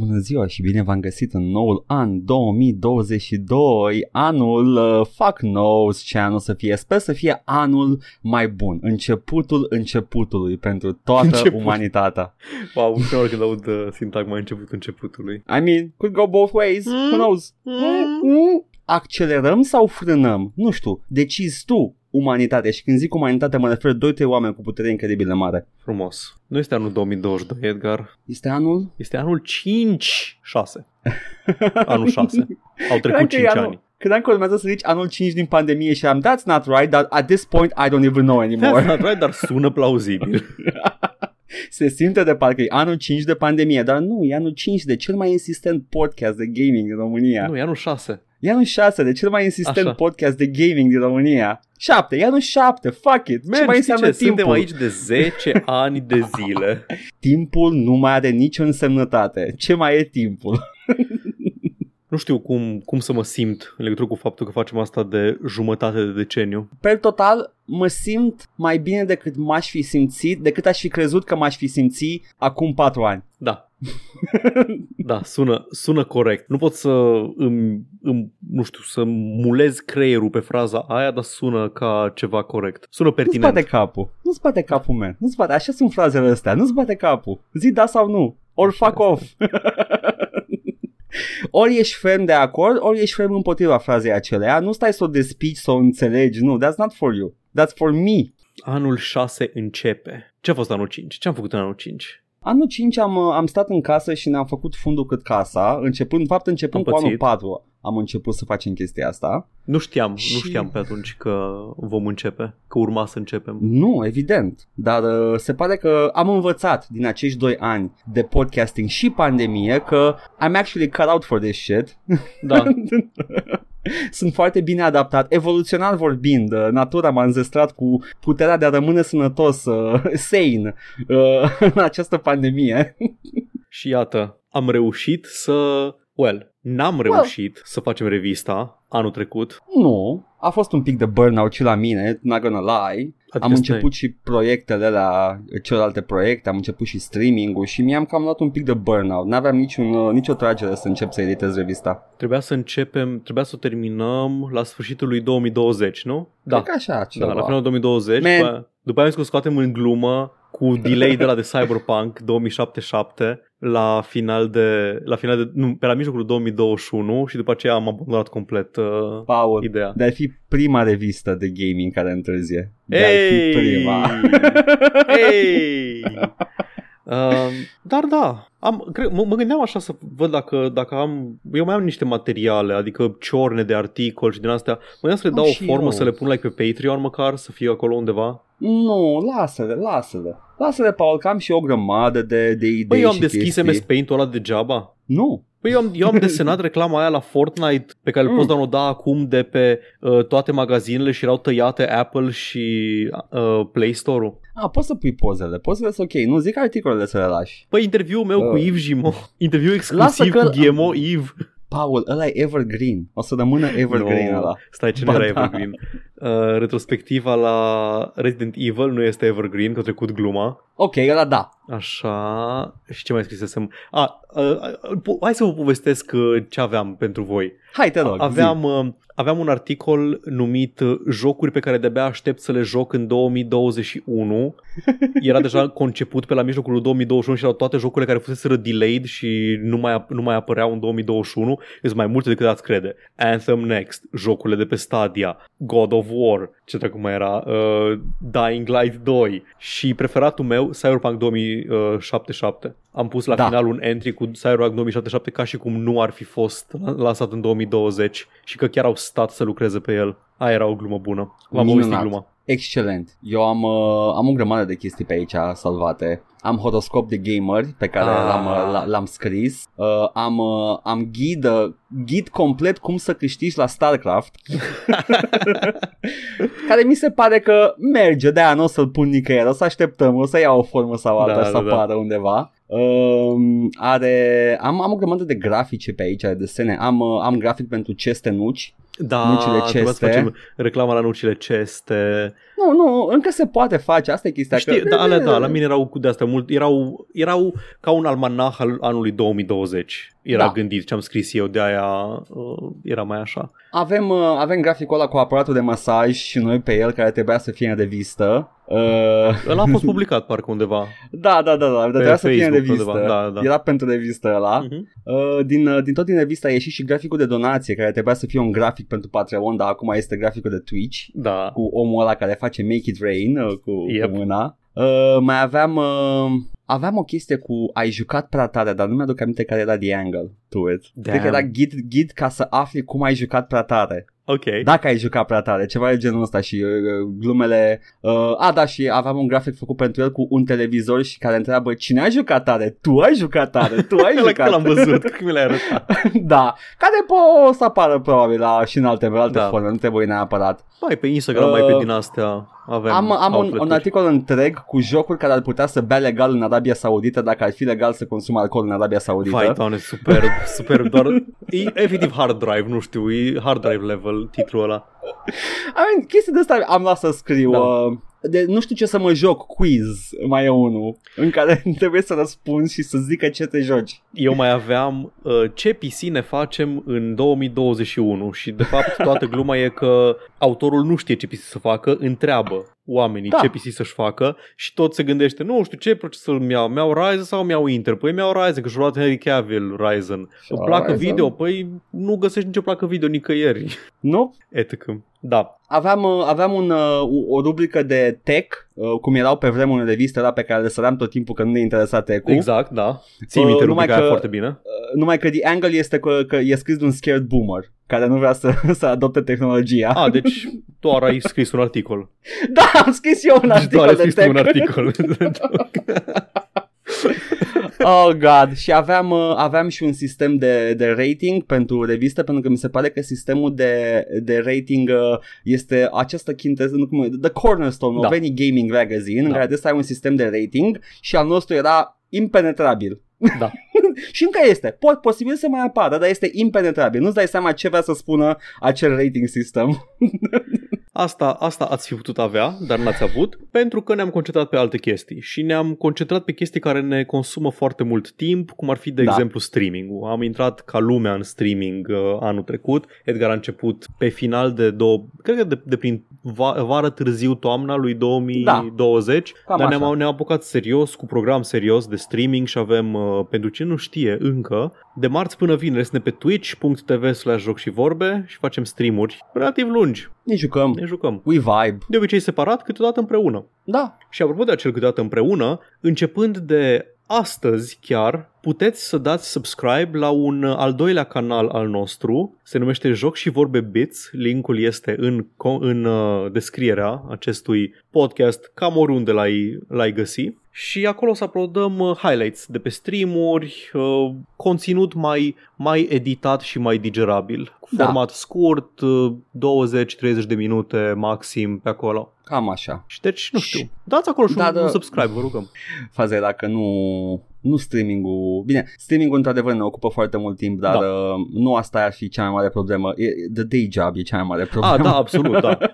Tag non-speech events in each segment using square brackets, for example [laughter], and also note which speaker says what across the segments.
Speaker 1: Bună ziua și bine v-am găsit în noul an 2022, anul uh, fuck knows ce anul să fie. Sper să fie anul mai bun, începutul începutului pentru toată
Speaker 2: Început.
Speaker 1: umanitatea.
Speaker 2: Wow, ușor când aud uh, sintagma început începutului.
Speaker 1: I mean, could go both ways, who knows? Mm. Accelerăm sau frânăm? Nu știu, decizi tu umanitate și când zic umanitate mă refer doi trei oameni cu putere incredibil de mare.
Speaker 2: Frumos. Nu este anul 2022, Edgar.
Speaker 1: Este anul?
Speaker 2: Este anul 5 6. [laughs] Anul 6. Au
Speaker 1: Credeam
Speaker 2: trecut
Speaker 1: că e
Speaker 2: 5
Speaker 1: anul-
Speaker 2: ani.
Speaker 1: Credeam că urmează să zici anul 5 din pandemie și am that's not right, but at this point I don't even know
Speaker 2: That's
Speaker 1: anymore.
Speaker 2: not right, dar sună plauzibil. [laughs]
Speaker 1: Se simte de parcă e anul 5 de pandemie, dar nu, e anul 5 de cel mai insistent podcast de gaming din România.
Speaker 2: nu, e anul 6.
Speaker 1: E anul 6 de cel mai insistent
Speaker 2: Așa.
Speaker 1: podcast de gaming din România. 7, e anul 7, fuck it. ce mai
Speaker 2: Man, știi
Speaker 1: înseamnă
Speaker 2: ce?
Speaker 1: timpul?
Speaker 2: Suntem aici de 10 [laughs] ani de zile.
Speaker 1: Timpul nu mai are nicio însemnătate. Ce mai e timpul?
Speaker 2: Nu știu cum, cum să mă simt în legătură cu faptul că facem asta de jumătate de deceniu.
Speaker 1: Per total, mă simt mai bine decât m-aș fi simțit, decât aș fi crezut că m-aș fi simțit acum 4 ani.
Speaker 2: Da. [laughs] da, sună, sună corect. Nu pot să îmi, îmi, nu știu, să mulez creierul pe fraza aia, dar sună ca ceva corect. Sună
Speaker 1: Nu-ți
Speaker 2: pertinent.
Speaker 1: bate capul. Nu-ți bate capul, man. Nu-ți bate. Așa sunt frazele astea. Nu-ți bate capul. Zi da sau nu. Or
Speaker 2: Așa
Speaker 1: fuck
Speaker 2: este.
Speaker 1: off. [laughs] ori ești ferm de acord, ori ești ferm împotriva frazei acelea. Nu stai să o despici, să o înțelegi. Nu, that's not for you. That's for me.
Speaker 2: Anul 6 începe. Ce a fost anul 5? Ce am făcut în anul 5?
Speaker 1: Anul 5 am, uh, am stat în casă și ne-am făcut fundul cât casa. Începând, în fapt, începând
Speaker 2: Am
Speaker 1: cu anul
Speaker 2: pățit.
Speaker 1: 4 am început să facem chestia asta.
Speaker 2: Nu știam,
Speaker 1: Și-
Speaker 2: nu știam pe atunci că vom începe, că urma să începem.
Speaker 1: Nu, evident, dar uh, se pare că am învățat din acești doi ani de podcasting și pandemie că I'm actually cut out for this shit.
Speaker 2: Da, [laughs] [laughs]
Speaker 1: Sunt foarte bine adaptat, evoluțional vorbind, uh, natura m-a înzestrat cu puterea de a rămâne sănătos, uh, [laughs] sane, uh, [laughs] în această pandemie.
Speaker 2: și iată, am reușit să... Well, n-am reușit să facem revista anul trecut.
Speaker 1: Nu, a fost un pic de burnout și la mine, not gonna lie.
Speaker 2: Adică
Speaker 1: am
Speaker 2: stai,
Speaker 1: început și proiectele la celelalte proiecte, am început și streaming-ul și mi-am cam luat un pic de burnout. N-aveam niciun, uh, nicio tragere să încep să editez revista.
Speaker 2: Trebuia să începem, trebuia să o terminăm la sfârșitul lui 2020, nu?
Speaker 1: Cred că așa
Speaker 2: Da,
Speaker 1: ceva.
Speaker 2: la finalul 2020.
Speaker 1: Man.
Speaker 2: După, după aia am zis că o scoatem în glumă cu delay de la de Cyberpunk 2077 la final de, la final de, nu, pe la mijlocul 2021 și după aceea am abandonat complet uh,
Speaker 1: Paul,
Speaker 2: ideea.
Speaker 1: de a fi prima revistă de gaming care întârzie. De a fi prima. [laughs]
Speaker 2: Hey! Uh, dar da, am, cred, mă, mă gândeam așa să văd dacă, dacă am, eu mai am niște materiale, adică ciorne de articol și din astea, mă gândeam să le
Speaker 1: Am
Speaker 2: dau o
Speaker 1: și
Speaker 2: formă,
Speaker 1: eu.
Speaker 2: să le pun like pe Patreon măcar, să fie acolo undeva.
Speaker 1: Nu, lasă-le, lasă-le. Lasă-le, Paul, că am și o grămadă de, de idei
Speaker 2: Băi, eu am
Speaker 1: și
Speaker 2: deschis
Speaker 1: chestii.
Speaker 2: MS Paint-ul ăla degeaba.
Speaker 1: Nu.
Speaker 2: Păi eu am, eu am [laughs] desenat reclama aia la Fortnite pe care îl
Speaker 1: Mm.
Speaker 2: poți downloada acum de pe uh, toate magazinele și erau tăiate Apple și uh, Play Store-ul.
Speaker 1: A, poți să pui pozele, pozele sunt ok, nu zic articolele să le lași.
Speaker 2: Păi interviul meu cu
Speaker 1: Uh.
Speaker 2: Yves Gimo, interviu
Speaker 1: Lasă
Speaker 2: exclusiv
Speaker 1: că-
Speaker 2: cu GMO Yves.
Speaker 1: Paul, ăla e evergreen. O să rămână [laughs] evergreen
Speaker 2: No.
Speaker 1: ăla.
Speaker 2: Stai, ce
Speaker 1: Ba
Speaker 2: nu era
Speaker 1: da.
Speaker 2: Evergreen? Uh, retrospectiva la Resident Evil nu este Evergreen, că a trecut gluma.
Speaker 1: Ok, ăla da.
Speaker 2: Așa, și ce mai scrisesem? A, uh, uh, po- hai să vă povestesc uh, ce aveam pentru voi.
Speaker 1: Hai, te rog,
Speaker 2: Aveam, uh, aveam un articol numit uh, Jocuri pe care de-abia aștept să le joc în 2021. [laughs] Era deja conceput pe la mijlocul lui 2021 și erau toate jocurile care fuseseră delayed și nu mai, ap- nu mai apăreau în 2021. Sunt mai multe decât ați crede. Anthem Next, jocurile de pe Stadia, God of War, ce dracu mai era, uh, Dying Light 2 și preferatul meu, Cyberpunk 2077. Am pus la
Speaker 1: Da.
Speaker 2: final un entry cu Cyberpunk 2077 ca și cum nu ar fi fost lansat în 2020 și că chiar au stat să lucreze pe el. Aia era o glumă bună. V-am
Speaker 1: Minunat.
Speaker 2: povestit gluma.
Speaker 1: Excelent. Eu am, uh, am o grămadă de chestii pe aici salvate. Am horoscop de gamer pe care
Speaker 2: Ah.
Speaker 1: l-am, uh, l- l-am scris. Uh, am, uh, am ghid, uh, ghid complet cum să câștigi la StarCraft. [laughs] care mi se pare că merge, de-aia nu o să-l pun nicăieri, o să așteptăm, o să ia o formă sau alta
Speaker 2: Da,
Speaker 1: și
Speaker 2: da,
Speaker 1: să
Speaker 2: da.
Speaker 1: apară undeva. Um, are, am, am o grămadă de grafice pe aici, de desene. Am, uh, am grafic pentru Cestenuci,
Speaker 2: Da,
Speaker 1: Nucile
Speaker 2: trebuia să
Speaker 1: ceste.
Speaker 2: facem reclama la nucile ceste.
Speaker 1: Nu, nu, încă se poate face, asta e chestia.
Speaker 2: Știi,
Speaker 1: că,
Speaker 2: da, alea, da, la mine erau cu de-astea mult, erau, erau ca un almanah al anului 2020. Era
Speaker 1: Da.
Speaker 2: gândit ce am scris eu, de aia uh, era mai așa.
Speaker 1: Avem, uh, avem graficul ăla cu aparatul de masaj și noi pe el care trebuia să fie în revistă. Uh,
Speaker 2: Ăla a fost [laughs] publicat parcă undeva.
Speaker 1: da, da, da, da, dar trebuia să fie în
Speaker 2: Facebook
Speaker 1: revistă.
Speaker 2: undeva, da, da.
Speaker 1: Era pentru revistă ăla.
Speaker 2: Mhm.
Speaker 1: Uh, din, uh, din tot din revista a ieșit și graficul de donație care trebuia să fie un grafic pentru Patreon, dar acum este graficul de Twitch
Speaker 2: Da.
Speaker 1: cu omul ăla care face Make It Rain uh, cu,
Speaker 2: Yep.
Speaker 1: cu mâna. Uh, mai aveam uh, aveam o chestie cu ai jucat prea tare, dar nu mi-aduc aminte care era the angle to it. Cred că era ghid, ghid ca să afli cum ai jucat prea tare.
Speaker 2: Ok.
Speaker 1: Dacă ai jucat prea tare, ceva de genul ăsta și uh, glumele... Uh, a, da, și aveam un grafic făcut pentru el cu un televizor și care întreabă cine a jucat tare? Tu ai jucat tare, tu ai [laughs]
Speaker 2: Ăla
Speaker 1: jucat
Speaker 2: că l-am văzut, cred că mi l-ai arătat. [laughs]
Speaker 1: da, care po să apară probabil la, și în alte, în alte
Speaker 2: Da.
Speaker 1: forme, nu trebuie neapărat.
Speaker 2: Mai pe Instagram, mai pe
Speaker 1: Uh,
Speaker 2: din astea avem
Speaker 1: Am, am un,
Speaker 2: outlet-uri.
Speaker 1: un articol întreg cu jocuri care ar putea să bea legal în Arabia Saudită dacă ar fi legal să consume alcool în Arabia Saudită.
Speaker 2: Vai, doamne, superb, superb, doar e efectiv hard drive, nu știu, e hard drive level titlul ăla.
Speaker 1: I mean, chestii de asta am luat să scriu.
Speaker 2: Da.
Speaker 1: Uh, de, nu știu ce să mă joc, quiz, mai e unul, în care [laughs] trebuie să răspunzi și să zică ce te joci.
Speaker 2: Eu mai aveam uh, ce PC ne facem în 2021 și de fapt toată gluma e că autorul nu știe ce PC să facă, întreabă oamenii
Speaker 1: Da.
Speaker 2: ce PC să-și facă și tot se gândește, nu știu ce procesor îmi iau, mi-au Ryzen sau mi-au Intel? Păi mi-au Ryzen, că și-au luat Henry Cavill Ryzen.
Speaker 1: Și-au
Speaker 2: Placă
Speaker 1: Ryzen?
Speaker 2: video? Păi nu găsești nicio placă video nicăieri.
Speaker 1: Nu?
Speaker 2: Etc. Da.
Speaker 1: Aveam, uh, aveam un, uh, o rubrică de tech, uh, cum erau pe vremuri în revistă ăla pe care le săream tot timpul că nu ne interesa tech
Speaker 2: Exact, da. Ții
Speaker 1: Uh,
Speaker 2: minte
Speaker 1: numai
Speaker 2: rubrica aia
Speaker 1: că-
Speaker 2: foarte bine.
Speaker 1: Uh, numai că the angle este că, că e scris de un scared boomer care nu vrea să, [laughs] să adopte tehnologia.
Speaker 2: A, deci doar ai scris un articol. [laughs]
Speaker 1: Da, am scris eu un
Speaker 2: Deci doar
Speaker 1: articol
Speaker 2: ai
Speaker 1: de
Speaker 2: scris
Speaker 1: tech.
Speaker 2: un articol. [laughs]
Speaker 1: Oh, God. Și aveam, uh, aveam și un sistem de, de rating pentru revistă, pentru că mi se pare că sistemul de, de rating uh, este această chinte, nu cum e, the cornerstone
Speaker 2: Da.
Speaker 1: of any gaming magazine, în
Speaker 2: Da.
Speaker 1: care trebuie să ai un sistem de rating și al nostru era impenetrabil.
Speaker 2: Da. [laughs]
Speaker 1: și încă este. Pot, posibil să mai apară, dar este impenetrabil. Nu-ți dai seama ce vrea să spună acel rating system. [laughs]
Speaker 2: Asta, asta ați fi putut avea, dar n-ați avut, pentru că ne-am concentrat pe alte chestii și ne-am concentrat pe chestii care ne consumă foarte mult timp, cum ar fi, de
Speaker 1: Da.
Speaker 2: exemplu, streaming-ul. Am intrat ca lumea în streaming uh, anul trecut. Edgar a început pe final de două, cred că de, de prin va, vară târziu, toamna lui 2020,
Speaker 1: Cam
Speaker 2: dar
Speaker 1: așa.
Speaker 2: ne-am, ne-am apucat serios, cu program serios de streaming și avem, uh, pentru cine nu știe încă, de marți până vineri suntem pe twitch.tv slash joc și vorbe și facem streamuri relativ lungi.
Speaker 1: Ne jucăm.
Speaker 2: Ne jucăm.
Speaker 1: We vibe.
Speaker 2: De obicei separat, câteodată împreună.
Speaker 1: Da.
Speaker 2: Și apropo de acel câteodată împreună, începând de astăzi chiar, puteți să dați subscribe la un uh, al doilea canal al nostru, se numește Joc și Vorbe Bits, linkul este în, co- în uh, descrierea acestui podcast, cam oriunde l-ai, l-ai găsi. Și acolo o să uploadăm uh, highlights de pe streamuri, uh, conținut mai, mai editat și mai digerabil. Cu
Speaker 1: Da.
Speaker 2: format scurt, uh, 20-30 de minute maxim pe acolo.
Speaker 1: Cam așa.
Speaker 2: Și deci, nu știu, dați acolo și
Speaker 1: Da,
Speaker 2: un,
Speaker 1: da.
Speaker 2: un subscribe, vă rugăm. [laughs]
Speaker 1: Faza era că nu, nu streaming-ul... Bine, streaming-ul într-adevăr ne ocupă foarte mult timp, dar
Speaker 2: Da.
Speaker 1: uh, nu asta ar fi cea mai mare problemă. E, the day job e cea mai mare problemă.
Speaker 2: Ah, da, absolut, da. [laughs]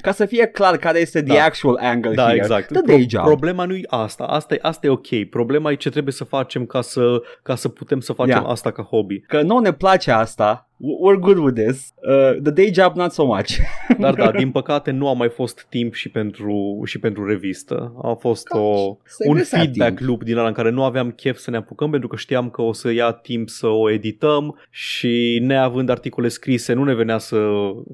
Speaker 1: Ca să fie clar care este the
Speaker 2: Da.
Speaker 1: actual angle
Speaker 2: Da,
Speaker 1: here.
Speaker 2: exact.
Speaker 1: The
Speaker 2: Pro-
Speaker 1: day job.
Speaker 2: Problema nu e asta. Asta e, asta e ok. Problema e ce trebuie să facem ca să, ca să putem să facem
Speaker 1: Yeah.
Speaker 2: asta ca hobby.
Speaker 1: Că nouă ne place asta. We're good with this. Uh, the day job not so much. [laughs]
Speaker 2: Dar da, din păcate nu a mai fost timp și pentru, și pentru revistă. A fost
Speaker 1: Da,
Speaker 2: o,
Speaker 1: se
Speaker 2: un
Speaker 1: găsea
Speaker 2: feedback
Speaker 1: timp.
Speaker 2: loop din ăla în care nu aveam chef să ne apucăm pentru că știam că o să ia timp să o edităm și neavând articole scrise nu ne venea să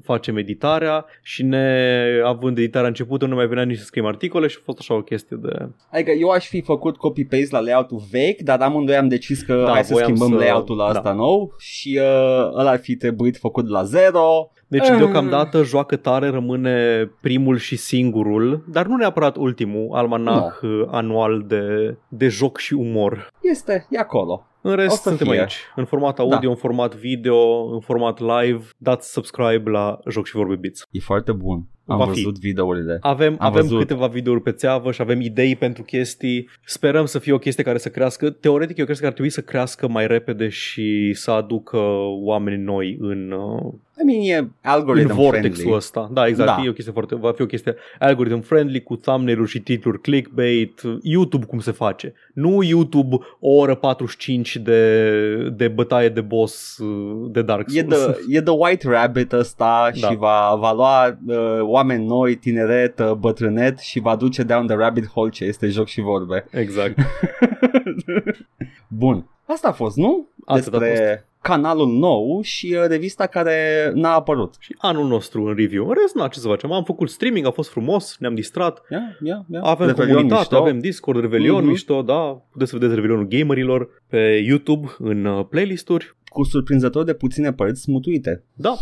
Speaker 2: facem editarea și neavând editarea începută nu mai venea nici să scriem articole și a fost așa o chestie de...
Speaker 1: Adică eu aș fi făcut copy-paste la layout-ul vechi, dar amândoi am decis că
Speaker 2: Da,
Speaker 1: hai să
Speaker 2: voiam
Speaker 1: schimbăm
Speaker 2: să-
Speaker 1: layout-ul la
Speaker 2: da.
Speaker 1: asta nou și uh, ăla ar fi trebuit făcut la zero.
Speaker 2: Deci
Speaker 1: Ah.
Speaker 2: deocamdată joacă tare rămâne primul și singurul, dar nu neapărat ultimul almanah no. anual de, de joc și umor.
Speaker 1: Este, e acolo.
Speaker 2: În
Speaker 1: O
Speaker 2: rest
Speaker 1: să
Speaker 2: suntem
Speaker 1: fie.
Speaker 2: aici, în format audio,
Speaker 1: Da.
Speaker 2: în format video, în format live. Dați subscribe la Joc și Vorbe Bits.
Speaker 1: E foarte bun. Am
Speaker 2: va
Speaker 1: văzut
Speaker 2: fi.
Speaker 1: videourile.
Speaker 2: Avem,
Speaker 1: Am
Speaker 2: avem
Speaker 1: văzut.
Speaker 2: câteva videouri pe țeavă și avem idei pentru chestii. Sperăm să fie o chestie care să crească. Teoretic e o chestie care ar trebui să crească mai repede și să aducă oameni noi în, uh,
Speaker 1: I mean, e
Speaker 2: în
Speaker 1: algorithm
Speaker 2: vortexul
Speaker 1: friendly.
Speaker 2: ăsta. Da, exact.
Speaker 1: Da.
Speaker 2: E o chestie foarte, va fi o chestie algorithm friendly cu thumbnail-uri și titluri clickbait. YouTube cum se face. Nu YouTube o oră 45 de, de bătaie de boss uh, de Dark
Speaker 1: E
Speaker 2: Souls.
Speaker 1: the, e the White Rabbit ăsta
Speaker 2: Da.
Speaker 1: și va, va lua uh, oameni noi, tineret, uh, bătrânet și va duce down the rabbit hole ce este joc și vorbe.
Speaker 2: Exact. [laughs]
Speaker 1: Bun. Asta a fost, nu?
Speaker 2: Atât a
Speaker 1: Despre canalul nou și uh, revista care n-a apărut.
Speaker 2: Și anul nostru în review. În rest, na, ce să facem? Am făcut streaming, a fost frumos, ne-am distrat.
Speaker 1: Ia, ia, ia.
Speaker 2: Avem
Speaker 1: Revelion
Speaker 2: comunitate,
Speaker 1: mișto.
Speaker 2: avem Discord, Revelion,
Speaker 1: Mhm.
Speaker 2: mișto, da. Puteți să vedeți Revelionul gamerilor pe YouTube, în uh, playlist-uri.
Speaker 1: Cu surprinzător de puține părți smutuite.
Speaker 2: Da, Da.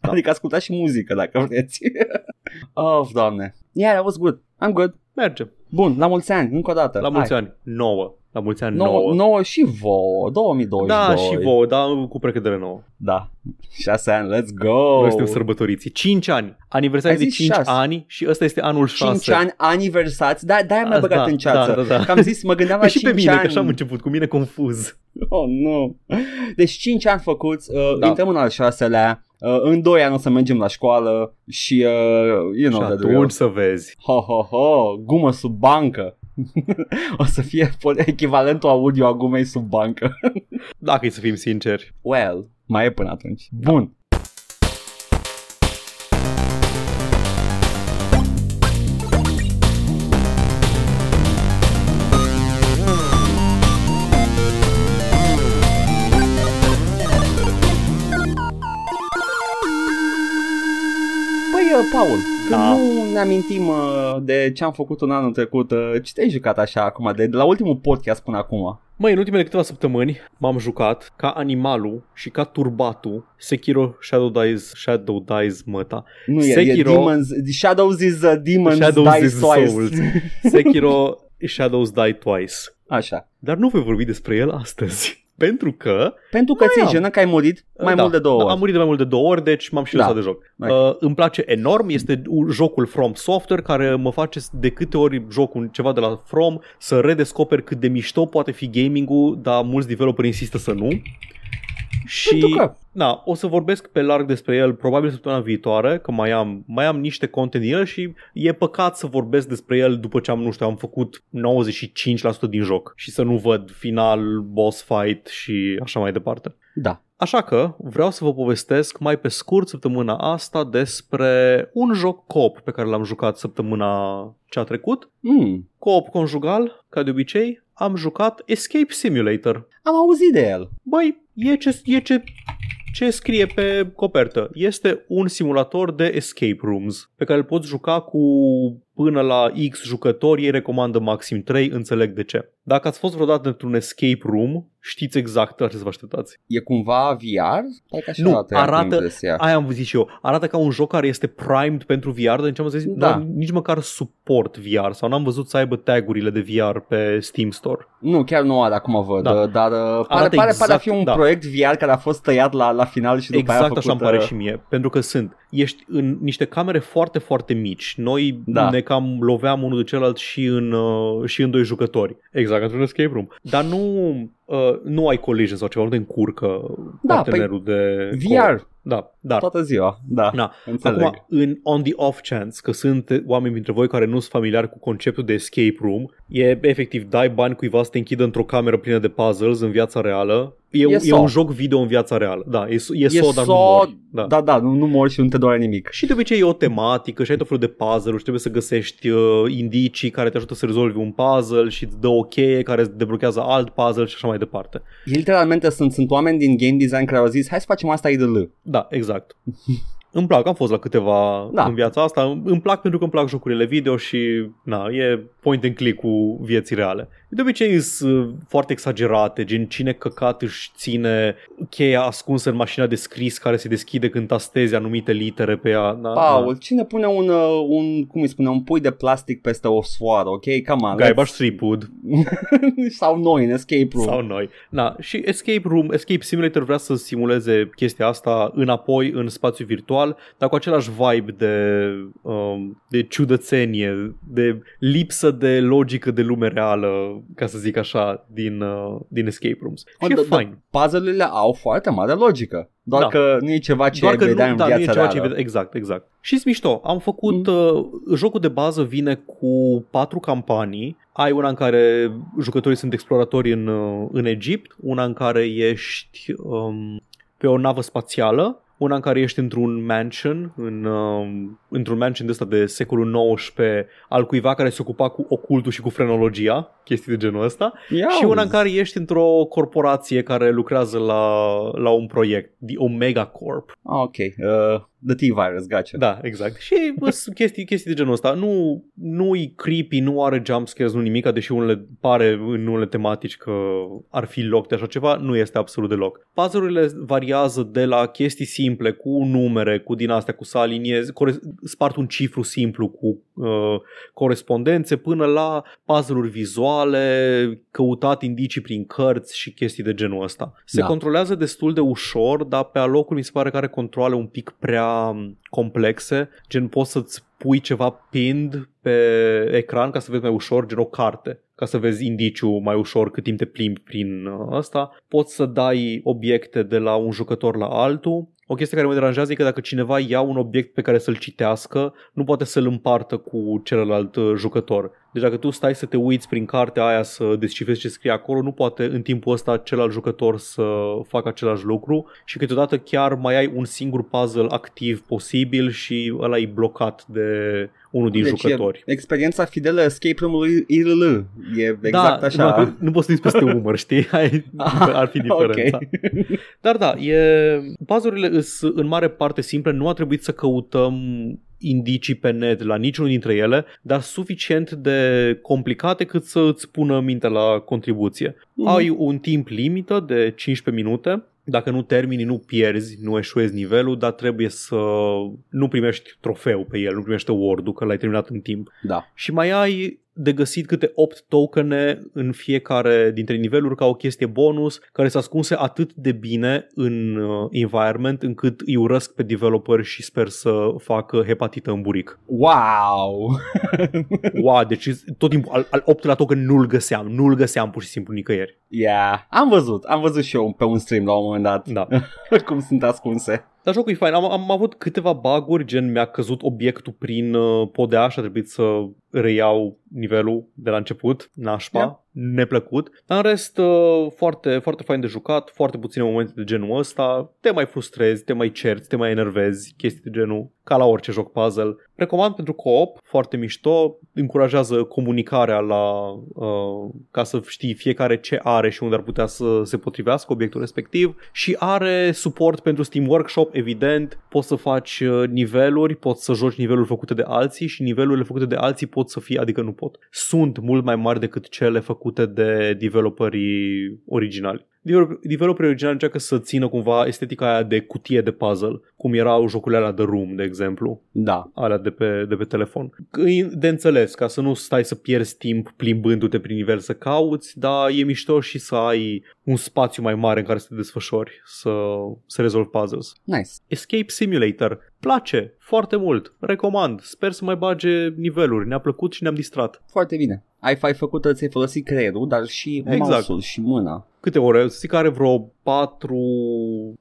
Speaker 1: Adică ascultați și muzică dacă vreți. [laughs] oh, doamne. Yeah, that was good. I'm good.
Speaker 2: merge.
Speaker 1: Bun, la mulți ani, încă o dată.
Speaker 2: La mulți ani. 9. La mulți ani
Speaker 1: 9.
Speaker 2: 9.
Speaker 1: 9 și vouă, 2022.
Speaker 2: Da, și vouă, da, cu precădere nouă.
Speaker 1: Da. 6 ani, let's go.
Speaker 2: Noi suntem sărbătoriți. 5 ani. Aniversare
Speaker 1: Ai
Speaker 2: de
Speaker 1: zis
Speaker 2: 5
Speaker 1: șase.
Speaker 2: ani și ăsta este anul 6.
Speaker 1: 5 ani aniversați, da, de-aia mi-a
Speaker 2: Azi,
Speaker 1: băgat
Speaker 2: da,
Speaker 1: în ceață.
Speaker 2: da, da, da.
Speaker 1: Că am zis, mă gândeam la
Speaker 2: Păi și
Speaker 1: 5
Speaker 2: pe mine,
Speaker 1: ani.
Speaker 2: că așa am început, cu mine confuz.
Speaker 1: Oh, nu. Deci 5 ani făcuți, uh,
Speaker 2: Da.
Speaker 1: intrăm în al șaselea, uh, în 2 ani o să mergem la școală și, uh, you know
Speaker 2: și
Speaker 1: the drill.
Speaker 2: atunci să vezi.
Speaker 1: Ho, ho, ho, gumă sub bancă. [laughs] o să fie po- echivalentul audio a gumei sub bancă.
Speaker 2: Dacă e să fim sinceri.
Speaker 1: Well, mai e până atunci. Bun.
Speaker 2: Da.
Speaker 1: da. nu ne amintim uh, de ce am făcut un anul trecut. Uh, ce te-ai jucat așa acum, de, de la ultimul podcast până acum?
Speaker 2: Măi, în ultimele câteva săptămâni m-am jucat ca animalul și ca turbatul Sekiro Shadow Dies, Shadow Dies măta.
Speaker 1: Nu, e,
Speaker 2: Sekiro-
Speaker 1: e Demons, Shadows is uh, Demons
Speaker 2: Shadows
Speaker 1: Dies
Speaker 2: is
Speaker 1: Twice.
Speaker 2: Souls. [laughs] Sekiro Shadows Die Twice.
Speaker 1: Așa.
Speaker 2: Dar nu voi vorbi despre el astăzi. Pentru că
Speaker 1: Pentru că ți-e
Speaker 2: am.
Speaker 1: jenă că ai murit mai
Speaker 2: da,
Speaker 1: mult de două
Speaker 2: da,
Speaker 1: ori.
Speaker 2: Am murit de mai mult de două ori, deci m-am și
Speaker 1: Da.
Speaker 2: lăsat de joc.
Speaker 1: Ok.
Speaker 2: Uh, îmi place enorm, este un- jocul From Software care mă face de câte ori joc un ceva de la From să redescoper cât de mișto poate fi gaming-ul, dar mulți developeri insistă să nu. Și
Speaker 1: Pentru că
Speaker 2: da, o să vorbesc pe larg despre el probabil săptămâna viitoare, că mai am, mai am niște content din el și e păcat să vorbesc despre el după ce am, nu știu, am făcut 95% din joc și să nu văd final, boss fight și așa mai departe.
Speaker 1: Da.
Speaker 2: Așa că vreau să vă povestesc mai pe scurt săptămâna asta despre un joc coop pe care l-am jucat săptămâna ce a trecut.
Speaker 1: Mm.
Speaker 2: Coop conjugal, ca de obicei, am jucat Escape Simulator.
Speaker 1: Am auzit de el.
Speaker 2: Băi, e ce, e ce, ce scrie pe copertă. Este un simulator de escape rooms pe care îl poți juca cu până la X jucători, ei recomandă maxim 3, înțeleg de ce. Dacă ați fost vreodată într-un escape room, știți exact la ce să vă așteptați.
Speaker 1: E cumva VR? Hai că așa
Speaker 2: Nu,
Speaker 1: arată, am
Speaker 2: arată-
Speaker 1: impresia.
Speaker 2: Aia am văzut și eu. Arată ca un joc care este primed pentru VR, deci am zis,
Speaker 1: Da.
Speaker 2: da. nici măcar suport VR sau n-am văzut să aibă tagurile de VR pe Steam Store.
Speaker 1: Nu, chiar nu are acum văd,
Speaker 2: Da.
Speaker 1: dar uh, pare,
Speaker 2: Arată
Speaker 1: pare, pare a fi
Speaker 2: exact,
Speaker 1: un
Speaker 2: da.
Speaker 1: proiect VR care a fost tăiat la, la final și după aia a
Speaker 2: Exact
Speaker 1: făcut,
Speaker 2: așa îmi pare
Speaker 1: uh,
Speaker 2: și mie, pentru că sunt. Ești în niște camere foarte, foarte mici. Noi
Speaker 1: Da.
Speaker 2: ne cam loveam unul de celălalt și în, uh, și în doi jucători. Exact, într-un escape room. Dar nu, uh, nu ai collision sau ceva, nu te încurcă
Speaker 1: Da,
Speaker 2: partenerul de...
Speaker 1: VR
Speaker 2: Da, dar
Speaker 1: toată ziua. Da,
Speaker 2: Na,
Speaker 1: înțeleg.
Speaker 2: Acum, în on the off chance, că sunt oameni dintre voi care nu sunt familiari cu conceptul de escape room, e efectiv, dai bani cuiva să te închidă într-o cameră plină de puzzles în viața reală. E,
Speaker 1: E
Speaker 2: e, e
Speaker 1: Saw.
Speaker 2: un joc video în viața reală. Da, e, e,
Speaker 1: E
Speaker 2: Saw, dar nu
Speaker 1: Saw,
Speaker 2: mori. Da.
Speaker 1: Da, da, nu, nu mori și nu te doare nimic.
Speaker 2: Și de obicei e o tematică și ai tot felul de puzzle-uri și trebuie să găsești uh, indicii care te ajută să rezolvi un puzzle și îți dă o cheie care îți deblochează alt puzzle și așa mai departe.
Speaker 1: Literalmente sunt, sunt oameni din game design care au zis hai să facem asta IDL.
Speaker 2: Da, exact. [laughs] Îmi plac, am fost la câteva
Speaker 1: Da.
Speaker 2: da. în viața asta. Îmi plac pentru că îmi plac jocurile video și na, e point and click cu vieții reale. De obicei sunt foarte exagerate, gen cine căcat își ține cheia ascunsă în mașina de scris care se deschide când tastezi anumite litere pe ea. Da,
Speaker 1: Paul, cine pune un, uh, un, cum îi spune, un pui de plastic peste o soară, ok? Come on.
Speaker 2: Gaibaș
Speaker 1: let's-
Speaker 2: și Threepwood [laughs]
Speaker 1: Sau noi în Escape Room.
Speaker 2: sau noi. Da, și Escape Room, Escape Simulator vrea să simuleze chestia asta înapoi în spațiu virtual, dar cu același vibe de, um, de ciudățenie, de lipsă de logică de lume reală, ca să zic așa, din, uh, din Escape Rooms.
Speaker 1: Mă,
Speaker 2: Și e
Speaker 1: da- da,
Speaker 2: fain.
Speaker 1: Puzzle-urile au foarte mare logică. Doar
Speaker 2: Da.
Speaker 1: că nu e ceva ce
Speaker 2: Doar
Speaker 1: ai
Speaker 2: că
Speaker 1: vedea
Speaker 2: nu,
Speaker 1: în
Speaker 2: da, nu e
Speaker 1: viața
Speaker 2: ceva ce
Speaker 1: reală.
Speaker 2: vede, exact, exact. Și mișto, am făcut, mm. uh, jocul de bază vine cu patru campanii, ai una în care jucătorii sunt exploratori în, uh, în Egipt, una în care ești um, pe o navă spațială, una în care ești într-un mansion, în, um, într-un mansion de ăsta de secolul XIX al cuiva care se ocupa cu ocultul și cu frenologia, chestii de genul ăsta,
Speaker 1: Ia
Speaker 2: și una în
Speaker 1: uzi.
Speaker 2: care ești într-o corporație care lucrează la, la un proiect, The Omega Corp.
Speaker 1: Ah, ok. Uh, the T-Virus, gotcha.
Speaker 2: Da, exact. Și bă, [laughs] sunt chestii, chestii de genul ăsta. Nu, nu e creepy, nu are jumpscares, nu nimic, deși unele pare în unele tematici că ar fi loc de așa ceva, nu este absolut deloc. Puzzle-urile variază de la chestii simple, cu numere, cu din astea, cu să aliniezi, core- spart un cifru simplu cu uh, corespondențe, până la puzzle-uri vizuale, căutat indicii prin cărți și chestii de genul ăsta. Se
Speaker 1: Da.
Speaker 2: controlează destul de ușor, dar pe alocuri mi se pare că are controle un pic prea m, complexe, gen poți să-ți pui ceva pinned pe ecran ca să vezi mai ușor, gen o carte ca să vezi indiciu mai ușor cât timp te plimbi prin uh, ăsta. Poți să dai obiecte de la un jucător la altul. O chestie care mă deranjează e că dacă cineva ia un obiect pe care să-l citească, nu poate să-l împartă cu celălalt uh, jucător. Deci dacă tu stai să te uiți prin cartea aia să descifrezi ce scrie acolo, nu poate în timpul ăsta celălalt jucător să facă același lucru și câteodată chiar mai ai un singur puzzle activ posibil și ăla e blocat de unul din
Speaker 1: deci
Speaker 2: jucători.
Speaker 1: E experiența fidelă Escape Room-ului IRL. E exact
Speaker 2: da,
Speaker 1: așa.
Speaker 2: numai că nu poți să peste [laughs] umăr, știi? Ai, ar fi [laughs] diferența.
Speaker 1: Ok.
Speaker 2: Dar da, e, puzzle-urile sunt în mare parte simple, nu a trebuit să căutăm indicii pe net la niciunul dintre ele, dar suficient de complicate cât să îți pună minte la contribuție.
Speaker 1: Mhm.
Speaker 2: Ai un timp limită de 15 minute, dacă nu termini, nu pierzi, nu eșuezi nivelul, dar trebuie să nu primești trofeu pe el, nu primești award-ul că l-ai terminat în timp.
Speaker 1: Da.
Speaker 2: Și mai ai de găsit câte 8 tokene în fiecare dintre niveluri ca o chestie bonus care sunt ascunse atât de bine în uh, environment încât îi urăsc pe developeri și sper să facă hepatită în buric.
Speaker 1: Wow! [laughs]
Speaker 2: Wow, deci tot timpul al, al 8 token nu-l găseam, nu-l găseam pur și simplu nicăieri.
Speaker 1: Yeah. Am văzut, am văzut și eu pe un stream la un moment dat
Speaker 2: Da. [laughs]
Speaker 1: cum sunt ascunse.
Speaker 2: Dar jocul e fain. Am, am avut câteva baguri, gen mi-a căzut obiectul prin uh, podea și a trebuit să reiau nivelul de la început, nașpa,
Speaker 1: Yeah.
Speaker 2: Neplăcut. Dar în rest, uh, foarte, foarte fain de jucat, foarte puține momente de genul ăsta. Te mai frustrezi, te mai cerți, te mai enervezi, chestii de genul, ca la orice joc puzzle. Recomand pentru co-op, foarte mișto, încurajează comunicarea la, uh, ca să știi fiecare ce are și unde ar putea să se potrivească obiectul respectiv și are suport pentru Steam Workshop, evident, poți să faci uh, niveluri, poți să joci niveluri făcute de alții și nivelurile făcute de alții pot să fie, adică nu pot. Sunt mult mai mari decât cele făcute de developerii originali. Develop- Developerii originali încearcă să țină cumva estetica aia de cutie de puzzle, cum erau jocurile alea de Room, de exemplu
Speaker 1: Da.
Speaker 2: alea de pe, de pe telefon. E De înțeles, ca să nu stai să pierzi timp plimbându-te prin nivel să cauți, dar e mișto și să ai un spațiu mai mare în care să te desfășori, să, să rezolvi puzzles.
Speaker 1: Nice.
Speaker 2: Escape Simulator. Place foarte mult. Recomand. Sper să mai bage niveluri. Ne-a plăcut și ne-am distrat.
Speaker 1: Foarte bine. Ai, ai făcut, ți-ai folosit creierul, dar și
Speaker 2: Exact.
Speaker 1: mouse-ul și mâna.
Speaker 2: Câte ore? Să zic că are vreo 4,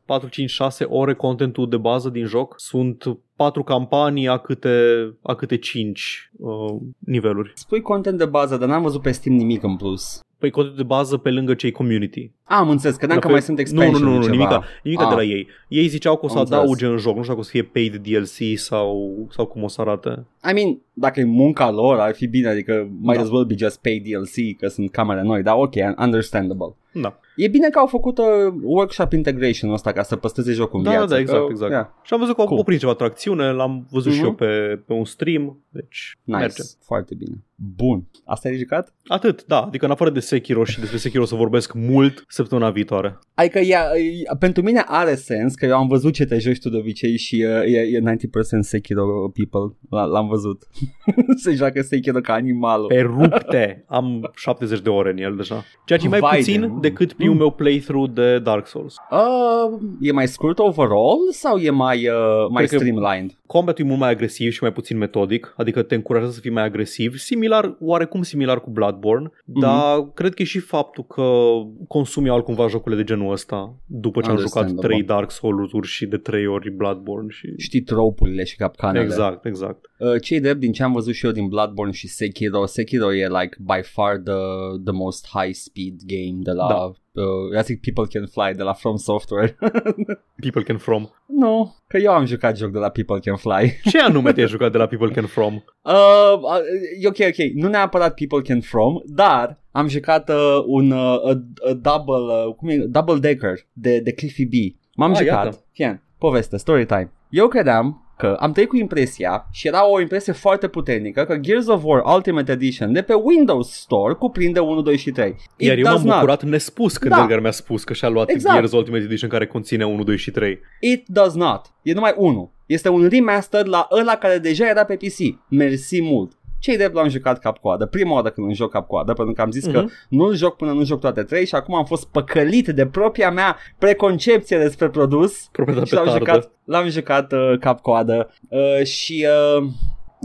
Speaker 2: 4, 5, 6 ore contentul de bază din joc. Sunt 4 campanii a câte, a câte 5 uh, niveluri.
Speaker 1: Spui content de bază, dar n-am văzut pe Steam nimic în plus.
Speaker 2: Păi content de bază pe lângă cei community.
Speaker 1: Am înțeles, că că
Speaker 2: La
Speaker 1: mai
Speaker 2: fel-
Speaker 1: sunt
Speaker 2: Nu,
Speaker 1: expansion
Speaker 2: nu, nu, nu
Speaker 1: ceva.
Speaker 2: nimica, nimica
Speaker 1: Ah.
Speaker 2: de la ei. Ei ziceau că o să
Speaker 1: Am înțeles.
Speaker 2: adauge în joc, nu știu dacă o să fie paid DLC sau, sau cum o să arate.
Speaker 1: I mean, dacă e munca lor, ar fi bine, adică might
Speaker 2: Da.
Speaker 1: as well be just pay DLC, că sunt camere noi, dar ok, understandable.
Speaker 2: Da.
Speaker 1: E bine că au făcut uh, workshop integration ăsta ca să păstreze jocul în
Speaker 2: Da,
Speaker 1: viață.
Speaker 2: da, exact,
Speaker 1: că,
Speaker 2: exact.
Speaker 1: Yeah.
Speaker 2: Și am văzut că au
Speaker 1: Cool.
Speaker 2: oprit ceva tracțiune, l-am văzut și
Speaker 1: Mhm.
Speaker 2: eu pe, pe un stream, deci
Speaker 1: Nice,
Speaker 2: merge.
Speaker 1: foarte bine. Bun. Asta ai jucat?
Speaker 2: Atât, da, adică în afară de Sekiro și despre Sekiro o să vorbesc mult săptămâna viitoare.
Speaker 1: Adică ea, e- pentru mine are sens că eu am văzut ce te joci tu de obicei și uh, e, e 90% Sekiro people. L- L-am văzut. [laughs] Se joacă Sekiro ca animalul.
Speaker 2: Pe rupte, am 70 de ore în el deja. Ceea ce e mai
Speaker 1: Vai de-
Speaker 2: puțin decât primul
Speaker 1: Mm.
Speaker 2: meu playthrough de Dark Souls.
Speaker 1: Uh, e mai scurt overall sau e mai, uh, mai
Speaker 2: Cred că-
Speaker 1: streamlined?
Speaker 2: Combatul e mult mai agresiv și mai puțin metodic, adică te încurajează să fii mai agresiv, similar, oarecum similar cu Bloodborne,
Speaker 1: Mhm.
Speaker 2: dar cred că e și faptul că consumi altcumva jocurile de genul ăsta după ce am jucat
Speaker 1: Understandable.
Speaker 2: 3 Dark Souls-uri și de 3 ori Bloodborne și...
Speaker 1: Știi tropurile și capcanele.
Speaker 2: Exact, exact.
Speaker 1: Uh, cei drept din ce am văzut și eu din Bloodborne și Sekiro, Sekiro e like by far the, the most high speed game de la
Speaker 2: Da.
Speaker 1: uh, I think People Can Fly de la From Software. [laughs]
Speaker 2: People Can From.
Speaker 1: nu, că eu am jucat joc de la People Can Fly. [laughs]
Speaker 2: Ce anume te-ai jucat de la People Can From?
Speaker 1: Uh, uh, e ok, ok, nu neapărat People Can From, dar am jucat uh, un uh, a, a double, uh, cum e, double decker de, de Cliffy B. M-am
Speaker 2: Ah,
Speaker 1: jucat.
Speaker 2: iată.
Speaker 1: Fien, poveste, story time. Eu credeam că am trăit cu impresia și era o impresie foarte puternică că Gears of War Ultimate Edition de pe Windows Store cuprinde 1, 2 și 3. It
Speaker 2: Iar eu
Speaker 1: does
Speaker 2: m-am
Speaker 1: not.
Speaker 2: bucurat nespus când
Speaker 1: Da.
Speaker 2: Edgar mi-a spus că și-a luat
Speaker 1: Exact.
Speaker 2: Gears Ultimate Edition care conține 1, 2 și 3.
Speaker 1: It does not. E numai unul. Este un remaster la ăla care deja era pe PC. Mersi mult. Cei drept l-am jucat cap-coadă, prima oară când îmi joc cap-coadă, pentru că am zis că
Speaker 2: Mhm.
Speaker 1: nu-l joc până nu joc toate trei și acum am fost păcălit de propria mea preconcepție despre produs
Speaker 2: Proprietatea
Speaker 1: și l-am
Speaker 2: petardă.
Speaker 1: jucat, l-am jucat uh, cap-coadă uh, și uh,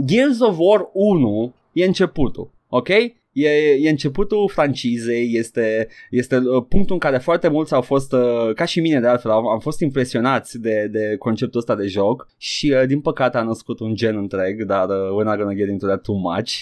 Speaker 1: Gears of War 1 e începutul, ok? E, e începutul francizei, este, este uh, punctul în care foarte mulți au fost, uh, ca și mine de altfel, am, am fost impresionați de, de conceptul ăsta de joc și uh, din păcate a născut un gen întreg, dar uh, we're not gonna get into that too much,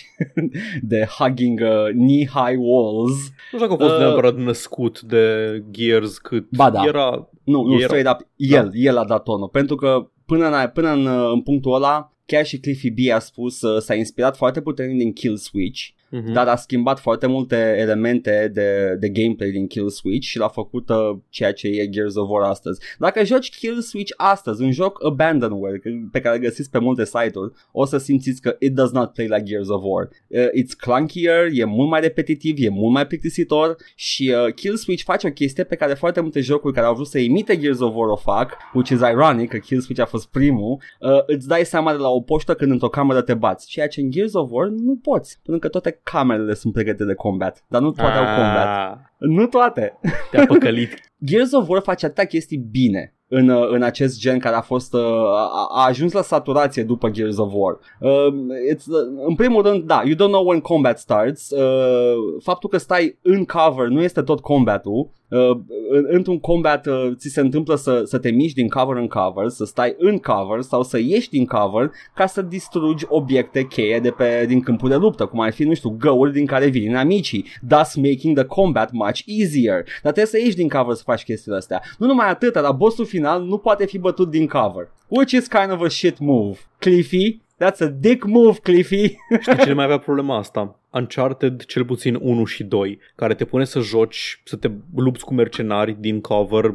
Speaker 1: [laughs] de hugging uh, knee-high walls.
Speaker 2: Nu știu dacă a fost
Speaker 1: Uh,
Speaker 2: neapărat născut de Gears cât
Speaker 1: Ba da.
Speaker 2: era...
Speaker 1: Nu, nu,
Speaker 2: Era-
Speaker 1: straight up, el, el a dat tonul, pentru că până în, până în, uh, în punctul ăla, chiar și Cliffy B a spus, uh, s-a inspirat foarte puternic din Kill Switch,
Speaker 2: Mhm.
Speaker 1: dar a schimbat foarte multe elemente de, de gameplay din Kill Switch și l-a făcut uh, ceea ce e Gears of War astăzi. Dacă joci Kill Switch astăzi, un joc abandonware pe care îl găsiți pe multe site-uri, o să simțiți că it does not play like Gears of War. Uh, it's clunkier, e mult mai repetitiv, e mult mai plictisitor și uh, Kill Switch face o chestie pe care foarte multe jocuri care au vrut să imite Gears of War o fac, which is ironic că Kill Switch a fost primul, uh, îți dai seama de la o poștă când într-o cameră te bați, ceea ce în Gears of War nu poți, pentru că toate camerele sunt pregătite de combat, dar nu toate au combat.
Speaker 2: Ah,
Speaker 1: Nu toate.
Speaker 2: Te-a păcălit. [laughs]
Speaker 1: Gears of War face atâtea chestii bine în, uh, în acest gen care a fost uh, a, a ajuns la saturație după Gears of War. Uh, it's, uh, în primul rând, da, you don't know when combat starts. Uh, faptul că stai în cover nu este tot combatul. Uh, în, într-un combat uh, ți se întâmplă să, să te miști din cover în cover, să stai în cover sau să ieși din cover ca să distrugi obiecte cheie de pe, din câmpul de luptă, cum ar fi, nu știu, găuri din care vin amicii, thus making the combat much easier. Dar trebuie să ieși din cover să faci chestiile astea. Nu numai atât, la bossul final nu poate fi bătut din cover. Which is kind of a shit move. Cliffy, that's a dick move, Cliffy. [laughs]
Speaker 2: Știi cine mai avea problema asta? Uncharted, cel puțin 1 și 2, care te pune să joci, să te lupți cu mercenari din cover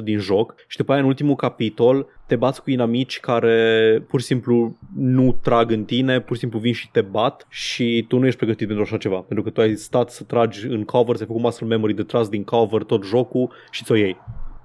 Speaker 2: 99% din joc și după aia în ultimul capitol te bați cu inamici care pur și simplu nu trag în tine, pur și simplu vin și te bat și tu nu ești pregătit pentru așa ceva, pentru că tu ai stat să tragi în cover, să ai făcut muscle memory de tras din cover tot jocul și ți-o iei.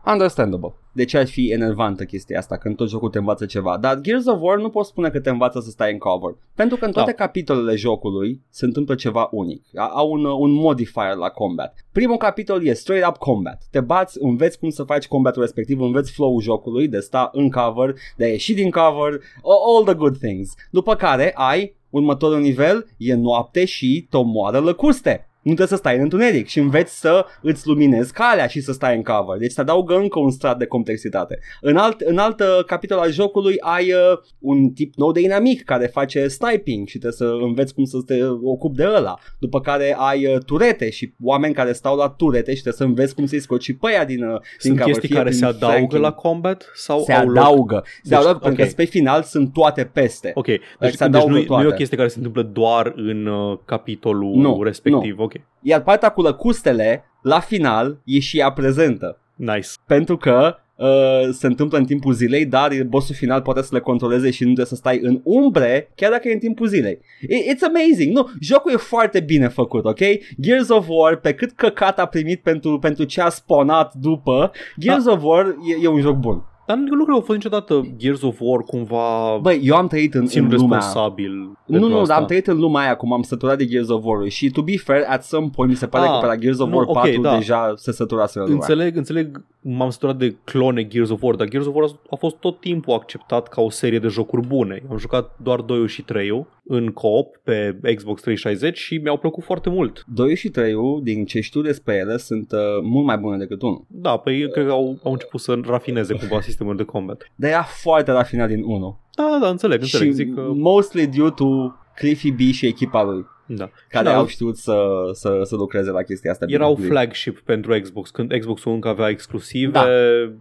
Speaker 1: Understandable. De ce ar fi enervantă chestia asta când tot jocul te învață ceva? Dar Gears of War nu poți spune că te învață să stai în cover. Pentru că în toate
Speaker 2: Da.
Speaker 1: capitolele jocului se întâmplă ceva unic. A- Au un, un modifier la combat. Primul capitol e straight up combat. Te bați, înveți cum să faci combatul respectiv, înveți flow-ul jocului de sta în cover, de a ieși din cover, all the good things. După care ai următorul nivel, e noapte și te omoară lăcuste. Nu trebuie să stai în întuneric și înveți să îți luminezi calea și să stai în cover. Deci te adaugă încă un strat de complexitate. În alt, în alt uh, capitol al jocului ai uh, un tip nou de inamic care face sniping și trebuie să înveți cum să te ocupi de ăla. După care ai uh, turete și oameni care stau la turete și trebuie să înveți cum să-i scoți și pe aia din, uh, din
Speaker 2: Sunt
Speaker 1: cover.
Speaker 2: chestii
Speaker 1: fie
Speaker 2: care
Speaker 1: prin
Speaker 2: se adaugă
Speaker 1: flanking.
Speaker 2: la combat sau
Speaker 1: se
Speaker 2: au loc?
Speaker 1: adaugă. Se
Speaker 2: Deci,
Speaker 1: adaugă pentru
Speaker 2: ok.
Speaker 1: că pe final sunt toate peste.
Speaker 2: Ok, deci,
Speaker 1: se
Speaker 2: deci
Speaker 1: adaugă
Speaker 2: nu, nu e o
Speaker 1: toate.
Speaker 2: chestie care se întâmplă doar în uh, capitolul
Speaker 1: Nu,
Speaker 2: respectiv. Ok,
Speaker 1: Iar partea cu lăcustele, la final, e și ea prezentă.
Speaker 2: Nice.
Speaker 1: Pentru că uh, se întâmplă în timpul zilei, dar bossul final poate să le controleze și nu trebuie să stai în umbre, chiar dacă e în timpul zilei. I- It's amazing! Nu, jocul e foarte bine făcut, ok? Gears of War, pe cât căcat a primit pentru, pentru ce a sponat după, Gears of War e, e un joc bun.
Speaker 2: Dar nu, nu cred că a fost niciodată Gears of War cumva
Speaker 1: Băi, eu am trăit în,
Speaker 2: țin
Speaker 1: în lumea
Speaker 2: responsabil.
Speaker 1: Nu,
Speaker 2: pentru
Speaker 1: nu,
Speaker 2: asta.
Speaker 1: dar am trăit în lumea aia cum am săturat de Gears of War și to be fair, at some point mi se pare
Speaker 2: Ah,
Speaker 1: că pe la Gears of
Speaker 2: nu,
Speaker 1: War
Speaker 2: ok,
Speaker 1: 4
Speaker 2: da.
Speaker 1: deja se săturase lumea.
Speaker 2: Înțeleg, înțeleg, m-am săturat de clone Gears of War, dar Gears of War a- a fost tot timpul acceptat ca o serie de jocuri bune. Am jucat doar 2 și 3 în co-op pe Xbox 360 și mi-au plăcut foarte mult.
Speaker 1: 2 și 3 din ce știu despre ele sunt uh, mult mai bune decât 1.
Speaker 2: Da, păi eu cred că au, au început să rafineze cumva [laughs] sistemul de combat.
Speaker 1: Dar era foarte rafinat din 1.
Speaker 2: Da, da, da, înțeleg, înțeleg.
Speaker 1: și
Speaker 2: Zic că,
Speaker 1: mostly due to Cliffy B și echipa lui,
Speaker 2: da.
Speaker 1: care
Speaker 2: Și da,
Speaker 1: au știut să, să, să lucreze la chestia asta.
Speaker 2: Erau
Speaker 1: bine.
Speaker 2: flagship pentru Xbox. Când Xbox-ul încă avea exclusive,
Speaker 1: Da.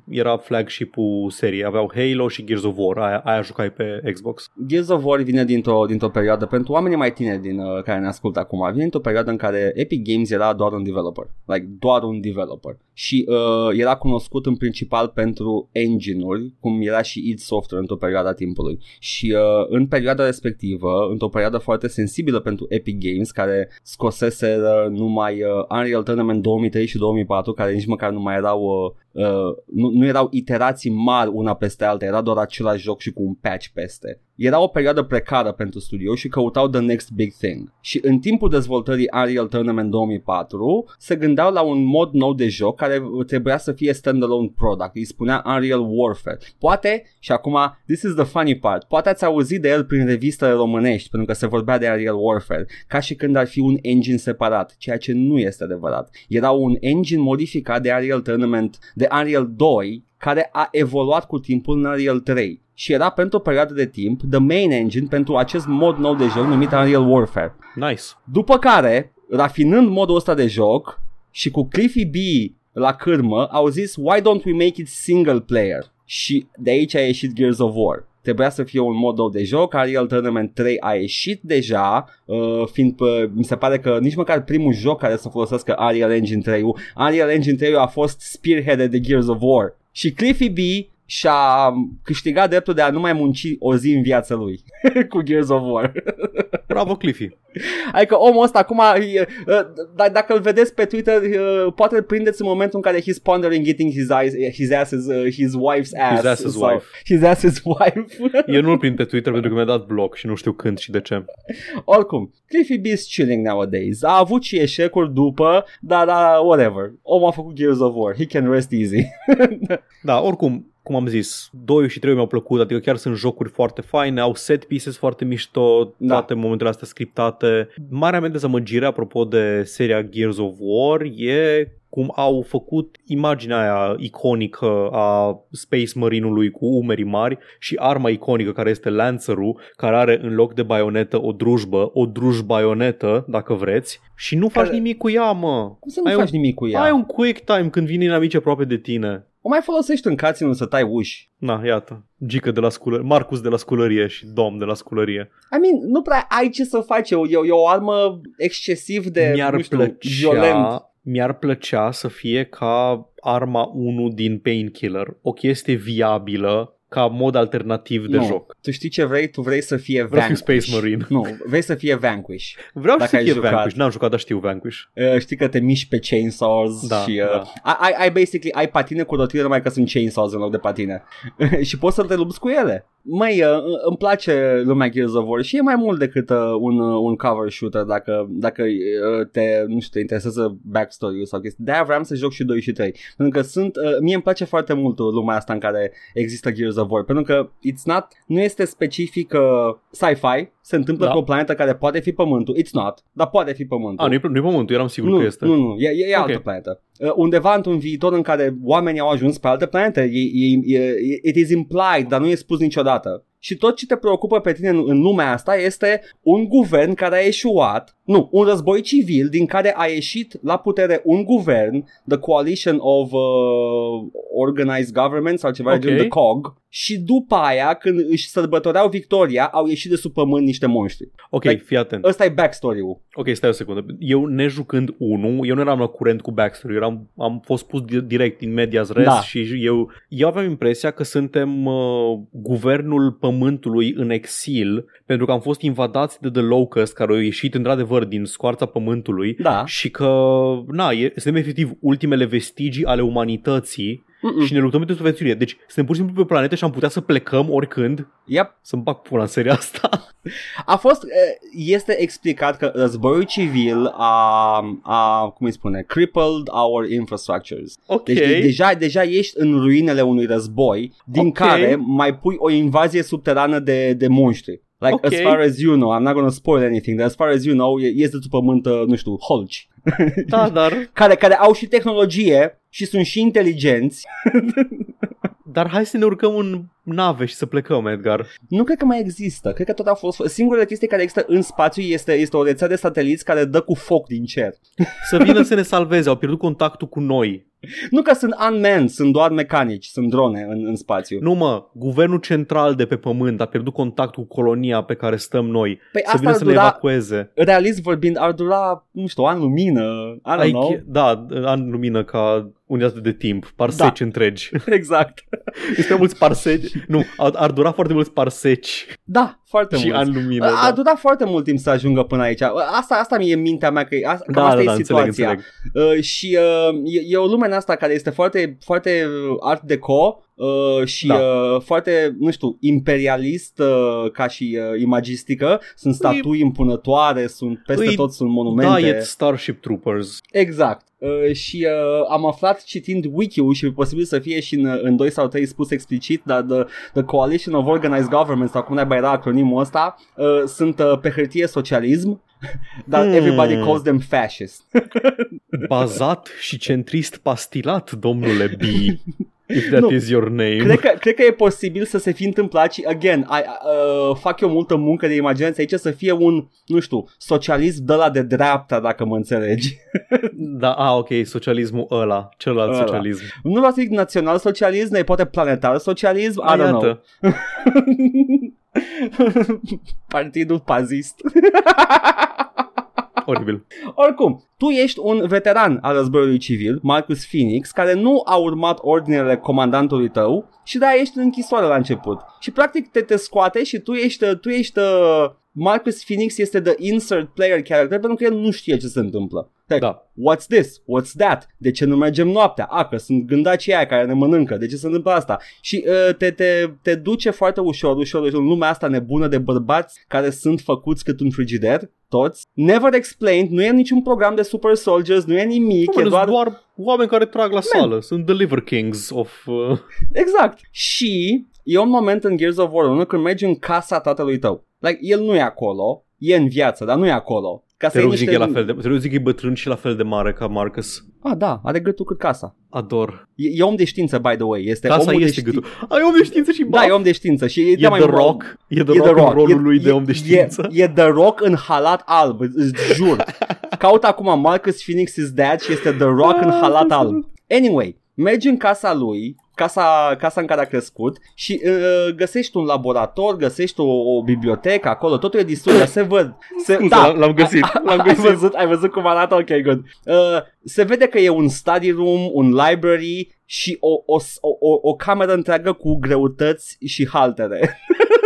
Speaker 2: era flagship-ul seriei. Aveau Halo și Gears of War. Aia, aia jucai pe Xbox.
Speaker 1: Gears of War vine dintr-o, dintr-o perioadă, pentru oamenii mai tineri din, uh, care ne ascultă acum, vine dintr-o perioadă în care Epic Games era doar un developer, like doar un developer și uh, era cunoscut în principal pentru engine-uri, cum era și id Software într-o perioadă a timpului și uh, în perioada respectivă, într-o perioadă foarte sensibilă pentru Epic Games, care scosese uh, numai uh, Unreal Tournament 2003 și 2004, care nici măcar nu mai erau uh, uh, nu, nu erau iterații mari una peste alta, era doar același joc și cu un patch peste. Era o perioadă precară pentru studio și căutau the next big thing. Și în timpul dezvoltării Unreal Tournament 2004 se gândeau la un mod nou de joc care trebuia să fie standalone product. Îi spunea Unreal Warfare. Poate, și acum, this is the funny part, poate ați auzit de el prin revistele românești, pentru că se vorbea de Unreal Warfare, ca și când ar fi un engine separat, ceea ce nu este adevărat. Era un engine modificat de Unreal Tournament, de Unreal 2, care a evoluat cu timpul în Unreal 3 și era pentru o perioadă de timp the main engine pentru acest mod nou de joc numit Unreal Warfare.
Speaker 2: Nice.
Speaker 1: După care, rafinând modul ăsta de joc și cu Cliffy B la cârmă, au zis why don't we make it single player? Și de aici a ieșit Gears of War. Trebuia să fie un mod nou de joc, Unreal Tournament 3 a ieșit deja, uh, fiind, uh, mi se pare că nici măcar primul joc care să folosească Unreal Engine 3 Unreal Engine 3 a fost spearheaded de Gears of War. Și Cliffy B și-a câștigat dreptul de a nu mai munci o zi în viața lui [laughs] cu Gears of War.
Speaker 2: Bravo, Cliffy.
Speaker 1: Adică omul ăsta acum, e, uh, d- dacă îl vedeți pe Twitter, uh, poate îl prindeți în momentul în care he's pondering eating his, eyes, his, ass's, uh, his wife's ass.
Speaker 2: His ass's
Speaker 1: sau-
Speaker 2: wife.
Speaker 1: His ass's wife.
Speaker 2: Eu nu-l prind pe Twitter pentru că mi-a dat bloc și nu știu când și de ce.
Speaker 1: Oricum, Cliffy B is chilling nowadays. A avut și eșecuri după, dar da, whatever. Omul a făcut Gears of War. He can rest easy. [laughs]
Speaker 2: Da, oricum, cum am zis, 2 și 3 mi-au plăcut, adică chiar sunt jocuri foarte faine, au set pieces foarte mișto,
Speaker 1: Da.
Speaker 2: toate momentele astea scriptate. Marea mea dezamăgire, apropo de seria Gears of War, e cum au făcut imaginea aia iconică a Space Marine-ului cu umerii mari și arma iconică care este Lancerul, care are în loc de baionetă o drujbă, o druj-baionetă, dacă vreți, și nu faci
Speaker 1: Care-
Speaker 2: nimic cu ea, mă.
Speaker 1: Cum să nu
Speaker 2: Ai
Speaker 1: faci
Speaker 2: un-
Speaker 1: nimic cu ea?
Speaker 2: Ai un quick time când vin inamici aproape de tine.
Speaker 1: O mai folosești în cutscene să tai uși.
Speaker 2: Na, iată. Gică de la sculărie, Marcus de la sculărie și Dom de la sculărie.
Speaker 1: I mean, nu prea ai ce să faci. E, o- e, o- e o armă excesiv de,
Speaker 2: mi-ar
Speaker 1: nu știu,
Speaker 2: plăcea,
Speaker 1: violent.
Speaker 2: mi-ar plăcea să fie ca arma 1 din Painkiller, o chestie viabilă ca mod alternativ de
Speaker 1: nu.
Speaker 2: joc.
Speaker 1: Tu știi ce vrei? Tu vrei să fie
Speaker 2: Vreau să fiu
Speaker 1: Vanquish.
Speaker 2: Space Marine.
Speaker 1: Nu, vrei să fie Vanquish.
Speaker 2: Vreau
Speaker 1: Dacă
Speaker 2: să
Speaker 1: ai
Speaker 2: fie
Speaker 1: jucat.
Speaker 2: Vanquish, n-am jucat, dar știu Vanquish.
Speaker 1: Uh, știi că te miști pe chainsaws
Speaker 2: Da,
Speaker 1: și uh,
Speaker 2: da.
Speaker 1: ai, ai, ai basically ai patine cu rotile numai că sunt chainsaws în loc de patine [laughs] și poți să te lupți cu ele. Măi, uh, îmi place lumea Gears of War și e mai mult decât uh, un, uh, un cover shooter dacă, dacă uh, te, nu știu, te interesează backstory-ul sau chestii. De-aia vreau să joc și 2 și 3. Pentru că sunt, uh, mie îmi place foarte mult uh, lumea asta în care există Gears of War. Pentru că it's not, nu este specific uh, sci-fi, se întâmplă
Speaker 2: Da.
Speaker 1: pe o planetă care poate fi Pământul. It's not, dar poate fi Pământul.
Speaker 2: A, nu-i, nu-i pământul, eram sigur
Speaker 1: Nu,
Speaker 2: că este.
Speaker 1: nu, nu, e, e, e
Speaker 2: Ok.
Speaker 1: altă planetă. Uh, undeva într-un viitor în care oamenii au ajuns pe altă planetă, e, e, e, it is implied, dar nu e spus niciodată. Și tot ce te preocupă pe tine în, în lumea asta este un guvern care a eșuat, nu, un război civil din care a ieșit la putere un guvern, the Coalition of uh, Organized Government sau ceva
Speaker 2: Ok.
Speaker 1: de genul, the COG, și după aia, când își sărbătoreau victoria, au ieșit de sub pământ niște monștri.
Speaker 2: Ok,
Speaker 1: Like-
Speaker 2: fii atent.
Speaker 1: Ăsta e backstory-ul.
Speaker 2: Ok, stai o secundă. Eu nejucând unul, eu nu eram la curent cu backstory, eram, am fost pus di- direct în medias res
Speaker 1: Da.
Speaker 2: și eu, eu aveam impresia că suntem uh, guvernul pământului în exil pentru că am fost invadați de The Locust care au ieșit într-adevăr din scoarța pământului
Speaker 1: Da.
Speaker 2: și că, na, e, suntem efectiv ultimele vestigii ale umanității
Speaker 1: Mm-mm.
Speaker 2: și ne luptăm pentru supraviețuire. Deci suntem pur și simplu pe planetă și am putea să plecăm oricând
Speaker 1: Yep.
Speaker 2: să-mi bag pula în seria asta. [laughs]
Speaker 1: A fost, eh, este explicat că războiul civil a, a cum îi spune, crippled our infrastructures.
Speaker 2: Ok.
Speaker 1: Deci de, deja, deja ești în ruinele unui război din
Speaker 2: Ok.
Speaker 1: care mai pui o invazie subterană de, de monștri. Like,
Speaker 2: Ok.
Speaker 1: as far as you know, I'm not gonna spoil anything, but as far as you know, e- este sub pământ, uh, nu știu, holci, [laughs]
Speaker 2: Da, dar,
Speaker 1: care, care au și tehnologie și sunt și inteligenți.
Speaker 2: dar hai să ne urcăm în nave și să plecăm, Edgar.
Speaker 1: Nu cred că mai există. Cred că tot a fost... Singurele chestii care există în spațiu este, este o rețea de sateliți care dă cu foc din cer.
Speaker 2: Să vină să ne salveze, au pierdut contactul cu noi.
Speaker 1: Nu că sunt unmanned, sunt doar mecanici, sunt drone în, în spațiu.
Speaker 2: Nu mă, guvernul central de pe pământ a pierdut contactul cu colonia pe care stăm noi.
Speaker 1: Păi
Speaker 2: să
Speaker 1: asta
Speaker 2: vină
Speaker 1: ar
Speaker 2: să ne
Speaker 1: dura-
Speaker 2: evacueze.
Speaker 1: Realist vorbind, ar dura, nu știu, an lumină, I don't
Speaker 2: Ai,
Speaker 1: know.
Speaker 2: da, an lumină ca unitate de timp, parseci
Speaker 1: Da.
Speaker 2: întregi. [laughs]
Speaker 1: Exact.
Speaker 2: Este prea mulți parseci. Nu, ar, ar dura foarte mulți parseci
Speaker 1: Da, foarte
Speaker 2: și
Speaker 1: mult.
Speaker 2: an lumină.
Speaker 1: A
Speaker 2: Da,
Speaker 1: durat foarte mult timp să ajungă până aici. Asta, asta mi-e în mintea mea, că e- asta, cam
Speaker 2: da,
Speaker 1: asta
Speaker 2: da,
Speaker 1: e
Speaker 2: da înțeleg,
Speaker 1: situația.
Speaker 2: înțeleg.
Speaker 1: Uh, și uh, e, e o lume în asta care este foarte, foarte uh, art deco uh, și
Speaker 2: Da.
Speaker 1: uh, foarte, nu știu, imperialist uh, ca și uh, imagistică. Sunt statui impunătoare, sunt peste
Speaker 2: Îi-
Speaker 1: tot, sunt
Speaker 2: Da,
Speaker 1: monumente.
Speaker 2: e Starship Troopers.
Speaker 1: Exact. Uh, și uh, am aflat citind wiki-ul și e posibil să fie și în, în 2 sau 3 spus explicit, dar the, the Coalition of Organized Governments, sau cum naiba era acronimul ăsta, uh, sunt uh, pe hârtie socialism, [laughs] dar
Speaker 2: Hmm.
Speaker 1: everybody calls them fascist.
Speaker 2: Bazat și centrist pastilat, domnule B. [laughs] If that
Speaker 1: Nu.
Speaker 2: is your name.
Speaker 1: Cred că, cred că e posibil să se fi întâmplat și, again, I, uh, fac eu multă muncă de imaginație aici să fie un, nu știu, socialism de la de dreapta, dacă mă înțelegi. [laughs]
Speaker 2: Da, a, ok, socialismul ăla, celălalt
Speaker 1: Ăla.
Speaker 2: socialism.
Speaker 1: Nu vreau să zic național socialism, e poate planetar socialism, I
Speaker 2: A,
Speaker 1: don't know.
Speaker 2: iată. [laughs]
Speaker 1: Partidul pazist. [laughs]
Speaker 2: Oribil. [laughs]
Speaker 1: Oricum, tu ești un veteran al războiului civil, Marcus Phoenix, care nu a urmat ordinele comandantului tău și de-aia ești în închisoare la început. Și practic te, te scoate și tu ești, tu ești uh, Marcus Phoenix este the insert player character pentru că el nu știe ce se întâmplă. Like,
Speaker 2: Da.
Speaker 1: What's this? What's that? De ce nu mergem noaptea? A, că sunt gândacii aia care ne mănâncă. De ce se întâmplă asta? Și uh, te, te, te duce foarte ușor, ușor, ușor în lumea asta nebună de bărbați care sunt făcuți cât un frigider, toți. Never explained, nu e niciun program de super soldiers, nu e nimic,
Speaker 2: Bă,
Speaker 1: e doar...
Speaker 2: doar... doar oameni care trag la sală. Sunt the liver kings of... Uh...
Speaker 1: Exact. Și e un moment în Gears of War 1 când mergi în casa tatălui tău. Like, el nu e acolo, e în viață, dar nu e acolo. Ca
Speaker 2: Te
Speaker 1: iei
Speaker 2: rog zic
Speaker 1: niște-
Speaker 2: că e la fel de... Te rog zic că e bătrân și la fel de mare ca Marcus.
Speaker 1: Ah, da, are gâtul cât casa.
Speaker 2: Ador.
Speaker 1: E, e om de știință, by the way. Este
Speaker 2: Casa
Speaker 1: omul
Speaker 2: este
Speaker 1: de ști-
Speaker 2: gâtul. Ai om de știință și
Speaker 1: Da,
Speaker 2: baf.
Speaker 1: e om de știință și e,
Speaker 2: E
Speaker 1: cea mai
Speaker 2: The
Speaker 1: mult-
Speaker 2: Rock. E The
Speaker 1: E
Speaker 2: Rock în rolul
Speaker 1: E-
Speaker 2: lui de
Speaker 1: e-
Speaker 2: om de știință.
Speaker 1: E, e The Rock în halat alb, îți jur. Caut acum Marcus Phoenix is dead și este The Rock în
Speaker 2: Ah,
Speaker 1: halat
Speaker 2: da,
Speaker 1: alb. Anyway, mergi în casa lui, casa, casa în care a crescut și uh, găsești un laborator, găsești o, o bibliotecă acolo, totul e distrus, dar se văd. Se,
Speaker 2: Scuze, l-am- l-am găsit, [laughs] l-am
Speaker 1: ai
Speaker 2: găsit.
Speaker 1: văzut, ai văzut cum arată? Ok, good. Uh, se vede că e un study room, un library și o, o, o, o, o cameră întreagă cu greutăți și haltere.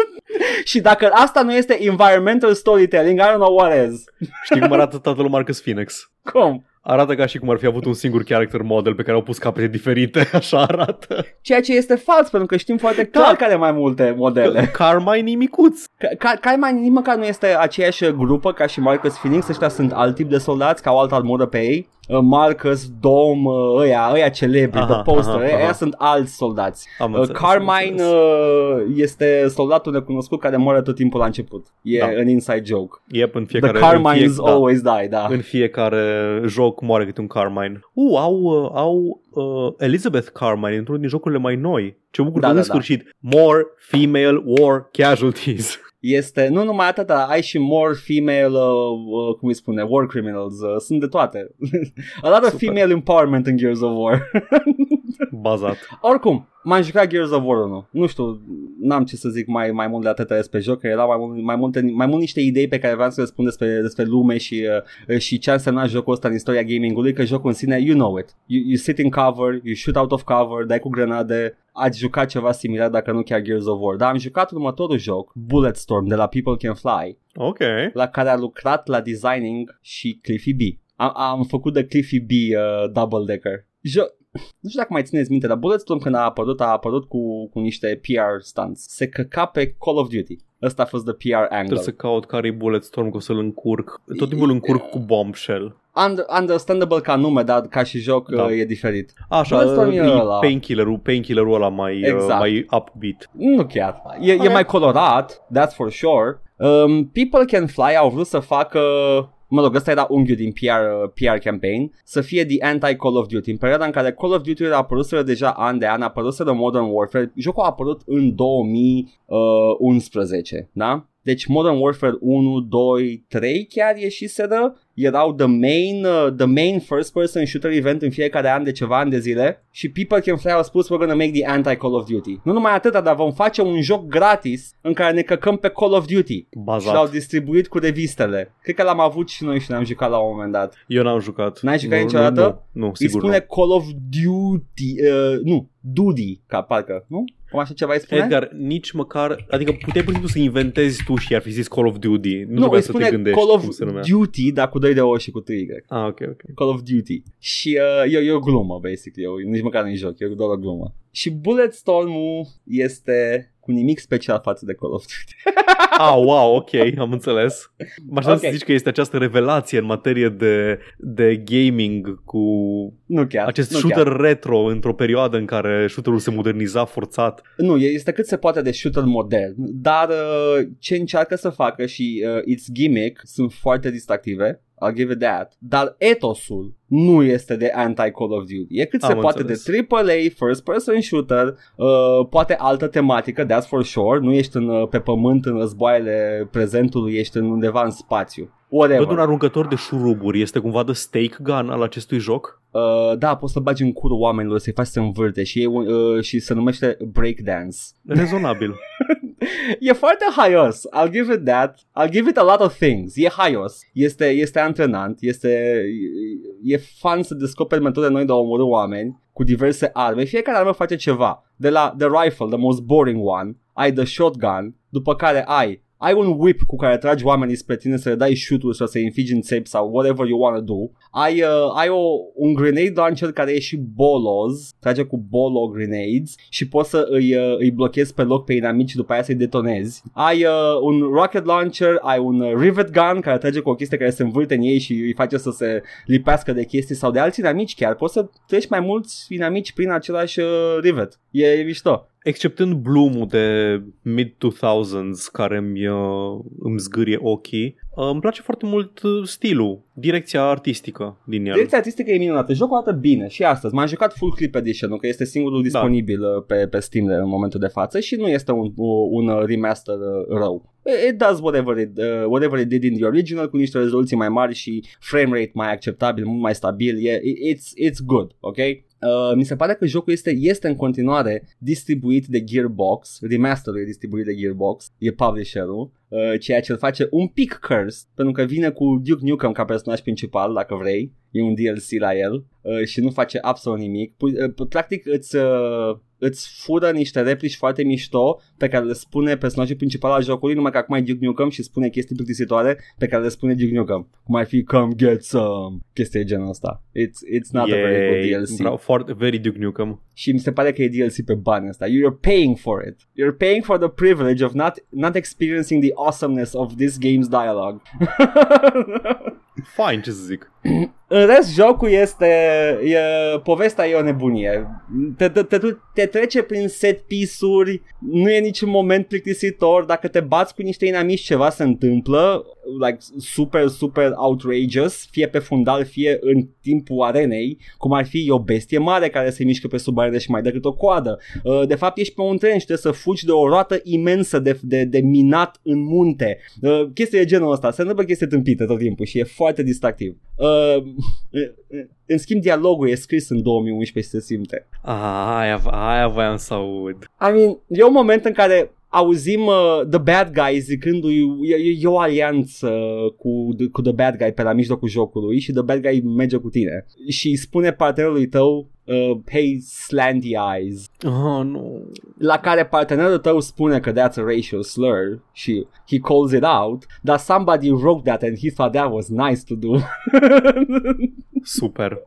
Speaker 1: [laughs] și dacă asta nu este environmental storytelling, I don't know what is.
Speaker 2: Știi cum arată tatăl lui Marcus Phoenix?
Speaker 1: Cum?
Speaker 2: Arată ca și cum ar fi avut un singur character model pe care au pus capete diferite. [laughs] Așa arată.
Speaker 1: Ceea ce este fals, pentru că știm foarte clar
Speaker 2: Da.
Speaker 1: care are mai multe modele.
Speaker 2: Carmine e micuț.
Speaker 1: Ca, ca, ca mai nici măcar nu este aceeași grupă ca și Marcus Phoenix, ăștia sunt alt tip de soldați, ca o altă armură pe ei. Uh, Marcus, Dom, uh, ăia, ăia celebri,
Speaker 2: Aha,
Speaker 1: The Poster,
Speaker 2: aha,
Speaker 1: ăia,
Speaker 2: aha.
Speaker 1: ăia sunt alți soldați.
Speaker 2: Am
Speaker 1: Uh,
Speaker 2: înțeles, am
Speaker 1: Carmine
Speaker 2: înțeles.
Speaker 1: uh, este soldatul necunoscut care moare tot timpul la început. E
Speaker 2: Da.
Speaker 1: un inside joke.
Speaker 2: Yep, în
Speaker 1: The
Speaker 2: fiecare...
Speaker 1: Carmines
Speaker 2: în fie, da,
Speaker 1: always die, da.
Speaker 2: în fiecare joc moare câte un Carmine. U, au, uh, au uh, Elizabeth Carmine într-unul din jocurile mai noi. Ce bucur
Speaker 1: Da,
Speaker 2: da,
Speaker 1: da,
Speaker 2: în
Speaker 1: da.
Speaker 2: sfârșit. More female war casualties. [laughs]
Speaker 1: Este, nu numai atât, dar ai și more female, uh, uh, cum îi spune, war criminals, uh, sunt de toate. [laughs] A lot of
Speaker 2: Super.
Speaker 1: female empowerment in Gears of War. [laughs]
Speaker 2: Bazat.
Speaker 1: Oricum, m-am jucat Gears of War 1. Nu știu, n-am ce să zic mai, mai mult de atâta despre joc, că erau mai mult, mai, multe, mai mult niște idei pe care vreau să le spun despre, despre lume și, uh, și ce a însemnat jocul ăsta în istoria gamingului, că jocul în sine, you know it. You, you sit in cover, you shoot out of cover, dai cu grenade, ați jucat ceva similar dacă nu chiar Gears of War. Dar am jucat următorul joc, Bulletstorm, de la People Can Fly,
Speaker 2: Ok.
Speaker 1: la care a lucrat la designing și Cliffy B. Am, am făcut de Cliffy B uh, Double Decker. Jo- nu știu dacă mai țineți minte, dar Bulletstorm când a apărut, a apărut cu, cu niște PR stunts. Se căca pe Call of Duty. Ăsta a fost the PR angle.
Speaker 2: Trebuie să caut care-i Bulletstorm, că o să-l încurc. Tot timpul îl încurc cu Bombshell.
Speaker 1: Und- understandable ca nume, dar ca și joc
Speaker 2: Da.
Speaker 1: uh, e diferit.
Speaker 2: Așa,
Speaker 1: Bulletstorm e
Speaker 2: e
Speaker 1: ăla.
Speaker 2: painkiller-ul, painkiller-ul ăla mai,
Speaker 1: Exact.
Speaker 2: uh, mai upbeat.
Speaker 1: Nu chiar. E, e
Speaker 2: Ok.
Speaker 1: mai colorat, that's for sure. Um, People Can Fly au vrut să facă Mă rog, ăsta era unghiul din PR, uh, PR campaign Să fie the anti-Call of Duty În perioada în care Call of Duty-uri apăruseră deja an de an Apăruseră Modern Warfare Jocul a apărut în 2011 Da? Deci Modern Warfare 1, 2, 3 chiar ieșiseră erau the main, uh, the main first person shooter event în fiecare an de ceva ani de zile și People Can Fly au spus we're gonna make the anti-Call of Duty. Nu numai atât, dar vom face un joc gratis în care ne căcăm pe Call of Duty. Și l-au
Speaker 2: Bazat.
Speaker 1: distribuit cu revistele. Cred că l-am avut și noi și ne-am jucat la un moment dat.
Speaker 2: Eu n-am jucat.
Speaker 1: N-ai jucat
Speaker 2: Nu,
Speaker 1: niciodată?
Speaker 2: Nu, nu,
Speaker 1: Îi
Speaker 2: sigur
Speaker 1: spune
Speaker 2: nu.
Speaker 1: Call of Duty, uh, nu, Duty, ca parcă, nu? Cum așa ceva îi spune?
Speaker 2: Edgar, nici măcar, adică puteai pur și simplu să inventezi tu și ar fi zis Call of Duty. Nu,
Speaker 1: nu,
Speaker 2: trebuia
Speaker 1: îi
Speaker 2: să
Speaker 1: spune
Speaker 2: te gândești
Speaker 1: Call of
Speaker 2: cum se numea.
Speaker 1: Duty, dar cu 2 de O și cu 3 Y.
Speaker 2: Ah, ok, ok.
Speaker 1: Call of Duty. Și uh, e, e o glumă, basically. Eu, nici măcar nu joc, e doar o glumă. Și Bulletstorm-ul este cu nimic special față de Call of Duty. [laughs]
Speaker 2: Ah, wow, ok, am înțeles. M-aș okay.
Speaker 1: Ok.
Speaker 2: să zici că este această revelație în materie de, de gaming cu
Speaker 1: nu chiar.
Speaker 2: acest
Speaker 1: nu
Speaker 2: shooter
Speaker 1: Chiar.
Speaker 2: retro într-o perioadă în care shooterul se moderniza forțat.
Speaker 1: Nu, este cât se poate de shooter modern, dar uh, ce încearcă să facă și uh, its gimmick sunt foarte distractive. I'll give it that. Dar etosul nu este de anti-Call of Duty. E cât
Speaker 2: Am
Speaker 1: se poate
Speaker 2: înțeles.
Speaker 1: de AAA, first person shooter, uh, poate altă tematică, that's for sure. Nu ești în, uh, pe pământ în războaiele prezentului, ești în undeva în spațiu. Whatever.
Speaker 2: Văd un aruncător de șuruburi. Este cumva de stake gun al acestui joc?
Speaker 1: Uh, da, poți să bagi în curul oamenilor, să-i faci să învârte și, e, un- uh, și se numește breakdance.
Speaker 2: Rezonabil. [laughs]
Speaker 1: E foarte haios, I'll give it that. I'll give it a lot of things. E haios, este, este antrenant, este, e fun să descoperi metode noi de a omorâ oameni cu diverse arme. Fiecare armă face ceva. De la the rifle, the most boring one, ai the shotgun, după care ai ai un whip cu care tragi oamenii spre tine să le dai shoot sau să-i infigi în țepi sau whatever you wanna do. Ai, uh, ai o, un grenade launcher care e și bolos, trage cu bolo grenades și poți să îi, uh, îi blochezi pe loc pe inamici și după aia să-i detonezi. Ai uh, un rocket launcher, ai un uh, rivet gun care trage cu o chestie care se învârte în ei și îi face să se lipească de chestii sau de alți inamici chiar. Poți să treci mai mulți inamici prin același uh, rivet. E, e mișto.
Speaker 2: Exceptând Bloom-ul de mid-2000s care îmi, uh, îmi zgârie ochii, uh, îmi place foarte mult uh, stilul, direcția artistică din el.
Speaker 1: Direcția artistică e minunată, jocul arată bine și astăzi. M-am jucat Full Clip Edition, că este singurul disponibil uh, pe, pe Steam în momentul de față și nu este un, un uh, remaster uh, rău. It does whatever it, uh, whatever it did in the original cu niște rezoluții mai mari și frame rate mai acceptabil, mult mai stabil. E, it's, it's good, ok? Uh, mi se pare că jocul este, este în continuare distribuit de Gearbox, remasterul e distribuit de Gearbox, e publisherul, uh, ceea ce îl face un pic cursed, pentru că vine cu Duke Nukem ca personaj principal, dacă vrei, e un DLC la el uh, și nu face absolut nimic. Pu- uh, practic îți, uh, îți fură niște replici foarte mișto pe care le spune personajul principal al jocului, numai că acum e Duke Nukem și spune chestii plictisitoare pe care le spune Duke Nukem. Cum ar fi come get some, chestii de genul ăsta. It's, it's not a very good
Speaker 2: Yay.
Speaker 1: DLC.
Speaker 2: Vreau foarte, very Duke Nukem.
Speaker 1: Și mi se pare că e DLC pe bani ăsta. You're paying for it. You're paying for the privilege of not, not experiencing the awesomeness of this game's dialogue. [laughs]
Speaker 2: Fine, ce să zic.
Speaker 1: în rest, jocul este, e, povestea e o nebunie. Te, te, te, te trece prin set piece-uri, nu e niciun moment plictisitor, dacă te bați cu niște inamici ceva se întâmplă, like super, super outrageous, fie pe fundal, fie în timpul arenei, cum ar fi o bestie mare care se mișcă pe sub arene și mai dă cât o coadă. Uh, de fapt, ești pe un tren și trebuie să fugi de o roată imensă de, de, de minat în munte. Uh, chestia e genul ăsta, se întâmplă chestii tâmpite tot timpul și e foarte distractiv. Uh, [laughs] în schimb, dialogul e scris în 2011 și se simte.
Speaker 2: Ah, aia, aia voiam să aud.
Speaker 1: I mean, e un moment în care auzim uh, The Bad Guy zicându-i e, e, e o alianță cu, cu The Bad Guy pe la mijlocul jocului și The Bad Guy merge cu tine și spune partenerului tău uh, hey slanty eyes
Speaker 2: Oh, nu.
Speaker 1: la care partenerul tău spune că that's a racial slur și he calls it out dar somebody wrote that and he thought that was nice to do [laughs]
Speaker 2: Super.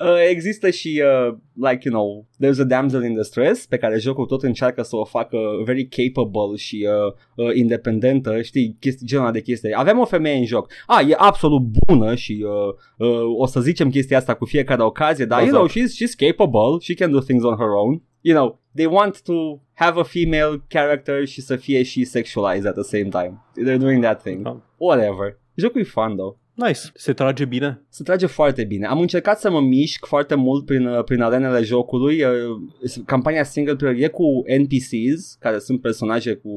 Speaker 1: Uh, există și, uh, like, you know, there's a damsel in distress pe care jocul tot încearcă să o facă very capable și uh, uh, independentă, știi, chestii, genul de chestii. Avem o femeie în joc. Ah, e absolut bună și uh, uh, o să zicem chestia asta cu fiecare ocazie, dar, you know, she's, she's capable, she can do things on her own. You know, they want to have a female character și să fie și sexualized at the same time. They're doing that thing.
Speaker 2: Da.
Speaker 1: Whatever. Jocul e fun, though.
Speaker 2: Nice. Se trage bine?
Speaker 1: Se trage foarte bine. Am încercat să mă mișc foarte mult prin, uh, prin arenele jocului. Uh, Campania single player e cu NPCs, care sunt personaje cu,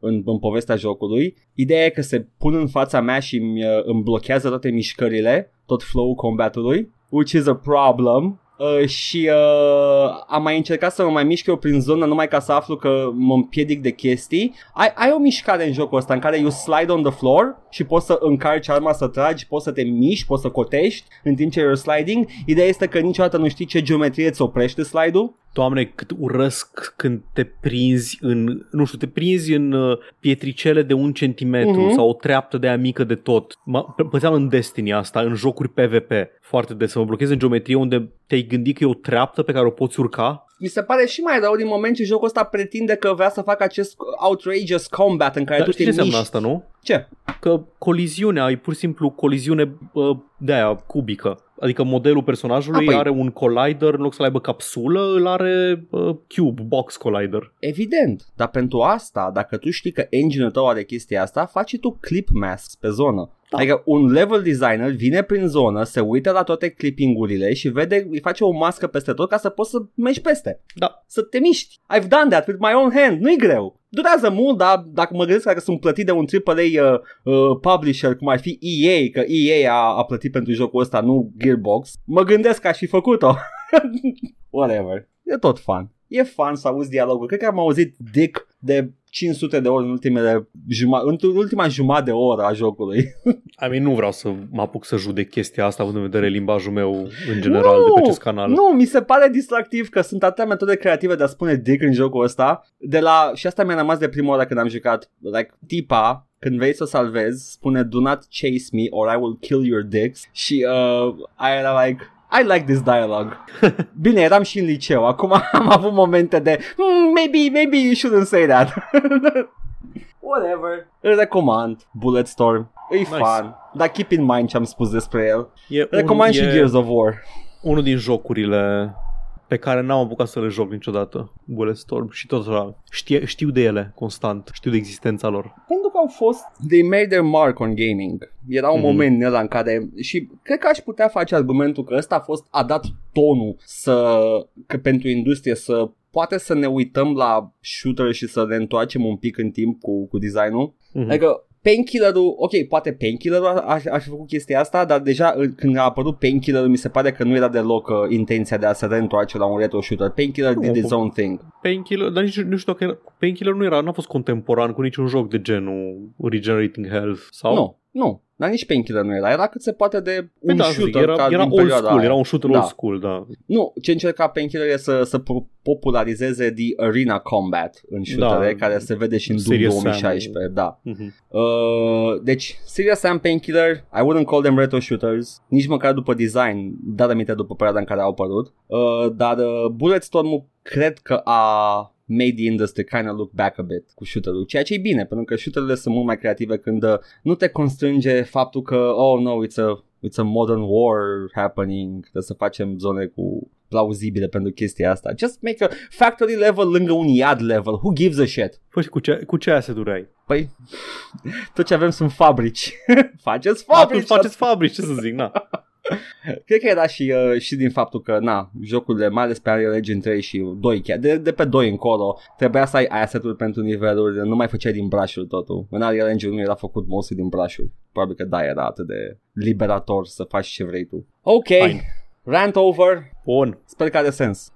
Speaker 1: în, în povestea jocului. Ideea e că se pun în fața mea și îmi, uh, îmi blochează toate mișcările, tot flow-ul combatului, which is a problem. Uh, și uh, am mai încercat să mă mai mișc eu prin zonă numai ca să aflu că mă împiedic de chestii. Ai, ai o mișcare în jocul ăsta în care you slide on the floor și poți să încarci arma să tragi, poți să te miști, poți să cotești în timp ce you're sliding. Ideea este că niciodată nu știi ce geometrie îți oprește slide-ul.
Speaker 2: Doamne, cât urăsc când te prinzi în, nu știu, te prinzi în uh, pietricele de un centimetru
Speaker 1: Mhm.
Speaker 2: sau o treaptă de aia mică de tot. Mă pățeam în Destiny asta, în jocuri PvP, foarte des, să mă blochez în geometrie unde te-ai gândit că e o treaptă pe care o poți urca.
Speaker 1: Mi se pare și mai rău din moment ce jocul ăsta pretinde că vrea să facă acest outrageous combat în care
Speaker 2: Dar
Speaker 1: tu
Speaker 2: știi
Speaker 1: te
Speaker 2: ce înseamnă
Speaker 1: miști.
Speaker 2: asta, nu?
Speaker 1: Ce?
Speaker 2: Că coliziunea e pur și simplu coliziune uh, de aia cubică. Adică modelul personajului
Speaker 1: A, păi-
Speaker 2: are un collider, în loc să aibă capsulă, îl are uh, cube, box collider.
Speaker 1: Evident, dar pentru asta, dacă tu știi că engine-ul tău are chestia asta, faci tu clip masks pe zonă.
Speaker 2: Da.
Speaker 1: Adică un level designer vine prin zonă, se uită la toate clippingurile și vede, îi face o mască peste tot ca să poți să mergi peste.
Speaker 2: Da,
Speaker 1: Să te miști. I've done that with my own hand. Nu-i greu. Durează mult, dar dacă mă gândesc că sunt plătit de un AAA uh, uh, publisher, cum ar fi EA, că EA a, a plătit pentru jocul ăsta, nu Gearbox, mă gândesc că aș fi făcut-o. [laughs] Whatever. E tot fun. E fun să auzi dialogul. Cred că am auzit Dick de 500 de ori în ultimele juma- în ultima jumătate de oră a jocului. [laughs]
Speaker 2: I mean, nu vreau să mă apuc să judec chestia asta având în vedere limbajul meu în general de pe acest canal.
Speaker 1: Nu, mi se pare distractiv că sunt atâtea metode creative de a spune dick în jocul ăsta. De la, și asta mi-a rămas de prima oară când am jucat. Like, tipa, când vrei să salvezi, spune do not chase me or I will kill your dicks. Și uh, I era like, I like this dialogue. [laughs] Bine, eram și în liceu. Acum [laughs] am avut momente de hmm, maybe, maybe you shouldn't say that. [laughs] Whatever. Îl recomand. Bulletstorm. E
Speaker 2: Nice.
Speaker 1: fun. Dar keep in mind ce am spus despre el.
Speaker 2: E
Speaker 1: Recomand și
Speaker 2: e
Speaker 1: Gears of War.
Speaker 2: unul din jocurile pe care n-am apucat să le joc niciodată, Bulletstorm, și tot așa, știe, știu de ele constant, știu de existența lor.
Speaker 1: Pentru că au fost They made their mark on gaming Era un
Speaker 2: Mhm.
Speaker 1: moment în ăla în care Și cred că aș putea face argumentul că ăsta a fost A dat tonul să că pentru industrie să Poate să ne uităm la shooter și să ne întoarcem un pic în timp cu, cu designul
Speaker 2: Mhm.
Speaker 1: Adică Painkiller-ul, ok, poate Painkiller-ul a, a, a fi făcut chestia asta, dar deja uh, când a apărut Painkiller-ul mi se pare că nu era deloc uh, intenția de a se reîntoarce la un retro shooter. Painkiller
Speaker 2: Nu,
Speaker 1: did its
Speaker 2: cu-
Speaker 1: own thing.
Speaker 2: Painkiller, dar nici, nu știu dacă era, Painkiller nu era, n-a fost contemporan cu niciun joc de genul Regenerating Health sau?
Speaker 1: Nu, nu, dar nici Painkiller nu era, era cât se poate de
Speaker 2: Păi
Speaker 1: un
Speaker 2: da,
Speaker 1: shooter
Speaker 2: zic, era,
Speaker 1: ca
Speaker 2: era
Speaker 1: din
Speaker 2: old
Speaker 1: perioada
Speaker 2: school,
Speaker 1: aia.
Speaker 2: era un shooter
Speaker 1: Da.
Speaker 2: old school, da.
Speaker 1: Nu, ce încerca Painkiller e să, să po- popularizeze the arena combat în shootere,
Speaker 2: Da.
Speaker 1: care se vede și în Doom
Speaker 2: Serious
Speaker 1: 2016, da.
Speaker 2: Mhm.
Speaker 1: Uh, deci, Serious Sam Painkiller, I wouldn't call them retro shooters, nici măcar după design, dar aminte după perioada în care au apărut, uh, dar uh, Bulletstorm-ul cred că a made the industry kind of look back a bit cu shooter-ul, ceea ce e bine, pentru că shooter-urile sunt mult mai creative când uh, nu te constrânge faptul că, oh no, it's a it's a modern war happening, trebuie să facem zone cu plauzibile pentru chestia asta. Just make a factory level lângă un iad level. Who gives a shit?
Speaker 2: Păi și cu ce, cu ce aseturi ai?
Speaker 1: Păi, [laughs] tot ce avem sunt fabrici. [laughs] faceți
Speaker 2: Atunci
Speaker 1: fabrici!
Speaker 2: faceți fabrici, ce să zic, na. [laughs] [laughs]
Speaker 1: Cred că era și, uh, și din faptul că, na, jocurile, mai ales pe Unreal Engine 3 și 2 chiar, de, de pe 2 încolo, trebuia să ai asset-uri pentru niveluri, nu mai făceai din brush totul. În Unreal Engine 1 era făcut mostly din brush Probabil că da, era atât de liberator să faci ce vrei tu. Ok,
Speaker 2: Fine.
Speaker 1: rant over.
Speaker 2: Bun.
Speaker 1: Sper că are sens.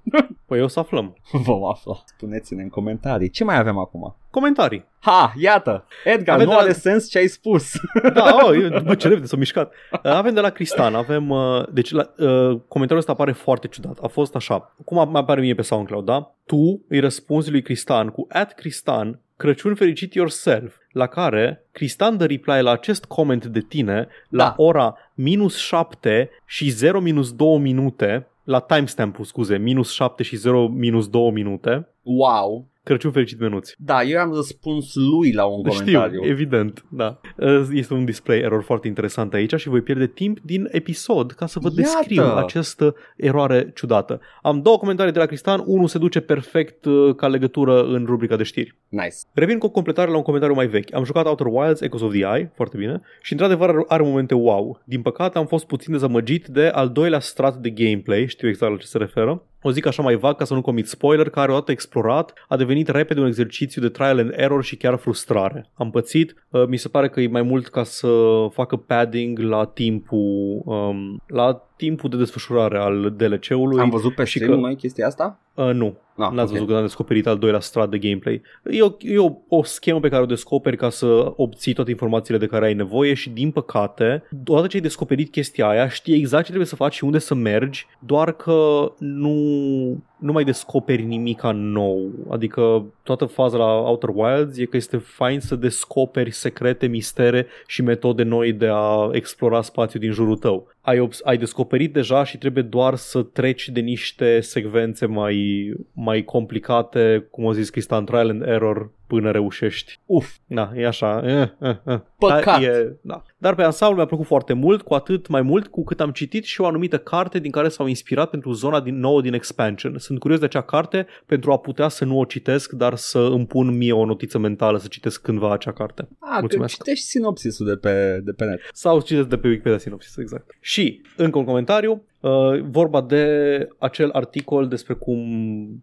Speaker 2: Păi o să aflăm. [laughs]
Speaker 1: Vom afla. Spuneți-ne în comentarii. Ce mai avem acum?
Speaker 2: Comentarii.
Speaker 1: Ha, iată! Edgar,
Speaker 2: Avem
Speaker 1: nu
Speaker 2: de la-
Speaker 1: are sens ce ai spus. [laughs]
Speaker 2: Da, oh, eu, bă, ce repede s-a mișcat. Uh, Avem de la Cristan, avem, uh, deci la, uh, comentariul ăsta apare foarte ciudat. A fost așa, cum mai apare mie pe SoundCloud, da? Tu îi răspunzi lui Cristan cu at Cristan, Crăciun fericit yourself, la care Cristan dă reply la acest comment de tine la
Speaker 1: Da.
Speaker 2: ora minus 7 și 0 minus 2 minute, la timestamp-ul, scuze, minus 7 și 0 minus 2 minute,
Speaker 1: wow!
Speaker 2: Crăciun fericit menuți.
Speaker 1: Da, eu am răspuns lui la un comentariu.
Speaker 2: Știu, evident, da. Uh, Este un display error foarte interesant aici și voi pierde timp din episod ca să vă
Speaker 1: Iată!
Speaker 2: descriu această eroare ciudată. Am două comentarii de la Cristan, unul se duce perfect uh, ca legătură în rubrica de știri.
Speaker 1: Nice.
Speaker 2: Revin cu o completare la un comentariu mai vechi. Am jucat Outer Wilds, Echoes of the Eye, foarte bine, și într-adevăr are- are momente wow. Din păcate am fost puțin dezamăgit de al doilea strat de gameplay, știu exact la ce se referă. O zic așa mai vag ca să nu comit spoiler, care odată explorat a devenit repede un exercițiu de trial and error și chiar frustrare. Am pățit, uh, mi se pare că e mai mult ca să facă padding la timpul, um, la timpul de desfășurare al DLC-ului.
Speaker 1: Am văzut pe
Speaker 2: și
Speaker 1: stream
Speaker 2: că-
Speaker 1: noi chestia asta?
Speaker 2: Uh, nu,
Speaker 1: Ah,
Speaker 2: N-ați
Speaker 1: ok.
Speaker 2: văzut că am descoperit al doilea strat de gameplay. E, o, e o, o schemă pe care o descoperi ca să obții toate informațiile de care ai nevoie și din păcate, odată ce ai descoperit chestia aia, știi exact ce trebuie să faci și unde să mergi, doar că nu, nu mai descoperi nimica nou. Adică toată faza la Outer Wilds e că este fain să descoperi secrete, mistere și metode noi de a explora spațiul din jurul tău. Ai, obs- ai descoperit deja și trebuie doar să treci de niște secvențe mai, mai complicate, cum o zis Cristian, trial and error, până reușești.
Speaker 1: Uf,
Speaker 2: Da, e așa. Eh, eh, eh.
Speaker 1: Păcat.
Speaker 2: Dar, e, da. Dar pe ansamblu mi-a plăcut foarte mult, cu atât mai mult cu cât am citit și o anumită carte din care s-au inspirat pentru zona din nouă din expansion. Sunt curios de acea carte pentru a putea să nu o citesc, dar să îmi pun mie o notiță mentală să citesc cândva acea carte.
Speaker 1: a, că
Speaker 2: Mulțumesc.
Speaker 1: citești sinopsisul de pe, de pe net.
Speaker 2: Sau citesc de pe Wikipedia Synopsis, exact. Și, încă un comentariu, uh, vorba de acel articol despre cum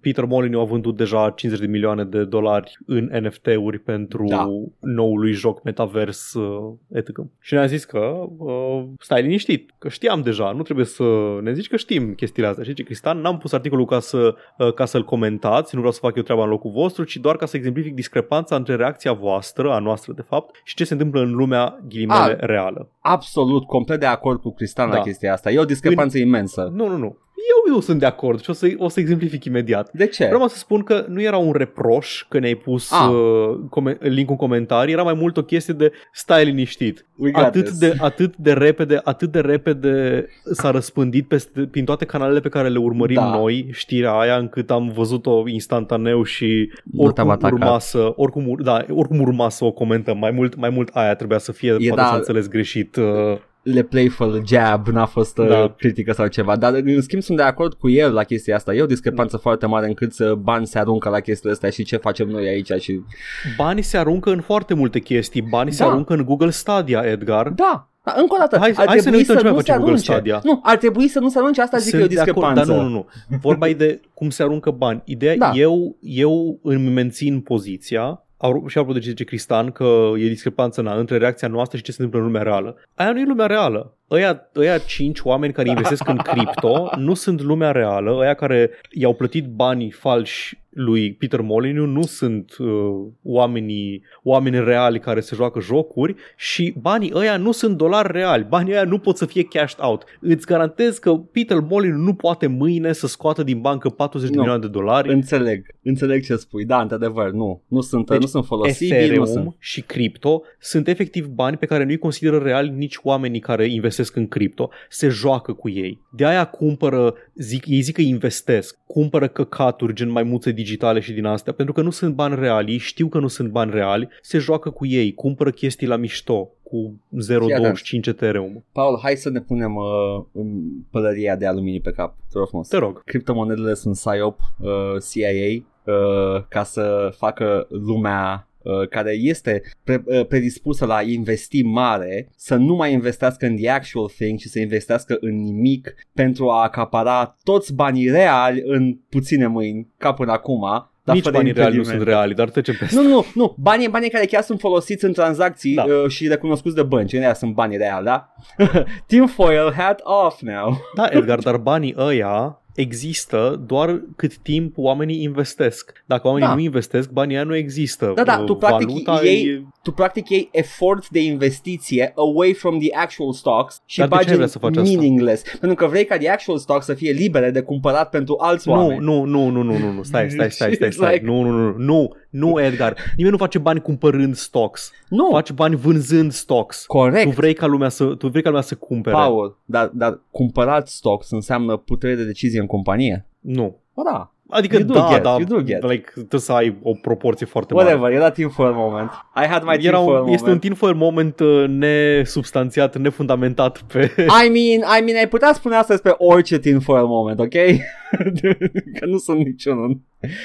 Speaker 2: Peter Molyneux a vândut deja 50 de milioane de dolari în NFT-uri pentru
Speaker 1: Da.
Speaker 2: noului joc metavers uh, etc. Și ne-a zis că uh, stai liniștit, că știam deja, nu trebuie să ne zici că știm chestiile astea. Și zice Cristian, n-am pus articolul ca, să, uh, ca să-l comentați, nu vreau să fac eu treaba în locul vostru, ci doar ca să exemplific discrepanța între reacția voastră, a noastră de fapt, și ce se întâmplă în lumea ghilimele
Speaker 1: Ah.
Speaker 2: reală.
Speaker 1: Absolut, complet de acord cu Cristian la
Speaker 2: Da.
Speaker 1: chestia asta. E o discrepanță imensă.
Speaker 2: Nu, nu, nu. Eu nu sunt de acord și o să, o să exemplific imediat.
Speaker 1: De ce?
Speaker 2: Vreau să spun că nu era un reproș că ne-ai pus
Speaker 1: Ah.
Speaker 2: uh, come- link în comentarii, era mai mult o chestie de stai liniștit.
Speaker 1: We got
Speaker 2: Atât
Speaker 1: this.
Speaker 2: de, atât de repede, atât de repede s-a răspândit peste, prin toate canalele pe care le urmărim
Speaker 1: Da.
Speaker 2: noi, știrea aia, încât am văzut-o instantaneu și
Speaker 1: Nu te-am
Speaker 2: oricum
Speaker 1: atacat.
Speaker 2: urma să, oricum, ur- da, oricum urma să o comentăm. Mai mult, mai mult aia trebuia să fie,
Speaker 1: E
Speaker 2: poate
Speaker 1: da.
Speaker 2: să înțeles greșit. Uh,
Speaker 1: Le playful jab n-a fost da.
Speaker 2: Da.
Speaker 1: critică sau ceva, dar în schimb sunt de acord cu el la chestia asta. E o discrepanță foarte mare încât să bani se aruncă la chestiile astea și ce facem noi aici și...
Speaker 2: Banii se aruncă în foarte multe chestii. Banii se
Speaker 1: Da.
Speaker 2: aruncă în Google Stadia, Edgar.
Speaker 1: Da, da, încă o dată,
Speaker 2: Hai-
Speaker 1: ar
Speaker 2: hai să ne
Speaker 1: trebui
Speaker 2: uităm ce mai
Speaker 1: nu
Speaker 2: face
Speaker 1: se
Speaker 2: Google
Speaker 1: arunce.
Speaker 2: Stadia.
Speaker 1: Nu, ar trebui să nu se arunce, asta zic că e o
Speaker 2: Sunt de acord,
Speaker 1: discrepanță.
Speaker 2: Dar nu, nu, nu. Vorba e de cum se aruncă bani. Ideea,
Speaker 1: Da.
Speaker 2: da. eu, eu îmi mențin poziția au- și apropo de ce zice Cristan, că e discrepanță na, între reacția noastră și ce se întâmplă în lumea reală. Aia nu e lumea reală. Ăia, ăia cinci oameni care investesc în cripto nu sunt lumea reală. Ăia care i-au plătit banii falși lui Peter Molyneux nu sunt uh, oamenii, oameni reali care se joacă jocuri și banii ăia nu sunt dolari reali. Banii ăia nu pot să fie cashed out. Îți garantez că Peter Molyneux nu poate mâine să scoată din bancă 40 de
Speaker 1: Nu.
Speaker 2: milioane de dolari.
Speaker 1: Înțeleg, înțeleg ce spui. Da, într-adevăr, nu. Nu sunt,
Speaker 2: Deci,
Speaker 1: nu sunt folosibili, nu sunt.
Speaker 2: Ethereum și cripto sunt efectiv bani pe care nu-i consideră reali nici oamenii care investesc investesc în cripto, se joacă cu ei. De aia cumpără, zic, ei zic că investesc, cumpără căcaturi gen maimuțe digitale și din astea, pentru că nu sunt bani reali, ei știu că nu sunt bani reali, se joacă cu ei, cumpără chestii la mișto cu 0,25 Ethereum.
Speaker 1: Paul, hai să ne punem uh, în pălăria de aluminiu pe cap. Te rog frumos.
Speaker 2: Te rog.
Speaker 1: Criptomonedele sunt PSYOP, uh, CIA, uh, ca să facă lumea uh, care este pre- uh, predispusă la a investi mare să nu mai investească în the actual thing și să investească în nimic pentru a acapara toți banii reali în puține mâini ca până acum dar
Speaker 2: Nici
Speaker 1: fără
Speaker 2: banii reali nu
Speaker 1: impedimente.
Speaker 2: sunt reali, dar trecem peste.
Speaker 1: Nu, nu, nu, banii, banii care chiar sunt folosiți în tranzacții
Speaker 2: Da.
Speaker 1: uh, și recunoscuți de bănci, aia sunt banii reali, da? [laughs] Tinfoil hat off now.
Speaker 2: Da, Edgar, dar banii ăia există doar cât timp oamenii investesc. Dacă oamenii
Speaker 1: Da.
Speaker 2: nu investesc, banii ăia nu există.
Speaker 1: Da, da,
Speaker 2: Uh,
Speaker 1: tu practic
Speaker 2: valuta
Speaker 1: iei-
Speaker 2: e-
Speaker 1: Tu practic iei efort de investiție away from the actual stocks și
Speaker 2: Dar de ce
Speaker 1: bagi
Speaker 2: ai vrea să faci asta?
Speaker 1: meaningless. Pentru că vrei ca the actual stocks să fie libere de cumpărat pentru alți
Speaker 2: Nu,
Speaker 1: oameni.
Speaker 2: nu, nu, nu, nu, nu, nu, stai, stai, stai, stai, [laughs]
Speaker 1: It's
Speaker 2: stai.
Speaker 1: like-
Speaker 2: Nu, nu, nu, nu, nu, Edgar. Nimeni nu face bani cumpărând stocks.
Speaker 1: nu.
Speaker 2: Faci bani vânzând stocks.
Speaker 1: corect.
Speaker 2: Tu vrei ca lumea să, tu vrei ca lumea să cumpere.
Speaker 1: Paul, dar, dar cumpărat stocks înseamnă putere de decizie în companie?
Speaker 2: Nu.
Speaker 1: Ba da.
Speaker 2: Adică
Speaker 1: You do
Speaker 2: da,
Speaker 1: get,
Speaker 2: da,
Speaker 1: you do get.
Speaker 2: like, trebuie să ai o proporție foarte mare.
Speaker 1: Whatever, era tinfoil moment. I had my
Speaker 2: Era
Speaker 1: tinfoil
Speaker 2: un,
Speaker 1: moment.
Speaker 2: este un tinfoil moment uh, nesubstanțiat, nefundamentat pe... [laughs]
Speaker 1: I mean, I mean, ai putea spune asta despre orice tinfoil moment, ok? [laughs] că nu sunt niciunul.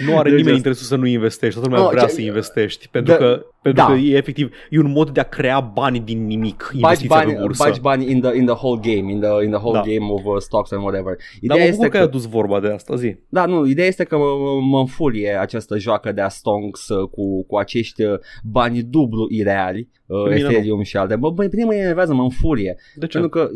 Speaker 2: Nu are
Speaker 1: Deci
Speaker 2: nimeni
Speaker 1: asta-
Speaker 2: interesul să nu investești, toată lumea
Speaker 1: No,
Speaker 2: vrea
Speaker 1: ce-
Speaker 2: să investești, pentru
Speaker 1: Da,
Speaker 2: că, pentru
Speaker 1: da.
Speaker 2: că e efectiv, e un mod de a crea bani din nimic,
Speaker 1: Bagi
Speaker 2: investiția
Speaker 1: bani,
Speaker 2: pe bursă.
Speaker 1: bagi bani in the, in the whole game, in the, in the whole
Speaker 2: Da.
Speaker 1: game of uh, stocks and whatever.
Speaker 2: Dar
Speaker 1: Ideea
Speaker 2: mă
Speaker 1: este
Speaker 2: bucur că ai
Speaker 1: că,
Speaker 2: adus vorba de asta, zi.
Speaker 1: da, nu, ideea este că mă, mă înfurie această joacă de a stonks uh, cu, cu acești uh, bani dublu ireali, uh,
Speaker 2: Pe mine nu.
Speaker 1: Ethereum și alte. Bă, bă, pe mine mă enervează, mă înfurie.
Speaker 2: De ce?
Speaker 1: Pentru că,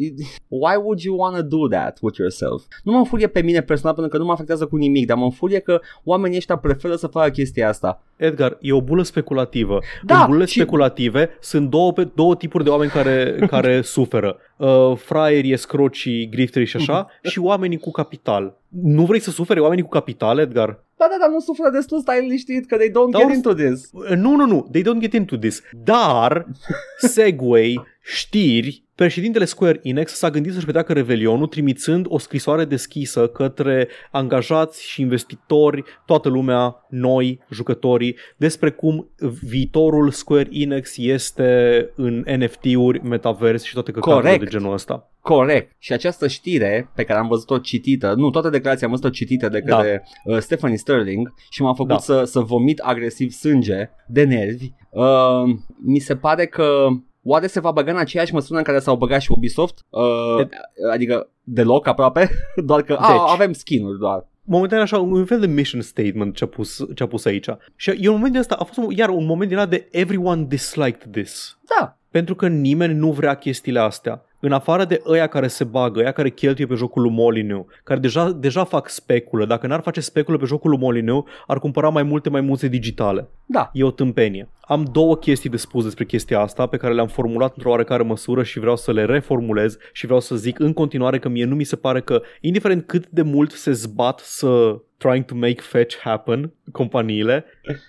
Speaker 1: why would you want to do that with yourself? Nu mă înfurie pe mine personal pentru că nu mă afectează cu nimic, dar mă înfurie că oamenii ăștia preferă să facă chestia asta.
Speaker 2: Edgar, e o bulă speculativă.
Speaker 1: Da,
Speaker 2: În bulele
Speaker 1: și-
Speaker 2: speculative sunt două, pe- două tipuri de oameni care, [laughs] care suferă. Uh, fraierii, escrocii, grifterii și așa, și oamenii cu capital. Nu vrei să sufere oamenii cu capital, Edgar?
Speaker 1: Da, da, da, nu suferă destul, stai liniștit că they don't
Speaker 2: Da,
Speaker 1: get
Speaker 2: or-
Speaker 1: into this.
Speaker 2: Uh, Nu, nu, nu, they don't get into this. Dar, [laughs] Segway, știri, președintele Square Enix s-a gândit să-și petreacă revelionul trimițând o scrisoare deschisă către angajați și investitori, toată lumea, noi, jucătorii, despre cum viitorul Square Enix este în NFT-uri, metavers și toate căcaturile
Speaker 1: Corect.
Speaker 2: de genul ăsta.
Speaker 1: Corect. Și această știre pe care am văzut-o citită, nu, toată declarația am văzut-o citită de către uh, Stephanie Sterling și m-a făcut
Speaker 2: Da.
Speaker 1: să, să vomit agresiv sânge de nervi. Uh, mi se pare că oare se va băga în aceeași măsură în care s-au băgat și Ubisoft? Uh, adică deloc aproape, [laughs] doar că a,
Speaker 2: Deci.
Speaker 1: avem skin-uri doar.
Speaker 2: momentan așa, un fel de mission statement ce-a pus, ce-a pus aici. Și e un moment de asta, a fost un, iar un moment din ăla de everyone disliked this.
Speaker 1: Da,
Speaker 2: Pentru că nimeni nu vrea chestiile astea. În afară de ăia care se bagă, ăia care cheltuie pe jocul lui Molyneux, care deja, deja fac speculă. Dacă n-ar face speculă pe jocul lui Molyneux, ar cumpăra mai multe maimuțe digitale.
Speaker 1: da.
Speaker 2: E o tâmpenie. Am două chestii de spus despre chestia asta pe care le-am formulat într-o oarecare măsură și vreau să le reformulez și vreau să zic în continuare că mie nu mi se pare că, indiferent cât de mult se zbat să trying to make fetch happen companiile,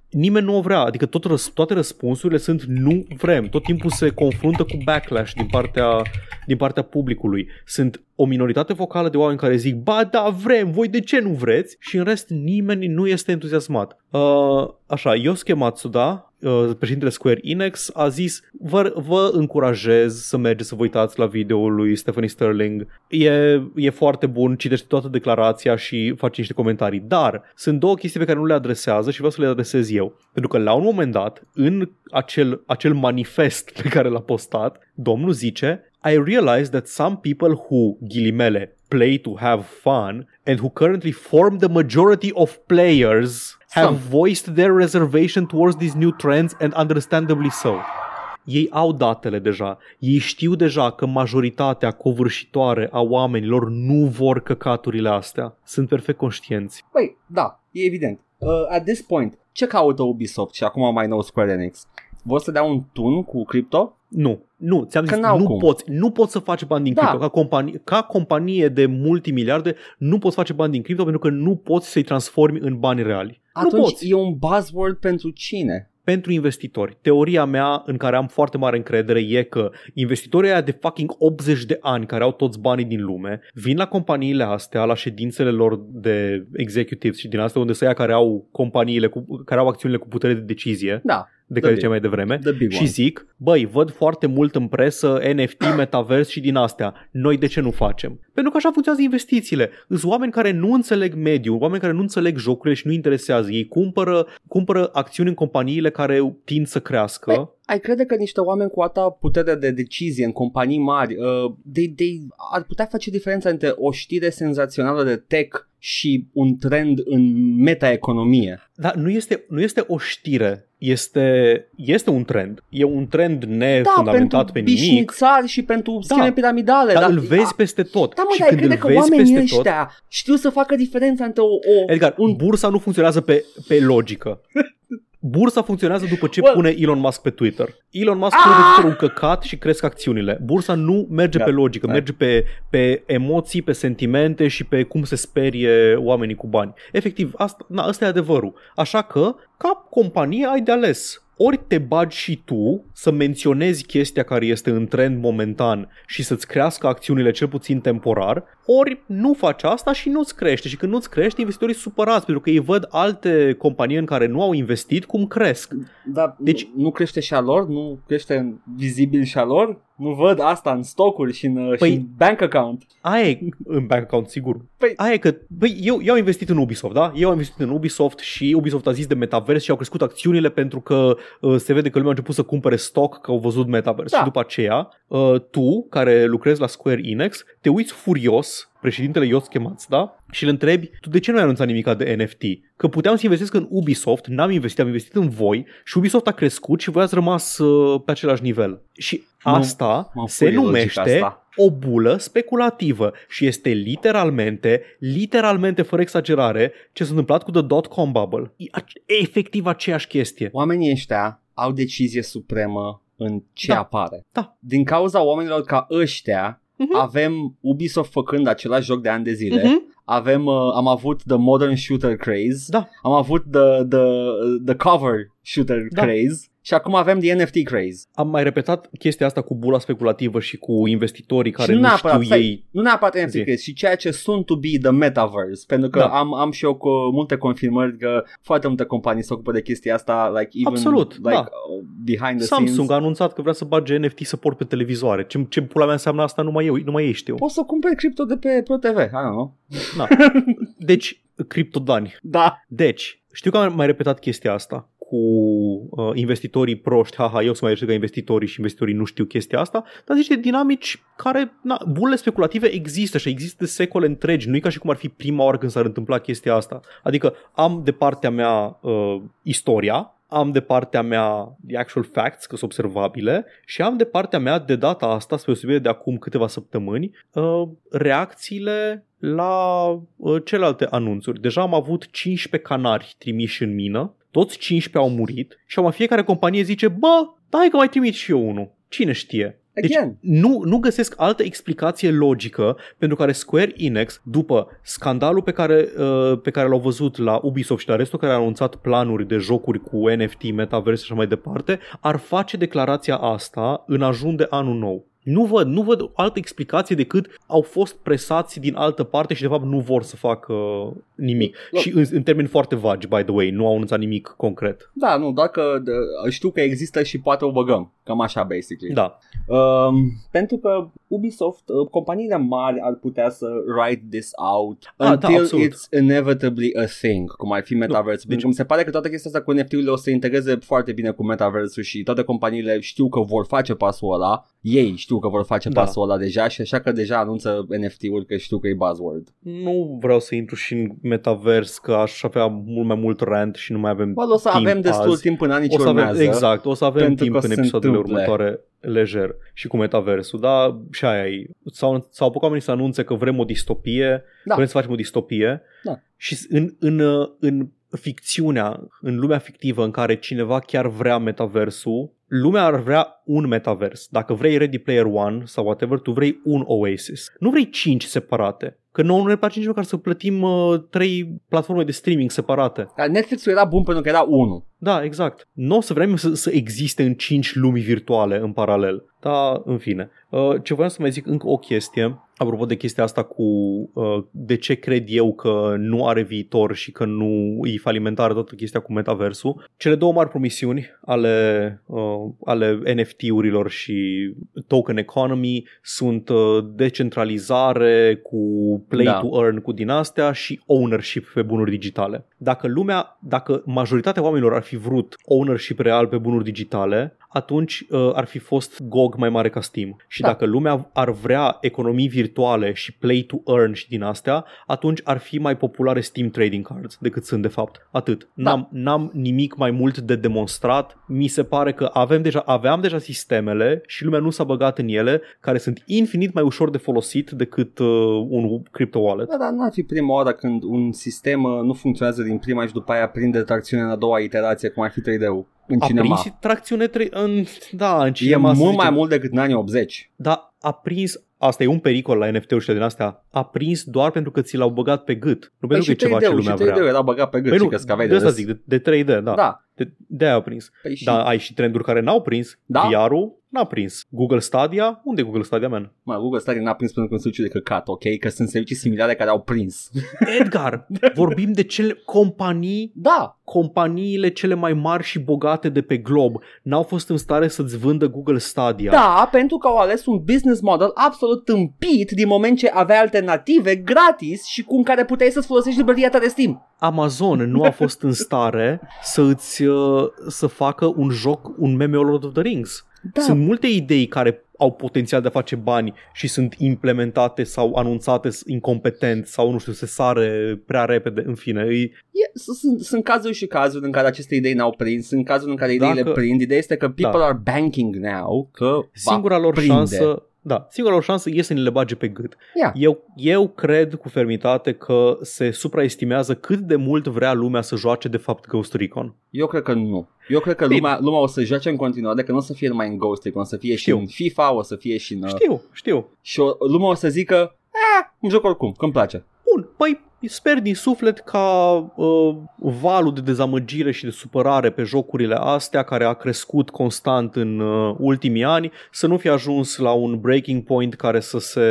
Speaker 2: nimeni nu o vrea. Adică tot răs- toate răspunsurile sunt nu vrem. Tot timpul se confruntă cu backlash din partea, din partea publicului. Sunt o minoritate vocală de oameni care zic ba da, vrem, voi de ce nu vreți? Și în rest nimeni nu este entuziasmat. Uh, așa, Yosuke Matsuda, uh, președintele Square Enix, a zis vă, vă încurajez să mergeți să vă uitați la videoul lui Stephanie Sterling. E, e foarte bun, citește toată declarația și face niște comentarii. Dar sunt două chestii pe care nu le adresează și vreau să le adresez eu. Pentru că la un moment dat, în acel, acel manifest pe care l-a postat, domnul zice I realize that some people who, ghilimele, play to have fun and who currently form the majority of players have
Speaker 1: Some.
Speaker 2: voiced their reservation towards these new trends and understandably so. Ei au datele deja. Ei știu deja că majoritatea covârșitoare a oamenilor nu vor căcaturile astea. Sunt perfect conștienți.
Speaker 1: Păi, da, e evident. Uh, at this point, ce caută Ubisoft și acum mai nou Square Enix? Vor să dea un tun cu cripto?
Speaker 2: Nu, nu, ți-am
Speaker 1: Că
Speaker 2: zis,
Speaker 1: n-au
Speaker 2: nu
Speaker 1: cum.
Speaker 2: poți, nu poți să faci bani din
Speaker 1: Da.
Speaker 2: cripto. Ca companie, ca companie de multimiliarde, nu poți face bani din cripto pentru că nu poți să-i transformi în bani reali. nu
Speaker 1: Atunci
Speaker 2: poți.
Speaker 1: e un buzzword pentru cine?
Speaker 2: pentru investitori. Teoria mea, în care am foarte mare încredere, e că investitorii aia de fucking 80 de ani, care au toți banii din lume, vin la companiile astea, la ședințele lor de executives și din astea unde să ia care au companiile, cu, care au acțiunile cu putere de decizie,
Speaker 1: Da.
Speaker 2: De
Speaker 1: The
Speaker 2: care
Speaker 1: big-
Speaker 2: ziceam mai devreme,
Speaker 1: the big
Speaker 2: și
Speaker 1: one.
Speaker 2: zic, băi, văd foarte mult în presă NFT, metavers și din astea. Noi de ce nu facem? Pentru că așa funcționează investițiile. Sunt oameni care nu înțeleg mediul, oameni care nu înțeleg jocurile și nu interesează. Ei cumpără, cumpără acțiuni în companiile care tind să crească.
Speaker 1: Păi, ai crede că niște oameni cu atâta putere de decizie în companii mari uh, de, de, ar putea face diferența între o știre senzațională de tech și un trend în metaeconomie?
Speaker 2: Dar nu este, nu este o știre, este, este un trend. E un trend nefundamentat
Speaker 1: da,
Speaker 2: pe
Speaker 1: pentru
Speaker 2: nimic.
Speaker 1: bișnițari și pentru scheme piramidale.
Speaker 2: Dar
Speaker 1: dar
Speaker 2: îl vezi peste tot.
Speaker 1: Da, mă,
Speaker 2: și
Speaker 1: dar ai
Speaker 2: când
Speaker 1: crede
Speaker 2: îl
Speaker 1: că
Speaker 2: vezi
Speaker 1: oamenii
Speaker 2: peste tot,
Speaker 1: ăștia știu să facă diferența între o... o
Speaker 2: Edgar,
Speaker 1: un...
Speaker 2: un... bursa nu funcționează pe, pe logică. [laughs] Bursa funcționează după ce
Speaker 1: Bă.
Speaker 2: pune Elon Musk pe Twitter. Elon Musk
Speaker 1: Ah!
Speaker 2: pune pe Twitter un căcat și cresc acțiunile. Bursa nu merge
Speaker 1: Da.
Speaker 2: pe logică,
Speaker 1: Da.
Speaker 2: merge pe, pe emoții, pe sentimente și pe cum se sperie oamenii cu bani. Efectiv, asta, na, asta e adevărul. Așa că, ca companie, ai de ales. Ori te bagi și tu să menționezi chestia care este în trend momentan și să-ți crească acțiunile cel puțin temporar, ori nu faci asta și nu-ți crește. Și când nu-ți crește, investitorii sunt supărați pentru că ei văd alte companii în care nu au investit cum cresc.
Speaker 1: Da,
Speaker 2: Deci-
Speaker 1: deci nu crește și a lor? Nu crește vizibil și a lor? Nu văd asta în stocuri și în, păi,
Speaker 2: Păi-
Speaker 1: și în bank account.
Speaker 2: Aia e în bank account, sigur.
Speaker 1: Păi-
Speaker 2: Aia e că, băi, eu, eu am investit în Ubisoft, da? Eu am investit în Ubisoft și Ubisoft a zis de metavers și au crescut acțiunile pentru că uh, se vede că lumea a început să cumpere stock că au văzut metavers.
Speaker 1: Da.
Speaker 2: Și după aceea, uh, tu, care lucrezi la Square Enix, te uiți furios președintele Yosuke Matsuda și îl întrebi, tu de ce nu ai anunțat nimic de NFT? Că puteam să investesc în Ubisoft, n-am investit, am investit în voi și Ubisoft a crescut și voi ați rămas uh, pe același nivel. Și
Speaker 1: Mă-
Speaker 2: asta
Speaker 1: mă
Speaker 2: se
Speaker 1: furie logica
Speaker 2: numește
Speaker 1: asta.
Speaker 2: o bulă speculativă și este literalmente, literalmente fără exagerare, ce s-a întâmplat cu The Dot-Com Bubble. E ace- efectiv aceeași chestie.
Speaker 1: Oamenii ăștia au decizie supremă în ce
Speaker 2: Da.
Speaker 1: apare.
Speaker 2: Da.
Speaker 1: Din cauza oamenilor ca ăștia,
Speaker 2: Mhm.
Speaker 1: avem Ubisoft făcând același joc de ani de zile,
Speaker 2: Mhm.
Speaker 1: avem, uh, am avut The Modern Shooter Craze,
Speaker 2: Da.
Speaker 1: am avut the, the, the Cover Shooter
Speaker 2: Da.
Speaker 1: Craze și acum avem The NFT Craze.
Speaker 2: Am mai repetat chestia asta cu bula speculativă și cu investitorii care
Speaker 1: și
Speaker 2: nu,
Speaker 1: neapărat,
Speaker 2: știu
Speaker 1: stai,
Speaker 2: ei.
Speaker 1: Nu neapărat NFT
Speaker 2: Zi.
Speaker 1: Craze, și ceea ce sunt to be the metaverse, pentru că
Speaker 2: Da.
Speaker 1: am, am și eu cu multe confirmări că foarte multe companii se ocupă de chestia asta, like even
Speaker 2: Absolut,
Speaker 1: like,
Speaker 2: da.
Speaker 1: uh, behind the
Speaker 2: Samsung
Speaker 1: scenes.
Speaker 2: a anunțat că vrea să bage NFT support pe televizoare. Ce, ce pula mea înseamnă asta numai eu, numai ei știu.
Speaker 1: Poți să cumperi cripto de pe ProTV, I don't know.
Speaker 2: Na. [laughs] Deci, criptodani.
Speaker 1: Da.
Speaker 2: Deci, știu că am mai repetat chestia asta cu uh, investitorii proști, haha, eu sunt mai ridic ca investitorii și investitorii nu știu chestia asta, dar zici de dinamici care, na, bulele speculative există și există de secole întregi, nu e ca și cum ar fi prima oară când s-ar întâmpla chestia asta. Adică am de partea mea uh, istoria, am de partea mea the actual facts, că sunt observabile, și am de partea mea de data asta, spre deosebire de acum câteva săptămâni, uh, reacțiile la uh, celelalte anunțuri. Deja am avut 15 canari trimiși în mină, toți 15 au murit și acum fiecare companie zice, bă, dai că mai trimit și eu unul. Cine știe? Deci
Speaker 1: Again.
Speaker 2: nu, nu găsesc altă explicație logică pentru care Square Enix, după scandalul pe care, uh, pe care l-au văzut la Ubisoft și la restul care au anunțat planuri de jocuri cu NFT, metaverse și așa mai departe, ar face declarația asta în ajun de anul nou. Nu văd, nu văd altă explicație decât au fost presați din altă parte și de fapt nu vor să facă nimic.
Speaker 1: Loc.
Speaker 2: Și în, în termeni foarte vagi, by the way, nu au anunțat nimic concret.
Speaker 1: Da, nu, dacă de, știu că există și poate o băgăm. Cam așa, basically.
Speaker 2: Da.
Speaker 1: Um, pentru că Ubisoft, uh, companiile mari ar putea să write this out
Speaker 2: Ah, da,
Speaker 1: until
Speaker 2: absolut.
Speaker 1: it's inevitably a thing, cum ar fi Metaverse.
Speaker 2: deci-
Speaker 1: Pentru că mi se pare că toată chestia asta cu NFT-urile o să integreze foarte bine cu Metaverse-ul și toate companiile știu că vor face pasul ăla. Ei știu că vor face
Speaker 2: Da.
Speaker 1: pasul ăla deja și așa că deja anunță NFT-uri că știu că e buzzword.
Speaker 2: Nu vreau să intru și în metavers, că aș avea mult mai mult rant și nu mai avem
Speaker 1: Bă, o să
Speaker 2: timp
Speaker 1: avem destul
Speaker 2: azi.
Speaker 1: timp în anii ce
Speaker 2: o să avem,
Speaker 1: urmează.
Speaker 2: exact, o să avem
Speaker 1: pentru
Speaker 2: timp
Speaker 1: că
Speaker 2: în
Speaker 1: se
Speaker 2: episoadele
Speaker 1: întâmple.
Speaker 2: următoare lejer și cu metaversul, da, și aia e. S-au, s-au apucat oamenii să anunțe că vrem o distopie,
Speaker 1: Da.
Speaker 2: vrem să facem o distopie
Speaker 1: Da.
Speaker 2: și în, în, în ficțiunea, în lumea fictivă în care cineva chiar vrea metaversul, lumea ar vrea un metavers. Dacă vrei Ready Player One sau whatever, tu vrei un Oasis. Nu vrei cinci separate. Că nouă nu ne place nici măcar să plătim uh, trei platforme de streaming separate.
Speaker 1: Dar Netflix-ul era bun pentru că era unul.
Speaker 2: da, exact. Nu o să vrem să, să existe în cinci lumi virtuale în paralel. Da, în fine. Uh, ce voiam să mai zic încă o chestie, apropo de chestia asta cu uh, de ce cred eu că nu are viitor și că nu e falimentară toată chestia cu metaversul. Cele două mari promisiuni ale, uh, ale NFT-urilor și token economy sunt uh, decentralizare cu play
Speaker 1: Da.
Speaker 2: to earn cu din astea și ownership pe bunuri digitale. Dacă lumea, dacă majoritatea oamenilor ar fi vrut ownership real pe bunuri digitale, atunci uh, ar fi fost GOG mai mare ca Steam. Și
Speaker 1: Da.
Speaker 2: dacă lumea ar vrea economii virtuale și play to earn și din astea, atunci ar fi mai populare Steam Trading Cards decât sunt de fapt. Atât.
Speaker 1: Da.
Speaker 2: N-am, n-am nimic mai mult de demonstrat. Mi se pare că avem deja, aveam deja sistemele și lumea nu s-a băgat în ele, care sunt infinit mai ușor de folosit decât uh, un crypto wallet.
Speaker 1: Da, dar nu ar fi prima oară când un sistem uh, nu funcționează din prima și după aia prinde tracțiune în a doua iterație, cum ar fi 3D-ul în
Speaker 2: A
Speaker 1: cinema.
Speaker 2: prins tracțiune 3 în, da, în
Speaker 1: E
Speaker 2: cinema. să
Speaker 1: mult
Speaker 2: zicem.
Speaker 1: mai mult decât în anii 80.
Speaker 2: Dar a prins, asta e un pericol la NFT-uri și din astea, a prins doar pentru că ți l-au băgat pe gât. Nu pentru că e
Speaker 1: Păi și
Speaker 2: ceva ce
Speaker 1: 3D-ul,
Speaker 2: lumea
Speaker 1: și 3D-ul
Speaker 2: vrea.
Speaker 1: era băgat pe gât
Speaker 2: Păi
Speaker 1: și
Speaker 2: nu,
Speaker 1: că aveai
Speaker 2: de
Speaker 1: de
Speaker 2: asta
Speaker 1: râs.
Speaker 2: zic, de, de 3D, da.
Speaker 1: Da.
Speaker 2: De, de aia a prins.
Speaker 1: Păi și...
Speaker 2: Dar ai și trenduri care n-au prins.
Speaker 1: Da.
Speaker 2: VR-ul n-a prins. Google Stadia? Unde e Google Stadia, man?
Speaker 1: Mă, Google Stadia n-a prins pentru că un serviciu de căcat, ok? Că sunt servicii similare care au prins.
Speaker 2: Edgar, [laughs] vorbim de cele companii
Speaker 1: Da,
Speaker 2: companiile cele mai mari și bogate de pe glob n-au fost în stare să-ți vândă Google Stadia.
Speaker 1: da, pentru că au ales un business model absolut tâmpit din moment ce avea alternative gratis și cu care puteai să-ți folosești librăria ta de Steam.
Speaker 2: Amazon nu a fost în stare să îți uh, să facă un joc, un meme Lord of the Rings.
Speaker 1: Da.
Speaker 2: Sunt multe idei care au potențial de a face bani și sunt implementate sau anunțate incompetent sau nu știu, se sare prea repede, în fine. E,
Speaker 1: E, s- sunt, sunt cazuri și cazuri în care aceste idei n-au prins, sunt cazuri în care ideile
Speaker 2: Dacă-
Speaker 1: prind. Ideea este că people
Speaker 2: Da.
Speaker 1: are banking now, că va
Speaker 2: singura lor
Speaker 1: prinde.
Speaker 2: șansă da, singura lor șansă e să ne le bage pe gât.
Speaker 1: Ia.
Speaker 2: Eu, eu cred cu fermitate că se supraestimează cât de mult vrea lumea să joace de fapt Ghost Recon.
Speaker 1: Eu cred că nu. Eu cred că
Speaker 2: Bine.
Speaker 1: lumea, lumea o să joace în continuare, că nu o să fie numai în Ghost Recon, o să fie
Speaker 2: Știu.
Speaker 1: și în FIFA, o să fie și în... uh,
Speaker 2: Știu, știu.
Speaker 1: Și o, lumea o să zică, eh, îmi joc oricum, că îmi place.
Speaker 2: Bun, păi sper din suflet ca uh, valul de dezamăgire și de supărare pe jocurile astea, care a crescut constant în uh, ultimii ani, să nu fie ajuns la un breaking point care să se...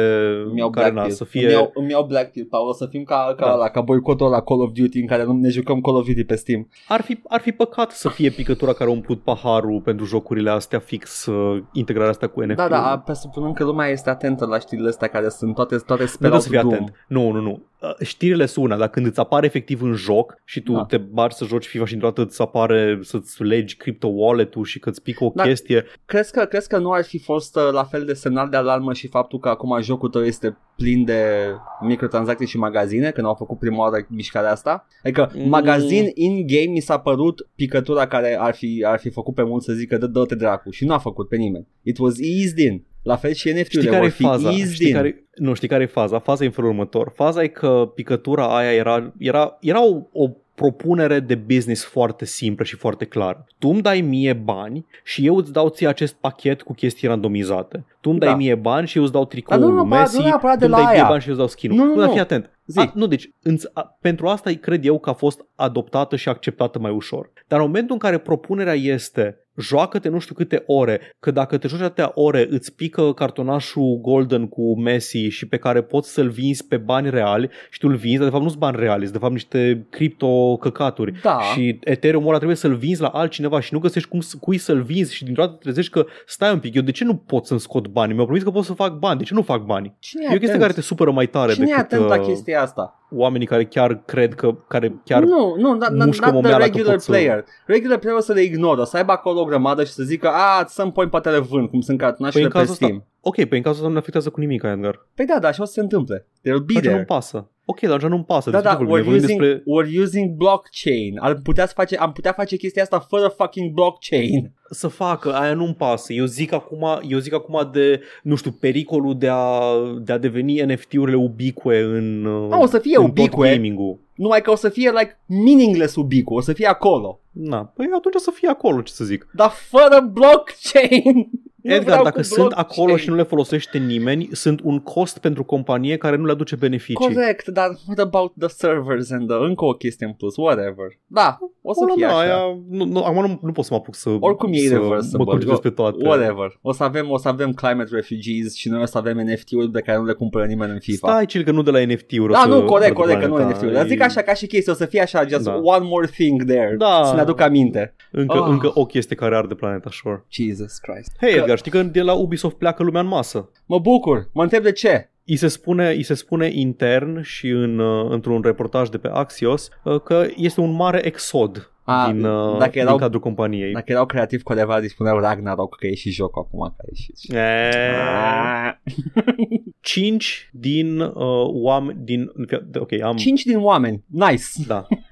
Speaker 1: Îmi iau
Speaker 2: care
Speaker 1: Black
Speaker 2: na,
Speaker 1: Pill.
Speaker 2: să fie...
Speaker 1: Îmi iau, îmi iau Black Pill, Paul, o să fim ca, ca,
Speaker 2: Da.
Speaker 1: ăla, ca boicotul la Call of Duty în care nu ne jucăm Call of Duty pe Steam.
Speaker 2: Ar fi, ar fi păcat să fie picătura care a umplut paharul pentru jocurile astea fix uh, integrarea asta cu NFT.
Speaker 1: Da, da, presupunând că lumea este atentă la știrile astea care sunt toate, toate
Speaker 2: Nu
Speaker 1: sperau
Speaker 2: trebuie să fii atent. Nu, nu, nu. Uh, Știrile sunt una, dar când îți apare efectiv în joc și tu
Speaker 1: Da.
Speaker 2: te bagi să joci FIFA și într-o dată îți apare să-ți legi crypto wallet-ul și că îți pică o
Speaker 1: Da.
Speaker 2: chestie,
Speaker 1: Crezi că, crezi că nu ar fi fost uh, la fel de semnal de alarmă și faptul că acum jocul tău este plin de microtransacții și magazine când au făcut prima oară mișcarea asta? Adică
Speaker 2: Mm.
Speaker 1: magazin in-game mi s-a părut picătura care ar fi, ar fi făcut pe mulți să zică dă, dă-te dracu și nu a făcut pe nimeni. It was eased in. La fel și
Speaker 2: Știi
Speaker 1: NFT-urile
Speaker 2: care
Speaker 1: vor
Speaker 2: e
Speaker 1: fi
Speaker 2: faza?
Speaker 1: eased
Speaker 2: Știi
Speaker 1: in.
Speaker 2: care, nu, știi care e faza? Faza e în felul următor. Faza e că picătura aia era, era, era o, o propunere de business foarte simplă și foarte clară. Tu îmi dai mie bani și eu îți dau ție acest pachet cu chestii randomizate. Tu îmi dai
Speaker 1: Da.
Speaker 2: mie bani și eu îți dau
Speaker 1: Dar
Speaker 2: tricoul
Speaker 1: nu
Speaker 2: lui
Speaker 1: neapărat-
Speaker 2: Messi,
Speaker 1: nu neapărat de
Speaker 2: tu îmi
Speaker 1: la
Speaker 2: dai mie
Speaker 1: aia.
Speaker 2: bani și eu îți dau skin
Speaker 1: Nu, nu,
Speaker 2: dar
Speaker 1: nu.
Speaker 2: fii atent.
Speaker 1: Zi.
Speaker 2: A, nu, deci înț- a, pentru asta îi cred eu că a fost adoptată și acceptată mai ușor. Dar în momentul în care propunerea este joacă-te nu știu câte ore, că dacă te joci atâtea ore îți pică cartonașul golden cu Messi și pe care poți să-l vinzi pe bani reali și tu îl vinzi, dar de fapt nu sunt bani reali, sunt de fapt niște cripto căcaturi.
Speaker 1: Da.
Speaker 2: Și Ethereum ăla trebuie să-l vinzi la altcineva și nu găsești cum, să- cui să-l vinzi și dintr-o dată trezești că stai un pic, eu de ce nu pot să-mi scot bani? Mi-au promis că pot să fac bani, de ce nu fac bani?
Speaker 1: Cine
Speaker 2: E o chestie care te supără mai tare
Speaker 1: Cine e
Speaker 2: decât
Speaker 1: atent la
Speaker 2: uh,
Speaker 1: chestia asta?
Speaker 2: Oamenii care chiar cred că, care chiar
Speaker 1: nu, nu, not, not,
Speaker 2: mușcă
Speaker 1: not the
Speaker 2: momeala că
Speaker 1: regular
Speaker 2: pot să-
Speaker 1: player. Regular player o să le ignoră, să aibă acolo o grămadă și să zică, a, at some point poate le vând, cum sunt
Speaker 2: Păi
Speaker 1: cartonașele
Speaker 2: în
Speaker 1: pe
Speaker 2: cazul
Speaker 1: Steam.
Speaker 2: ăsta, ok, păi în cazul ăsta nu ne afectează cu nimic, Edgar.
Speaker 1: Păi da, da, așa o să se întâmple. They'll be
Speaker 2: Dar nu-mi
Speaker 1: there.
Speaker 2: pasă. Ok, dar așa nu-mi pasă.
Speaker 1: Da,
Speaker 2: despre
Speaker 1: da,
Speaker 2: ce vorbim?
Speaker 1: we're
Speaker 2: Ne vorbim
Speaker 1: using,
Speaker 2: despre...
Speaker 1: we're using blockchain. Ar putea să face, am putea face chestia asta fără fucking blockchain.
Speaker 2: Să facă, aia nu-mi pasă. Eu zic acum, eu zic acum de, nu știu, pericolul de a, de a deveni NFT-urile ubicue în,
Speaker 1: A, o să fie
Speaker 2: în
Speaker 1: ubicue.
Speaker 2: tot gaming-ul.
Speaker 1: Numai că o să fie like meaningless ubicu, o să fie acolo.
Speaker 2: Na, păi atunci o să fie acolo, ce să zic.
Speaker 1: Dar fără blockchain.
Speaker 2: Edgar,
Speaker 1: vreau
Speaker 2: dacă
Speaker 1: cu
Speaker 2: sunt
Speaker 1: blockchain.
Speaker 2: acolo și nu le folosește nimeni, sunt un cost pentru companie care nu le aduce beneficii.
Speaker 1: Corect, dar what about the servers and the... încă o chestie în plus, whatever. Da, o să
Speaker 2: Ăla,
Speaker 1: fie
Speaker 2: da,
Speaker 1: așa.
Speaker 2: aia, nu, nu, acum nu, nu pot să mă apuc să,
Speaker 1: Oricum e
Speaker 2: să
Speaker 1: irreversible.
Speaker 2: mă concentrez pe toate.
Speaker 1: Whatever. O să avem, o să avem climate refugees și noi o să avem NFT-uri pe care nu le cumpără nimeni în FIFA.
Speaker 2: Stai, cel că nu de la NFT-uri. o
Speaker 1: Da,
Speaker 2: să
Speaker 1: nu, corect,
Speaker 2: aduc
Speaker 1: corect, că nu
Speaker 2: planeta.
Speaker 1: NFT-uri. Dar zic
Speaker 2: E-
Speaker 1: așa, ca și chestie, o să fie așa, just
Speaker 2: Da.
Speaker 1: one more thing there.
Speaker 2: Da.
Speaker 1: Să ne aduc aminte.
Speaker 2: Încă,
Speaker 1: Ah.
Speaker 2: încă o chestie care arde planeta, sure.
Speaker 1: Jesus Christ.
Speaker 2: Hei,
Speaker 1: Că-
Speaker 2: Edgar, știi că de la Ubisoft pleacă lumea în masă?
Speaker 1: Mă bucur. Mă întreb de ce.
Speaker 2: I se spune, i se spune intern și în, uh, într-un reportaj de pe Axios uh, că este un mare exod
Speaker 1: A,
Speaker 2: din, uh,
Speaker 1: dacă erau-
Speaker 2: din cadrul companiei.
Speaker 1: Dacă erau creativ cu adevărat, îi spuneau Ragnarok că e și jocul acum că a ieșit.
Speaker 2: Eee, Cinci din uh, oameni din ok, am
Speaker 1: 5 din oameni. Nice.
Speaker 2: da. [laughs]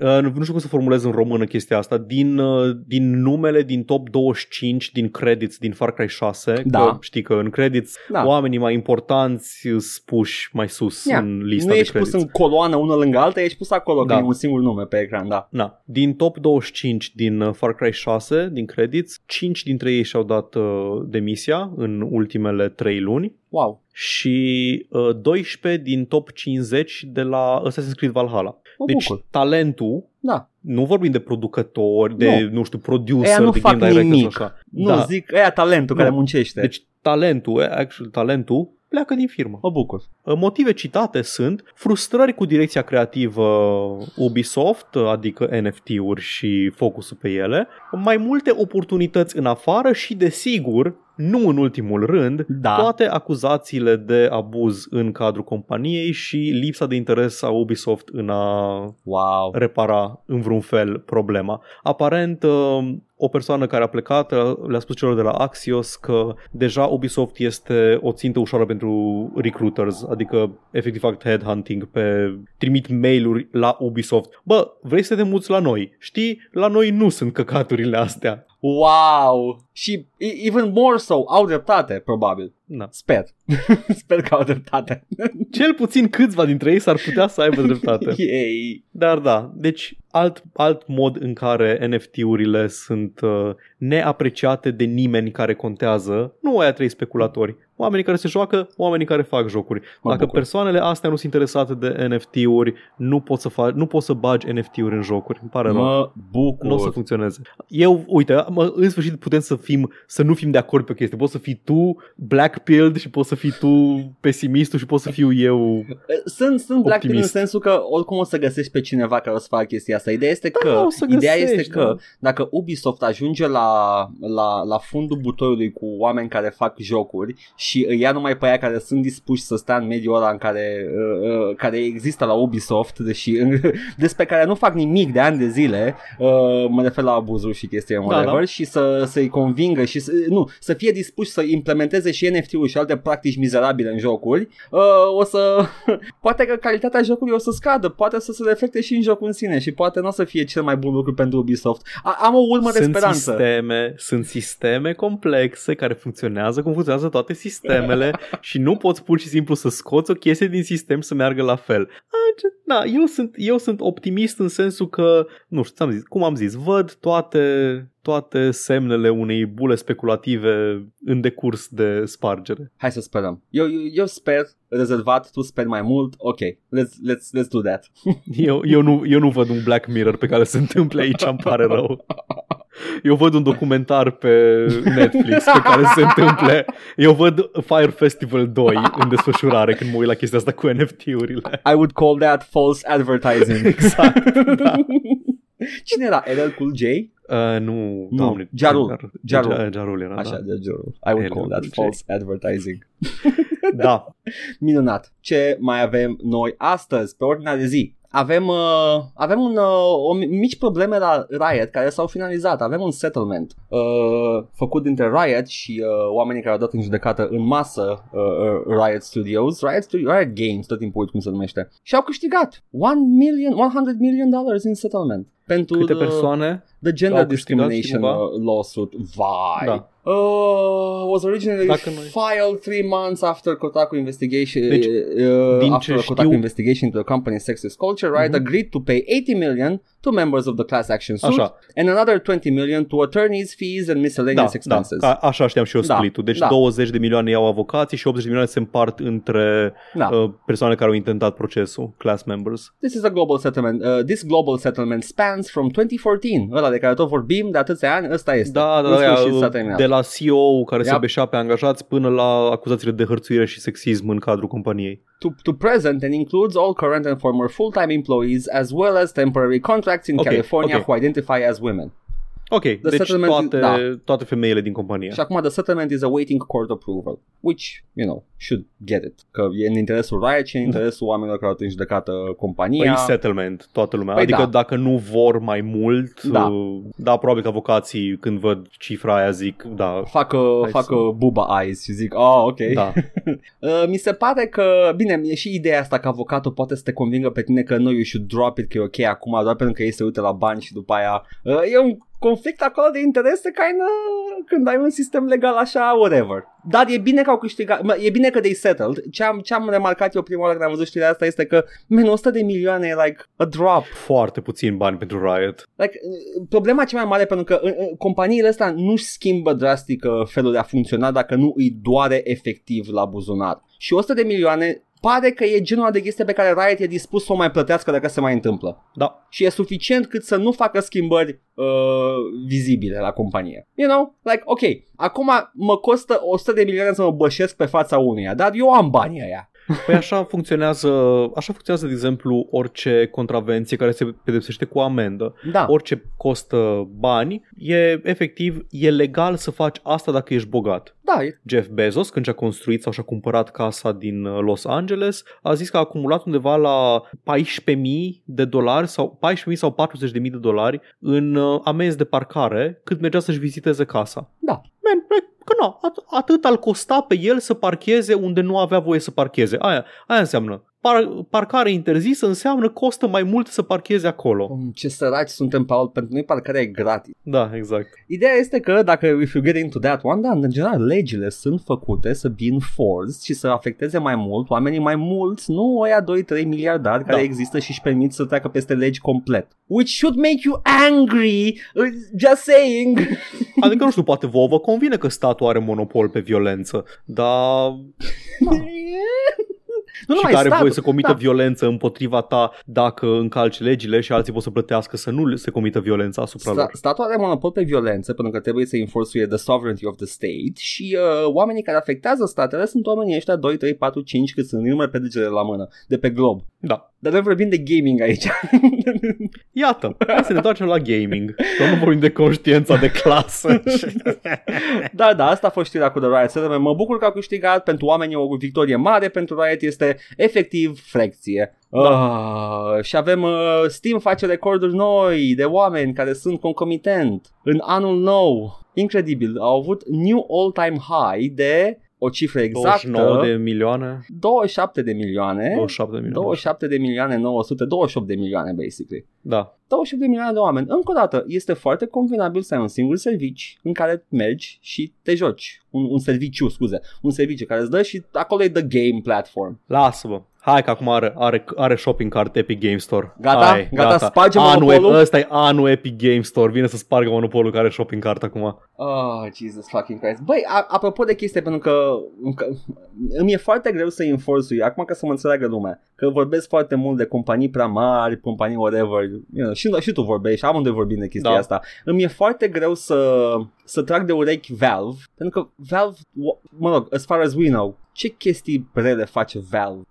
Speaker 2: Uh, nu, nu știu cum să formulez în română chestia asta. Din, uh, din numele din top 25 din credits din Far Cry 6,
Speaker 1: Da.
Speaker 2: că știi că în credits
Speaker 1: Da.
Speaker 2: oamenii mai importanți sunt puși mai sus
Speaker 1: Ia,
Speaker 2: în lista
Speaker 1: nu
Speaker 2: de
Speaker 1: ești
Speaker 2: credits.
Speaker 1: pus în coloană una lângă alta, ești pus acolo
Speaker 2: Da.
Speaker 1: că e un singur nume pe ecran, da.
Speaker 2: Na, din top 25 din uh, Far Cry 6, din credits, 5 dintre ei și-au dat uh, demisia în ultimele 3 luni
Speaker 1: Wow.
Speaker 2: și uh, 12 din top 50 de la Assassin's Creed Valhalla.
Speaker 1: Mă
Speaker 2: Deci
Speaker 1: bucur.
Speaker 2: talentul,
Speaker 1: Da.
Speaker 2: nu vorbim de producători, de, nu, nu știu, producer,
Speaker 1: Aia nu
Speaker 2: de
Speaker 1: fac
Speaker 2: game director
Speaker 1: nimic.
Speaker 2: și așa.
Speaker 1: Nu,
Speaker 2: da.
Speaker 1: zic, aia talentul
Speaker 2: Nu.
Speaker 1: care muncește.
Speaker 2: Deci talentul, actual talentul, pleacă din firmă.
Speaker 1: mă bucur.
Speaker 2: Motive citate sunt frustrări cu direcția creativă Ubisoft, adică NFT-uri și focusul pe ele, mai multe oportunități în afară și, desigur, nu în ultimul rând,
Speaker 1: Da.
Speaker 2: toate acuzațiile de abuz în cadrul companiei și lipsa de interes a Ubisoft în a
Speaker 1: Wow.
Speaker 2: repara în vreun fel problema. Aparent, uh, o persoană care a plecat uh, le-a spus celor de la Axios că deja Ubisoft este o țintă ușoară pentru recruiters, adică efectiv fac headhunting pe trimit mail-uri la Ubisoft. Bă, vrei să te muți la noi? Știi, la noi nu sunt căcaturile astea.
Speaker 1: Wow. Și even more so, au dreptate, probabil.
Speaker 2: Na.
Speaker 1: Sper. [laughs] Sper că au dreptate.
Speaker 2: Cel puțin câțiva dintre ei s-ar putea să aibă dreptate. [laughs]
Speaker 1: Yay.
Speaker 2: Dar da, deci alt, alt mod în care NFT-urile sunt uh, neapreciate de nimeni care contează, nu aia trei speculatori, oamenii care se joacă, oamenii care fac jocuri.
Speaker 1: Mă
Speaker 2: Dacă
Speaker 1: bucur.
Speaker 2: persoanele astea nu sunt interesate de NFT-uri, nu poți să, faci, nu poți să bagi NFT-uri în jocuri. Îmi pare rău.
Speaker 1: Mă bucur.
Speaker 2: Nu o să funcționeze. Eu, uite, mă, în sfârșit putem să fim, să nu fim de acord pe o chestie. Poți să fii tu black-pilled și poți să fii tu pesimistul și poți să fiu eu
Speaker 1: Sunt, sunt black pill în
Speaker 2: Optimist.
Speaker 1: sensul că oricum o să găsești pe cineva care o să facă chestia asta. Ideea este că,
Speaker 2: Da, o să
Speaker 1: ideea
Speaker 2: găsești,
Speaker 1: este că
Speaker 2: da.
Speaker 1: dacă Ubisoft ajunge la, la, la fundul butoiului cu oameni care fac jocuri și îi ia numai pe aia care sunt dispuși să stea în mediul ăla în care, uh, uh, care există la Ubisoft deși, [laughs] despre care nu fac nimic de ani de zile, uh, mă refer la abuzuri și chestii
Speaker 2: Da,
Speaker 1: whatever,
Speaker 2: da.
Speaker 1: și să, să-i convingă și să, nu, să fie dispuși să implementeze și NFT-uri și alte practici mizerabile în jocuri, uh, o să [laughs] poate că calitatea jocului o să scadă, poate să se reflecte și în jocul în sine și poate nu o să fie cel mai bun lucru pentru Ubisoft. A- am o urmă de
Speaker 2: sunt
Speaker 1: speranță.
Speaker 2: sisteme, sunt sisteme complexe care funcționează cum funcționează toate sistemele [laughs] și nu poți pur și simplu să scoți o chestie din sistem să meargă la fel. A, ce- Da, eu sunt, eu sunt optimist în sensul că, nu știu, ți-am zis, cum am zis, văd toate, toate semnele unei bule speculative în decurs de spargere.
Speaker 1: Hai să sperăm. Eu, eu, eu sper rezervat, tu speri mai mult. Ok, let's, let's, let's do that. [laughs]
Speaker 2: Eu, eu, nu, eu nu văd un Black Mirror pe care se întâmple aici, îmi pare rău. Eu văd un documentar pe Netflix pe care se întâmple. Eu văd Fire Festival 2 în desfășurare când mă uit la chestia asta cu NFT-urile.
Speaker 1: I would call that false advertising.
Speaker 2: Exact, da. [laughs]
Speaker 1: Cine era? LL Cool J?
Speaker 2: Uh, nu,
Speaker 1: Nu,
Speaker 2: doamne.
Speaker 1: Jarul.
Speaker 2: Jar-
Speaker 1: Jarul.
Speaker 2: Jar- Jarul era,
Speaker 1: Așa,
Speaker 2: da.
Speaker 1: de jurul. I would
Speaker 2: LL
Speaker 1: call that
Speaker 2: Cool J.
Speaker 1: false advertising. [laughs]
Speaker 2: Da,
Speaker 1: Minunat. Ce mai avem noi astăzi pe ordinea de zi? Avem, uh, avem un, uh, o mi- mici probleme la Riot care s-au finalizat. Avem un settlement uh, făcut dintre Riot și uh, oamenii care au dat în judecată în masă uh, uh, Riot Studios, Riot, Studio, Riot Games, tot timpul uit cum se numește, și au câștigat 1 million, 100 million dollars in settlement. Pentru
Speaker 2: câte
Speaker 1: uh,
Speaker 2: persoane?
Speaker 1: The Gender
Speaker 2: au câștigat,
Speaker 1: Discrimination
Speaker 2: știi cumva?
Speaker 1: uh, Lawsuit. Vai.
Speaker 2: Da.
Speaker 1: Uh, was originally
Speaker 2: Dacă noi-
Speaker 1: filed three months after Kotaku investigation.
Speaker 2: Deci,
Speaker 1: uh,
Speaker 2: din
Speaker 1: after
Speaker 2: ce
Speaker 1: Kotaku
Speaker 2: știu-
Speaker 1: investigation into the company's sexist culture, Riot
Speaker 2: Mhm.
Speaker 1: agreed to pay 80 million to members of the class action suit
Speaker 2: Așa.
Speaker 1: and another 20 million to attorneys fees and
Speaker 2: Da,
Speaker 1: miscellaneous
Speaker 2: da,
Speaker 1: expenses.
Speaker 2: ca, așa știam și eu
Speaker 1: Da,
Speaker 2: split-ul. Deci
Speaker 1: da.
Speaker 2: 20 de milioane iau avocații și 80 de milioane se împart între
Speaker 1: Da.
Speaker 2: uh, persoane care au intentat procesul, class members.
Speaker 1: This is a global settlement. Uh, this global settlement spans from 2014. Ăla de care tot vorbim de atâția ani, ăsta este.
Speaker 2: Da, da,
Speaker 1: În
Speaker 2: da,
Speaker 1: sfârșit s-a
Speaker 2: aia,
Speaker 1: terminat.
Speaker 2: de la CEO care se
Speaker 1: Yep.
Speaker 2: beșea pe angajați până la acuzațiile de hărțuire și sexism în cadrul companiei.
Speaker 1: to, to present and includes all current and former full-time employees as well as temporary contracts in
Speaker 2: Ok,
Speaker 1: California
Speaker 2: ok.
Speaker 1: who identify as women.
Speaker 2: Ok, deci
Speaker 1: settlement is-
Speaker 2: toate,
Speaker 1: da.
Speaker 2: toate femeile din companie.
Speaker 1: Și acum the settlement is awaiting court approval, which, you know, should get it. Că e în interesul Riot și în [laughs] interesul oamenilor care au în judecată compania.
Speaker 2: Păi settlement, toată lumea.
Speaker 1: Păi
Speaker 2: adică
Speaker 1: da.
Speaker 2: dacă nu vor mai mult,
Speaker 1: Da.
Speaker 2: uh, da, probabil că avocații când văd cifra aia zic, da,
Speaker 1: fac,
Speaker 2: Hai
Speaker 1: fac
Speaker 2: să-
Speaker 1: buba eyes și zic, oh, ok.
Speaker 2: da. [laughs]
Speaker 1: Uh, mi se pare că, bine, e și ideea asta că avocatul poate să te convingă pe tine că nu, you should drop it, că e ok acum, doar pentru că ei se uită la bani și după aia uh, e un conflict acolo de interese kind când ai un sistem legal așa, whatever. Dar e bine că au câștigat, mă, e bine că they settled. Ce am, ce am remarcat eu prima oară când am văzut știrea asta este că, men, 100 de milioane e like a drop.
Speaker 2: Foarte puțin bani pentru Riot.
Speaker 1: Like, uh, problema cea mai mare pentru că uh, uh, companiile astea nu-și schimbă drastic uh, felul de a funcționa dacă nu îi doare efectiv la buzunar. Și 100 de milioane pare că e genul de chestie pe care Riot e dispus să o mai plătească dacă se mai întâmplă.
Speaker 2: Da,
Speaker 1: Și e suficient cât să nu facă schimbări uh, vizibile la companie. You know? Like, ok, acum mă costă 100 de milioane să mă bășesc pe fața unuia, dar eu am banii aia.
Speaker 2: Păi așa funcționează, așa funcționează, de exemplu, orice contravenție care se pedepsește cu amendă.
Speaker 1: Da.
Speaker 2: Orice costă bani, e efectiv, e legal să faci asta dacă ești bogat.
Speaker 1: Da, e-
Speaker 2: Jeff Bezos, când și-a construit sau și-a cumpărat casa din uh, Los Angeles, a zis că a acumulat undeva la 14.000 de dolari sau 14.000 sau 40.000 de dolari în uh, amenzi de parcare cât mergea să-și viziteze casa.
Speaker 1: da.
Speaker 2: Man, like, că nu, at- atât al costa pe el să parcheze unde nu avea voie să parcheze. Aia, aia înseamnă. Par, parcare interzisă înseamnă costă mai mult să parcheze acolo.
Speaker 1: Um, Ce săraci suntem, Paul, pentru noi parcarea e gratis.
Speaker 2: Da, exact.
Speaker 1: Ideea este că dacă if you get into that one, da, în general legile sunt făcute să be enforced și să afecteze mai mult oamenii mai mulți, nu oia 2-3 miliardari care
Speaker 2: Da.
Speaker 1: există și își permit să treacă peste legi complet. Which should make you angry, uh, just saying. [laughs]
Speaker 2: Adică, nu știu, poate vouă vă convine că statul are monopol pe violență, dar [laughs]
Speaker 1: nu
Speaker 2: și
Speaker 1: numai
Speaker 2: că are
Speaker 1: statul,
Speaker 2: voie să comită
Speaker 1: da.
Speaker 2: violență împotriva ta dacă încalci legile și alții pot să plătească să nu se comită violența asupra
Speaker 1: Sta-
Speaker 2: lor.
Speaker 1: statul are monopol pe violență pentru că trebuie să enforce the sovereignty of the state și uh, oamenii care afectează statele sunt oamenii ăștia 2, 3, 4, 5 cât sunt numai pe degetele la mână de pe glob.
Speaker 2: Da.
Speaker 1: Dar noi vorbim de gaming aici. [laughs]
Speaker 2: Iată, hai să ne întoarcem la gaming. Că nu vorbim de conștiința de clasă. [laughs]
Speaker 1: da, da, asta a fost știrea cu The Riot Settlement. Mă bucur că au câștigat. Pentru oameni e o victorie mare, pentru Riot este efectiv frecție.
Speaker 2: Da.
Speaker 1: Uh, și avem uh, Steam face recorduri noi de oameni care sunt concomitent în anul nou. Incredibil, au avut new all-time high de o cifră exactă
Speaker 2: 29 de milioane.
Speaker 1: 27 de milioane
Speaker 2: 27 de milioane.
Speaker 1: 27 de milioane 900 28 de milioane basically
Speaker 2: Da.
Speaker 1: 28 de milioane de oameni. Încă o dată, este foarte convenabil să ai un singur servici în care mergi și te joci. Un, un serviciu, scuze. Un serviciu care îți dă și acolo e the game platform.
Speaker 2: Lasă-mă. Hai că acum are, are, are shopping cart Epic Game Store.
Speaker 1: Gata?
Speaker 2: Hai,
Speaker 1: Gata, spargem
Speaker 2: anul,
Speaker 1: monopolul?
Speaker 2: Ăsta e anul Epic Game Store. Vine să spargă monopolul care are shopping cart acum.
Speaker 1: Oh, Jesus fucking Christ. Băi, a- apropo de chestie, pentru că, că îmi e foarte greu să enforce acum ca să mă înțeleagă lumea, că vorbesc foarte mult de companii prea mari, companii whatever, you know, și, și tu vorbești, amândoi vorbim de chestia
Speaker 2: Da.
Speaker 1: asta. Îmi e foarte greu să, să trag de urechi Valve, pentru că Valve, w- mă rog, as far as we know, ce chestii rele face Valve?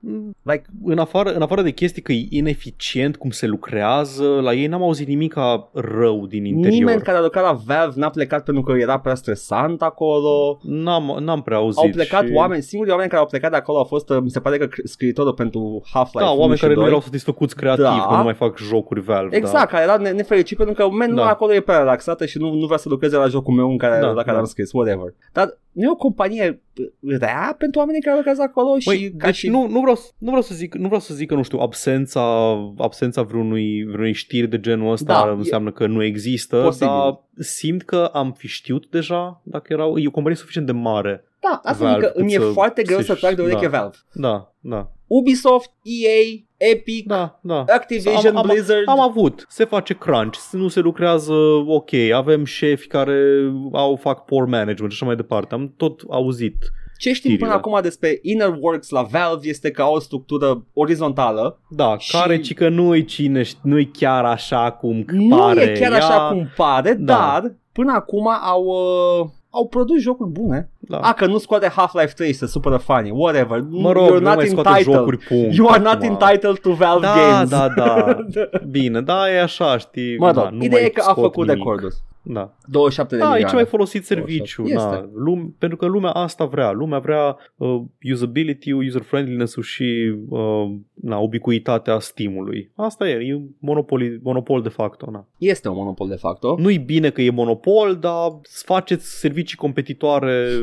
Speaker 1: Like,
Speaker 2: În afară, în afară de chestii că e ineficient cum se lucrează, la ei n-am auzit nimic rău din interior.
Speaker 1: nimeni care a lucrat la Valve n-a plecat pentru că era prea stresant acolo,
Speaker 2: N-am, n-am prea auzit.
Speaker 1: Au plecat
Speaker 2: și...
Speaker 1: oameni, singurii oameni care au plecat de acolo au fost, uh, mi se pare că cr- scriitorul pentru Half-Life
Speaker 2: Da,
Speaker 1: 1
Speaker 2: oameni
Speaker 1: și
Speaker 2: care nu
Speaker 1: 2.
Speaker 2: erau satisfăcuți creativ,
Speaker 1: Da.
Speaker 2: că nu mai fac jocuri Valve.
Speaker 1: Exact, care era ne- nefericit pentru că man,
Speaker 2: Da.
Speaker 1: acolo e prea relaxată și nu, nu vrea să lucreze la jocul meu în care,
Speaker 2: Da,
Speaker 1: la care
Speaker 2: da.
Speaker 1: am scris, whatever. Dar nu e o companie rea pentru oamenii care lucrează acolo și
Speaker 2: Băi,
Speaker 1: ca
Speaker 2: deci
Speaker 1: și...
Speaker 2: nu, nu, vreau, să- nu vreau să zic, nu vreau să zic că nu știu, absența absența vreunui, vreunui știri de genul ăsta
Speaker 1: Da,
Speaker 2: da,
Speaker 1: e-
Speaker 2: înseamnă că nu există,
Speaker 1: Posibil.
Speaker 2: dar simt că am fi știut deja dacă erau e o companie suficient de mare.
Speaker 1: Da, asta
Speaker 2: Valve
Speaker 1: zic că îmi e
Speaker 2: cât să-
Speaker 1: foarte greu să
Speaker 2: să-și-
Speaker 1: trag de ureche
Speaker 2: da.
Speaker 1: Valve.
Speaker 2: Da, da.
Speaker 1: Ubisoft, EA, Epic,
Speaker 2: Da, da.
Speaker 1: Activision,
Speaker 2: am, am,
Speaker 1: Blizzard.
Speaker 2: Am avut, se face crunch, nu se lucrează ok, avem șefi care au fac poor management și așa mai departe. Am tot auzit.
Speaker 1: Ce știm până
Speaker 2: știrile.
Speaker 1: acum despre Inner Works la Valve este că au o structură orizontală.
Speaker 2: Da,
Speaker 1: Și-
Speaker 2: care ci că nu-i cine, nu-i chiar așa cum
Speaker 1: Nu
Speaker 2: pare.
Speaker 1: e chiar
Speaker 2: ea,
Speaker 1: așa cum pare,
Speaker 2: Da.
Speaker 1: dar până acum au, uh, au produs jocuri bune.
Speaker 2: Da.
Speaker 1: A, că nu scoate Half-Life 3 să supără fanii, whatever.
Speaker 2: Mă rog,
Speaker 1: You're
Speaker 2: nu
Speaker 1: not
Speaker 2: mai scoate
Speaker 1: entitled.
Speaker 2: jocuri, punct.
Speaker 1: You are not
Speaker 2: acum.
Speaker 1: entitled to Valve
Speaker 2: Da,
Speaker 1: Games.
Speaker 2: da, da. [laughs] Bine, da, e așa, știi.
Speaker 1: Mă
Speaker 2: da,
Speaker 1: rog,
Speaker 2: nu
Speaker 1: ideea
Speaker 2: mai
Speaker 1: e că a
Speaker 2: scot
Speaker 1: făcut
Speaker 2: nimic.
Speaker 1: recorduri.
Speaker 2: Da.
Speaker 1: 27 de
Speaker 2: Da, e
Speaker 1: milioane.
Speaker 2: cel mai folosit serviciu.
Speaker 1: Este.
Speaker 2: Da. Lume, pentru că lumea asta vrea. Lumea vrea uh, usability, user-friendliness-ul și uh, na, ubicuitatea Steam-ului. Asta e, e monopol, monopol de facto. Na.
Speaker 1: Este un monopol de facto.
Speaker 2: Nu-i bine că e monopol, dar faceți servicii competitoare. [laughs]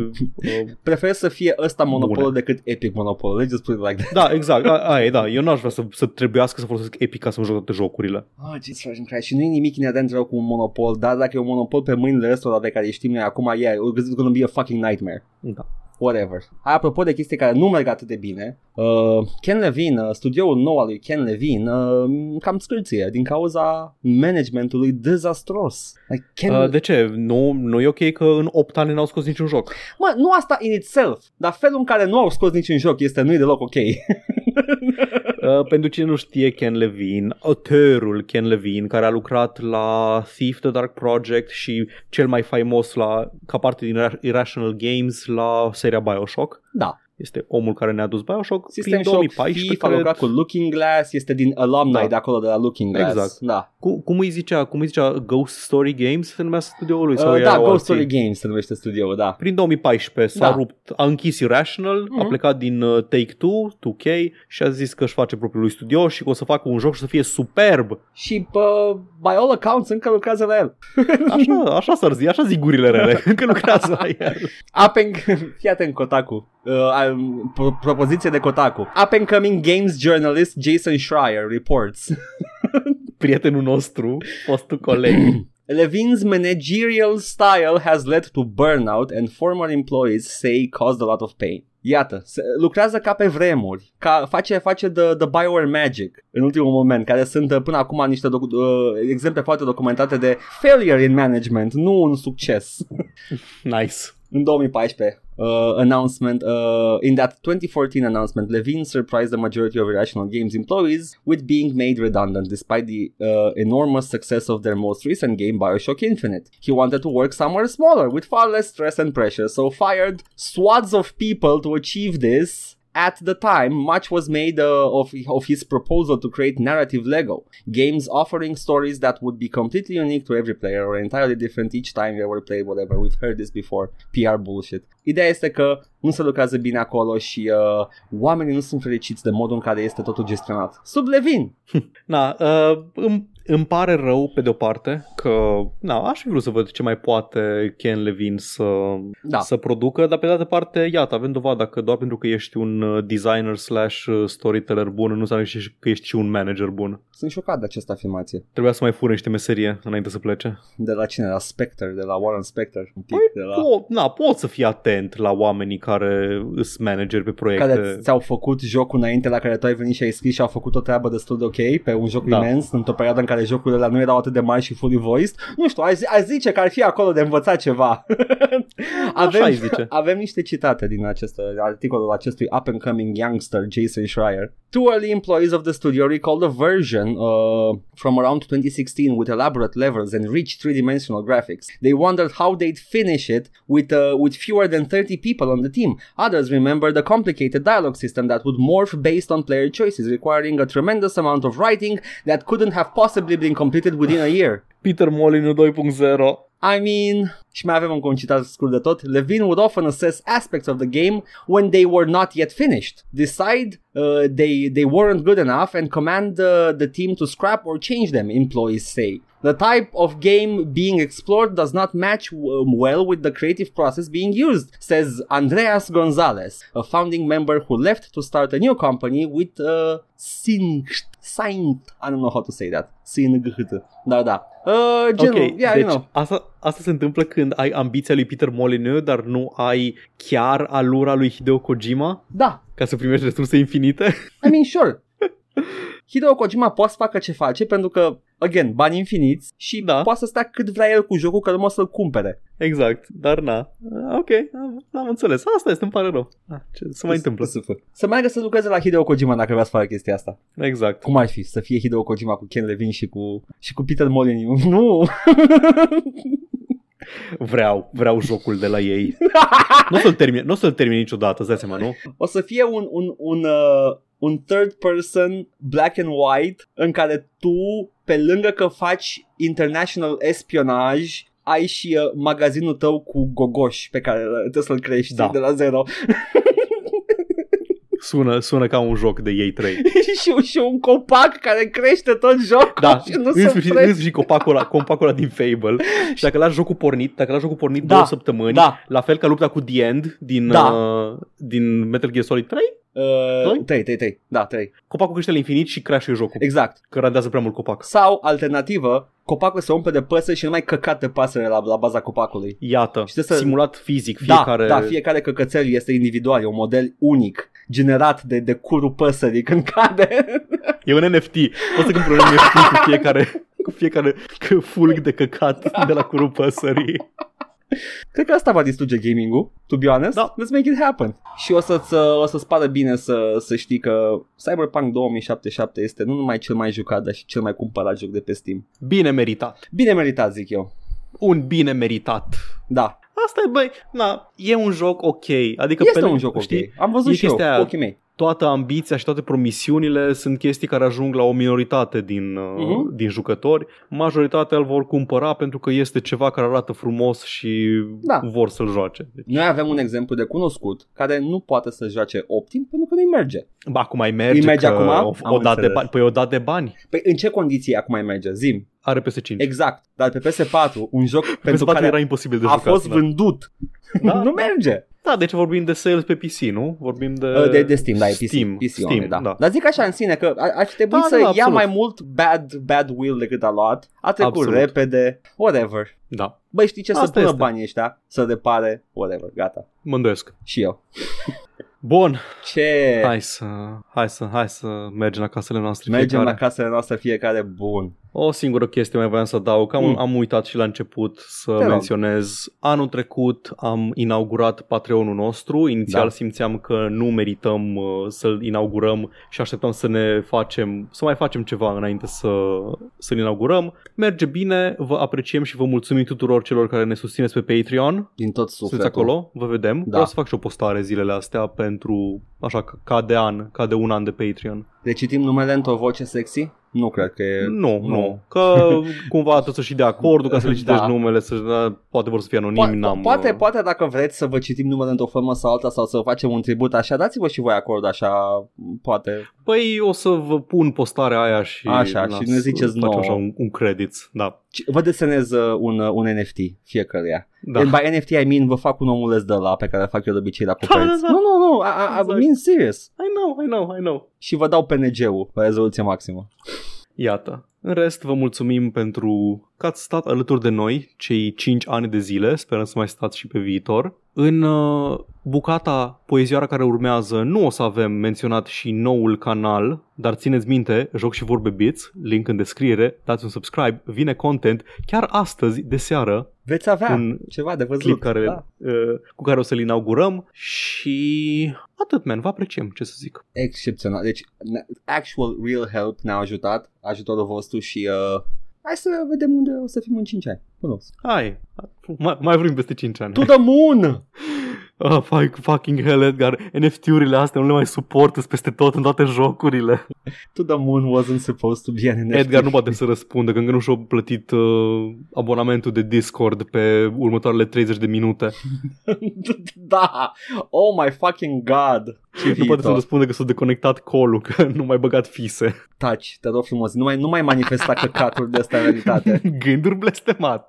Speaker 2: Uh,
Speaker 1: Prefer să fie ăsta monopolul
Speaker 2: Bune.
Speaker 1: decât Epic monopolul. Let's just put it like that.
Speaker 2: da, exact. A, aia e, da. Eu n-aș vrea să, să trebuiască să folosesc Epic ca să-mi joc toate jocurile.
Speaker 1: Oh, Jesus fucking Christ. Și nu e nimic inerent rău cu un monopol, dar dacă e un monopol pe mâinile ăstora de care știm noi acum, yeah, it's gonna be a fucking nightmare.
Speaker 2: Da.
Speaker 1: Whatever. Hai, apropo de chestii care nu merg atât de bine, uh, Ken Levine, uh, studioul nou al lui Ken Levine, uh, cam scârție din cauza managementului dezastros. Like, Ken,
Speaker 2: Uh, de ce? Nu, nu e ok că în 8 ani n-au scos niciun joc.
Speaker 1: Mă, nu asta in itself, dar felul în care nu au scos niciun joc este nu-i deloc ok. [laughs] [laughs]
Speaker 2: Uh, pentru cine nu știe Ken Levine, autorul Ken Levine, care a lucrat la Thief the Dark Project și cel mai faimos la, ca parte din Irra- Irrational Games la seria Bioshock.
Speaker 1: da,
Speaker 2: Este omul care ne-a dus Bioshock
Speaker 1: System
Speaker 2: prin
Speaker 1: Shock,
Speaker 2: 2014,
Speaker 1: Thief, a
Speaker 2: cred.
Speaker 1: lucrat cu Looking Glass, este din alumni
Speaker 2: Da.
Speaker 1: de acolo de la Looking Glass.
Speaker 2: Exact.
Speaker 1: Da,
Speaker 2: Cum, cum îi zicea? Cum îi zicea? Ghost Story Games se numea studioul lui? Sau
Speaker 1: uh, da
Speaker 2: erau
Speaker 1: Ghost
Speaker 2: alții?
Speaker 1: Story Games se numește studioul, da.
Speaker 2: Prin 2014 s-a
Speaker 1: Da.
Speaker 2: rupt, a închis Irrational, a
Speaker 1: Mhm.
Speaker 2: plecat din uh, Take-Two, 2K și a zis că își face propriul lui studio și că o să facă un joc și să fie superb.
Speaker 1: Și uh, by all accounts încă lucrează la el. [laughs]
Speaker 2: Așa, așa s-ar zi, așa zic gurile rele, [laughs] încă lucrează la el.
Speaker 1: Up [laughs] and... Fii atent, Kotaku. Uh, um, pro- propoziție de Kotaku. Up and coming games journalist Jason Schreier reports. [laughs]
Speaker 2: Prietenul nostru, fostul coleg. [clears throat]
Speaker 1: Levine's managerial style has led to burnout and former employees say caused a lot of pain. Iată, se, lucrează ca pe vremuri, ca, face, face the, the Bioware Magic în ultimul moment, care sunt uh, până acum niște docu- uh, exemple foarte documentate de failure in management, nu un succes. [laughs]
Speaker 2: Nice.
Speaker 1: în 2014 uh, announcement uh, in that 2014 announcement Levine surprised the majority of Irrational Games employees with being made redundant despite the uh, enormous success of their most recent game Bioshock Infinite. He wanted to work somewhere smaller with far less stress and pressure so fired swaths of people to achieve this at the time, much was made uh, of, of his proposal to create narrative Lego games offering stories that would be completely unique to every player or entirely different each time they were played, whatever. We've heard this before. PR bullshit. Ideea este că nu se lucrează bine acolo și uh, oamenii nu sunt fericiți de modul în care este totul gestionat. Sub Levin! [laughs]
Speaker 2: Na, uh, îmi, îmi pare rău pe de-o parte că, na, aș fi vrut să văd ce mai poate Ken Levine să,
Speaker 1: Da.
Speaker 2: să producă, dar pe de altă parte, iată, avem dovada că doar pentru că ești un uh, designer slash uh, storyteller bun, nu înseamnă că ești- că ești și un manager bun.
Speaker 1: Sunt șocat de această afirmație.
Speaker 2: Trebuia să mai fure niște meserie înainte să plece.
Speaker 1: De la cine? La Spectre, de la Warren Spectre. Un pic,
Speaker 2: Păi,
Speaker 1: de la...
Speaker 2: Po, na, poți să fii atent la oamenii care îs manageri pe proiecte.
Speaker 1: care ți-au făcut jocul înainte la care tu ai venit și ai scris și au făcut o treabă destul de ok pe un joc
Speaker 2: Da.
Speaker 1: imens într-o perioadă în care jocurile alea nu erau atât de mari și fully voiced. Nu știu, aș, aș zice că ar fi acolo de învățat ceva. [laughs] avem,
Speaker 2: ai zice.
Speaker 1: avem niște citate din acest articolul acestui up and coming youngster Jason Schreier. Two early employees of the studio recalled a version uh, from around 2016 with elaborate levels and rich three-dimensional graphics. They wondered how they'd finish it with uh, with fewer than 30 people on the team. Others remember the complicated dialogue system that would morph based on player choices, requiring a tremendous amount of writing that couldn't have possibly been completed within a year.
Speaker 2: Peter Molyneux 2.0
Speaker 1: I mean, și mai avem încă un citat scurt de tot. Levine would often assess aspects of the game when they were not yet finished, decide uh, they they weren't good enough, and command uh, the team to scrap or change them. Employees say. The type of game being explored does not match um, well with the creative process being used, says Andreas Gonzalez, a founding member who left to start a new company with uh, Singt. Saint. I don't know how to say that. Singt. Da, da. Uh, genul,
Speaker 2: ok,
Speaker 1: yeah,
Speaker 2: deci
Speaker 1: you know.
Speaker 2: asta, asta se întâmplă când ai ambiția lui Peter Molyneux, dar nu ai chiar alura lui Hideo Kojima
Speaker 1: Da,
Speaker 2: ca să primești resurse infinite.
Speaker 1: I mean, sure. [laughs] Hideo Kojima poate să facă ce face pentru că, again, bani infiniți și
Speaker 2: Da.
Speaker 1: poate să stea cât vrea el cu jocul că nu o să-l cumpere.
Speaker 2: exact, dar na. Ah, Ok, am, am înțeles. Asta este, îmi pare rău. Ah, ce se mai întâmplă.
Speaker 1: Să, să, să meargă să lucreze la Hideo Kojima dacă vrea să facă chestia asta.
Speaker 2: Exact.
Speaker 1: Cum ar fi? Să fie Hideo Kojima cu Ken Levine și cu, și cu Peter Molyneux? [laughs] Nu!
Speaker 2: Vreau, vreau jocul de la ei. [laughs] nu o să-l termin, nu o să-l termin niciodată, îți dai seama, nu?
Speaker 1: o să fie un, un, un, uh, un third person black and white în care tu, pe lângă că faci international espionage, ai și uh, magazinul tău cu gogoși pe care uh, trebuie să-l crești
Speaker 2: Da.
Speaker 1: de la zero
Speaker 2: Sună, sună ca un joc de ei trei. [laughs]
Speaker 1: și, și un copac care crește tot jocul
Speaker 2: Da,
Speaker 1: și nu
Speaker 2: în
Speaker 1: se
Speaker 2: sfârșit,
Speaker 1: oprește.
Speaker 2: în sfârșit copacul ăla, copacul ăla din Fable. Și [laughs] dacă lași jocul pornit, dacă lași jocul pornit
Speaker 1: Da,
Speaker 2: două săptămâni,
Speaker 1: da.
Speaker 2: la fel ca lupta cu The End din,
Speaker 1: Da.
Speaker 2: uh, din Metal Gear Solid 3,
Speaker 1: Uh,
Speaker 2: Doi?
Speaker 1: 3, 3, 3, da, 3.
Speaker 2: copacul crește la infinit și crashuie jocul.
Speaker 1: Exact.
Speaker 2: Că radează prea mult copac.
Speaker 1: Sau, alternativă, copacul se umple de păsări și nu mai căcat de pasăre la, la baza copacului.
Speaker 2: Iată,
Speaker 1: Și trebuie să-
Speaker 2: simulat fizic fiecare...
Speaker 1: Da, da, fiecare căcățel este individual, e un model unic, generat de, de curul păsării când cade. [laughs]
Speaker 2: E un NFT. Poți să cumperi un NFT cu fiecare, cu fiecare c- fulg de căcat de la curul păsării.
Speaker 1: Cred că asta va distruge gaming-ul, to be honest.
Speaker 2: Da.
Speaker 1: Let's make it happen. Și o să-ți, o să-ți pară bine să, să știi că Cyberpunk 2077 este nu numai cel mai jucat, dar și cel mai cumpărat joc de pe Steam.
Speaker 2: Bine meritat.
Speaker 1: Bine meritat, zic eu.
Speaker 2: Un bine meritat.
Speaker 1: Da,
Speaker 2: Asta e, băi, na, e un joc ok. Adică
Speaker 1: este
Speaker 2: pe,
Speaker 1: un joc
Speaker 2: știi,
Speaker 1: ok. Am văzut
Speaker 2: e
Speaker 1: și eu
Speaker 2: chestia
Speaker 1: cu
Speaker 2: aia.
Speaker 1: ochii mei.
Speaker 2: Toată ambiția și toate promisiunile sunt chestii care ajung la o minoritate din, uh,
Speaker 1: Mhm.
Speaker 2: din jucători. Majoritatea îl vor cumpăra pentru că este ceva care arată frumos și
Speaker 1: Da.
Speaker 2: vor să-l joace. Deci,
Speaker 1: Noi avem un exemplu de cunoscut care nu poate să joace Optim pentru că nu-i merge.
Speaker 2: ba, acum mai merge,
Speaker 1: Îi merge
Speaker 2: că
Speaker 1: acum?
Speaker 2: O,
Speaker 1: Am
Speaker 2: o dat de
Speaker 1: înțeles.
Speaker 2: bani. Păi o dat de bani.
Speaker 1: Păi în ce condiții acum mai merge? Zim.
Speaker 2: Are PS5.
Speaker 1: Exact. Dar pe PS4, un joc pentru
Speaker 2: PS4
Speaker 1: care
Speaker 2: era imposibil de
Speaker 1: a
Speaker 2: jucat.
Speaker 1: fost
Speaker 2: da.
Speaker 1: vândut.
Speaker 2: Da, [laughs]
Speaker 1: nu merge.
Speaker 2: Da, deci vorbim de sales pe PC, nu? Vorbim de...
Speaker 1: Uh, De, de Steam, da, e PC.
Speaker 2: Steam,
Speaker 1: PC
Speaker 2: Steam,
Speaker 1: only, da.
Speaker 2: da.
Speaker 1: Dar zic așa în sine că ar, ar fi trebuit
Speaker 2: Da,
Speaker 1: să
Speaker 2: da,
Speaker 1: ia
Speaker 2: absolut.
Speaker 1: mai mult bad, bad will decât a luat. A trecut
Speaker 2: Absolut.
Speaker 1: repede, whatever.
Speaker 2: Da,
Speaker 1: Băi, știi ce? să
Speaker 2: Asta
Speaker 1: pună
Speaker 2: este.
Speaker 1: banii ăștia, să repare, whatever, gata.
Speaker 2: mă îndoiesc.
Speaker 1: Și eu.
Speaker 2: Bun,
Speaker 1: Ce?
Speaker 2: hai să, hai să, hai să mergem la casele noastre
Speaker 1: Mergem
Speaker 2: fiecare.
Speaker 1: la casele noastre fiecare bun.
Speaker 2: O singură chestie mai voiam să adaug, am,
Speaker 1: Mm.
Speaker 2: am uitat și la început să
Speaker 1: Te rog.
Speaker 2: menționez. Anul trecut am inaugurat Patreonul nostru, inițial
Speaker 1: Da.
Speaker 2: simțeam că nu merităm uh, să-l inaugurăm și așteptam să ne facem, să mai facem ceva înainte să, să-l inaugurăm. Merge bine, vă apreciem și vă mulțumim tuturor celor care ne susțineți pe Patreon.
Speaker 1: Din tot
Speaker 2: Sunteți
Speaker 1: sufletul.
Speaker 2: acolo, vă vedem.
Speaker 1: Da.
Speaker 2: Vreau să fac și o postare zilele astea pentru, așa, ca- ca de an, ca de un an de Patreon.
Speaker 1: Recitim numele într-o voce sexy? Nu cred că e...
Speaker 2: Nu, nu. Că [laughs] cumva trebuie să și de acordul ca să le citești
Speaker 1: Da.
Speaker 2: numele, să, da, poate vor să fie anonimi,
Speaker 1: Po-
Speaker 2: n-am...
Speaker 1: poate,
Speaker 2: uh,
Speaker 1: poate dacă vreți să vă citim numele într-o formă sau alta sau să facem un tribut așa, dați-vă și voi acord așa, poate.
Speaker 2: Păi o să vă pun postarea aia și...
Speaker 1: Așa, și ne
Speaker 2: să
Speaker 1: ziceți
Speaker 2: facem
Speaker 1: nouă.
Speaker 2: așa un, un credit, da.
Speaker 1: C- Vă desenez uh, un, uh, un NFT fiecăruia.
Speaker 2: Da.
Speaker 1: And by NFT I mean vă fac un omuleț de la pe care fac eu de obicei la coperți.
Speaker 2: da, da.
Speaker 1: Nu, nu, nu, I, I, I
Speaker 2: Exact.
Speaker 1: mean serious.
Speaker 2: I know, I know, I know.
Speaker 1: Și vă dau PNG-ul la rezoluție maximă.
Speaker 2: Iată. În rest, vă mulțumim pentru că ați stat alături de noi cei 5 ani de zile. Sperăm să mai stați și pe viitor. În uh, bucata poezioară care urmează nu o să avem menționat și noul canal, dar țineți minte, joc și vorbe bits, link în descriere, dați un subscribe, vine content chiar astăzi de seară,
Speaker 1: Veți avea
Speaker 2: Un
Speaker 1: ceva de văzut.
Speaker 2: clip care,
Speaker 1: Da.
Speaker 2: uh, cu care o să-l inaugurăm și atât, man, vă apreciem, ce să zic.
Speaker 1: Excepțional. Deci, ne- actual real help ne-a ajutat, ajutorul vostru și uh, hai să vedem unde o să fim în 5 ani. Who knows?
Speaker 2: Hai, mai, mai vorbim peste 5 ani.
Speaker 1: To the moon!
Speaker 2: Oh, fuck, fucking hell, Edgar. NFT-urile astea nu le mai suportă peste tot în toate jocurile.
Speaker 1: To the moon wasn't supposed to be an NFT.
Speaker 2: Edgar nu poate să răspundă, că încă nu și-a plătit uh, abonamentul de Discord pe următoarele 30 de minute. [laughs]
Speaker 1: da! Oh my fucking god! Ce
Speaker 2: nu poate să răspundă că s-a deconectat colul, că [laughs] nu mai băgat fise.
Speaker 1: Taci, te rog frumos, nu mai, nu mai manifesta căcaturi de asta în realitate. [laughs]
Speaker 2: Gânduri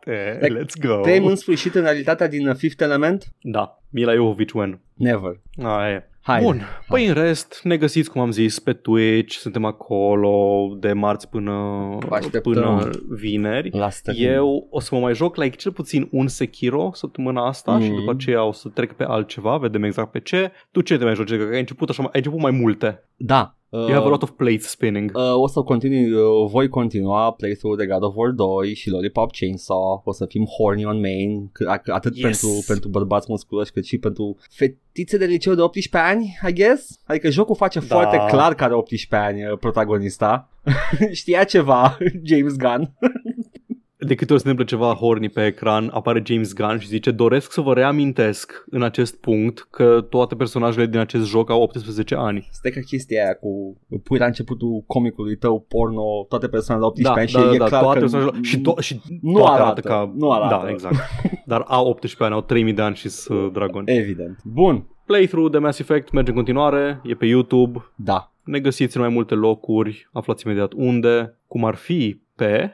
Speaker 2: blestemate, like, let's go.
Speaker 1: Te-ai în sfârșit în realitatea din Fifth Element?
Speaker 2: Da, Mila Jovovich when?
Speaker 1: Never.
Speaker 2: Ah, e.
Speaker 1: Hai.
Speaker 2: Bun, păi în rest ne găsiți, cum am zis, pe Twitch, suntem acolo de marți până, până vineri. Eu o să mă mai joc like cel puțin un Sekiro săptămâna asta mm. și după aceea o să trec pe altceva, vedem exact pe ce. Tu ce te mai joci? Că ai început, așa, ai început mai multe.
Speaker 1: Da,
Speaker 2: You have a lot of plates spinning.
Speaker 1: Uh, o să continui, uh, voi continua playthrough de God of War 2 și Lollipop Chainsaw. O să fim horny on main, atât yes. pentru, pentru bărbați musculoși cât și pentru fetițe de liceu de 18 ani, I guess. Adică jocul face da. foarte clar că are 18 ani uh, protagonista. [laughs] Știa ceva [laughs] James Gunn [laughs]
Speaker 2: de câte ori se întâmplă ceva horny pe ecran, apare James Gunn și zice doresc să vă reamintesc în acest punct că toate personajele din acest joc au 18 ani.
Speaker 1: Stai ca chestia aia cu pui la începutul comicului tău porno toate persoanele de 18
Speaker 2: da,
Speaker 1: ani
Speaker 2: da,
Speaker 1: și
Speaker 2: da,
Speaker 1: e
Speaker 2: da,
Speaker 1: clar
Speaker 2: toate
Speaker 1: că
Speaker 2: și, to- și
Speaker 1: nu
Speaker 2: toate
Speaker 1: arată,
Speaker 2: arată ca...
Speaker 1: nu arată.
Speaker 2: Da, exact. Dar au 18 ani, au 3000 de ani și sunt dragoni.
Speaker 1: Evident. Bun.
Speaker 2: Playthrough de Mass Effect merge în continuare, e pe YouTube.
Speaker 1: Da.
Speaker 2: Ne găsiți în mai multe locuri, aflați imediat unde, cum ar fi pe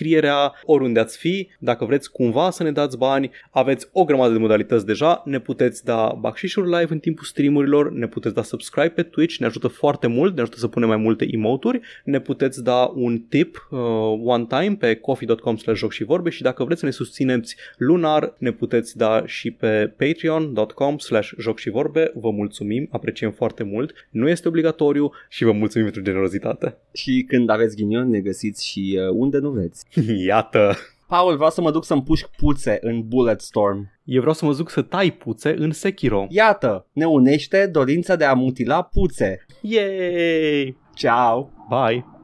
Speaker 2: scrierea oriunde ați fi. Dacă vreți cumva să ne dați bani, aveți o grămadă de modalități deja. Ne puteți da bacșișuri live în timpul streamurilor, ne puteți da subscribe pe Twitch, ne ajută foarte mult, ne ajută să punem mai multe emoturi. Ne puteți da un tip uh, one time pe coffee.com slash și vorbe și dacă vreți să ne susțineți lunar, ne puteți da și pe patreon.com slash joc și vorbe. Vă mulțumim, apreciem foarte mult. Nu este obligatoriu și vă mulțumim pentru generozitate.
Speaker 1: Și când aveți ghinion, ne găsiți și uh, unde nu vreți. [laughs]
Speaker 2: Iată!
Speaker 1: Paul, vreau să mă duc să-mi pușc puțe în Bulletstorm.
Speaker 2: Eu vreau să mă duc să tai puțe în Sekiro.
Speaker 1: Iată, ne unește dorința de a mutila puțe.
Speaker 2: Yay!
Speaker 1: Ciao!
Speaker 2: Bye!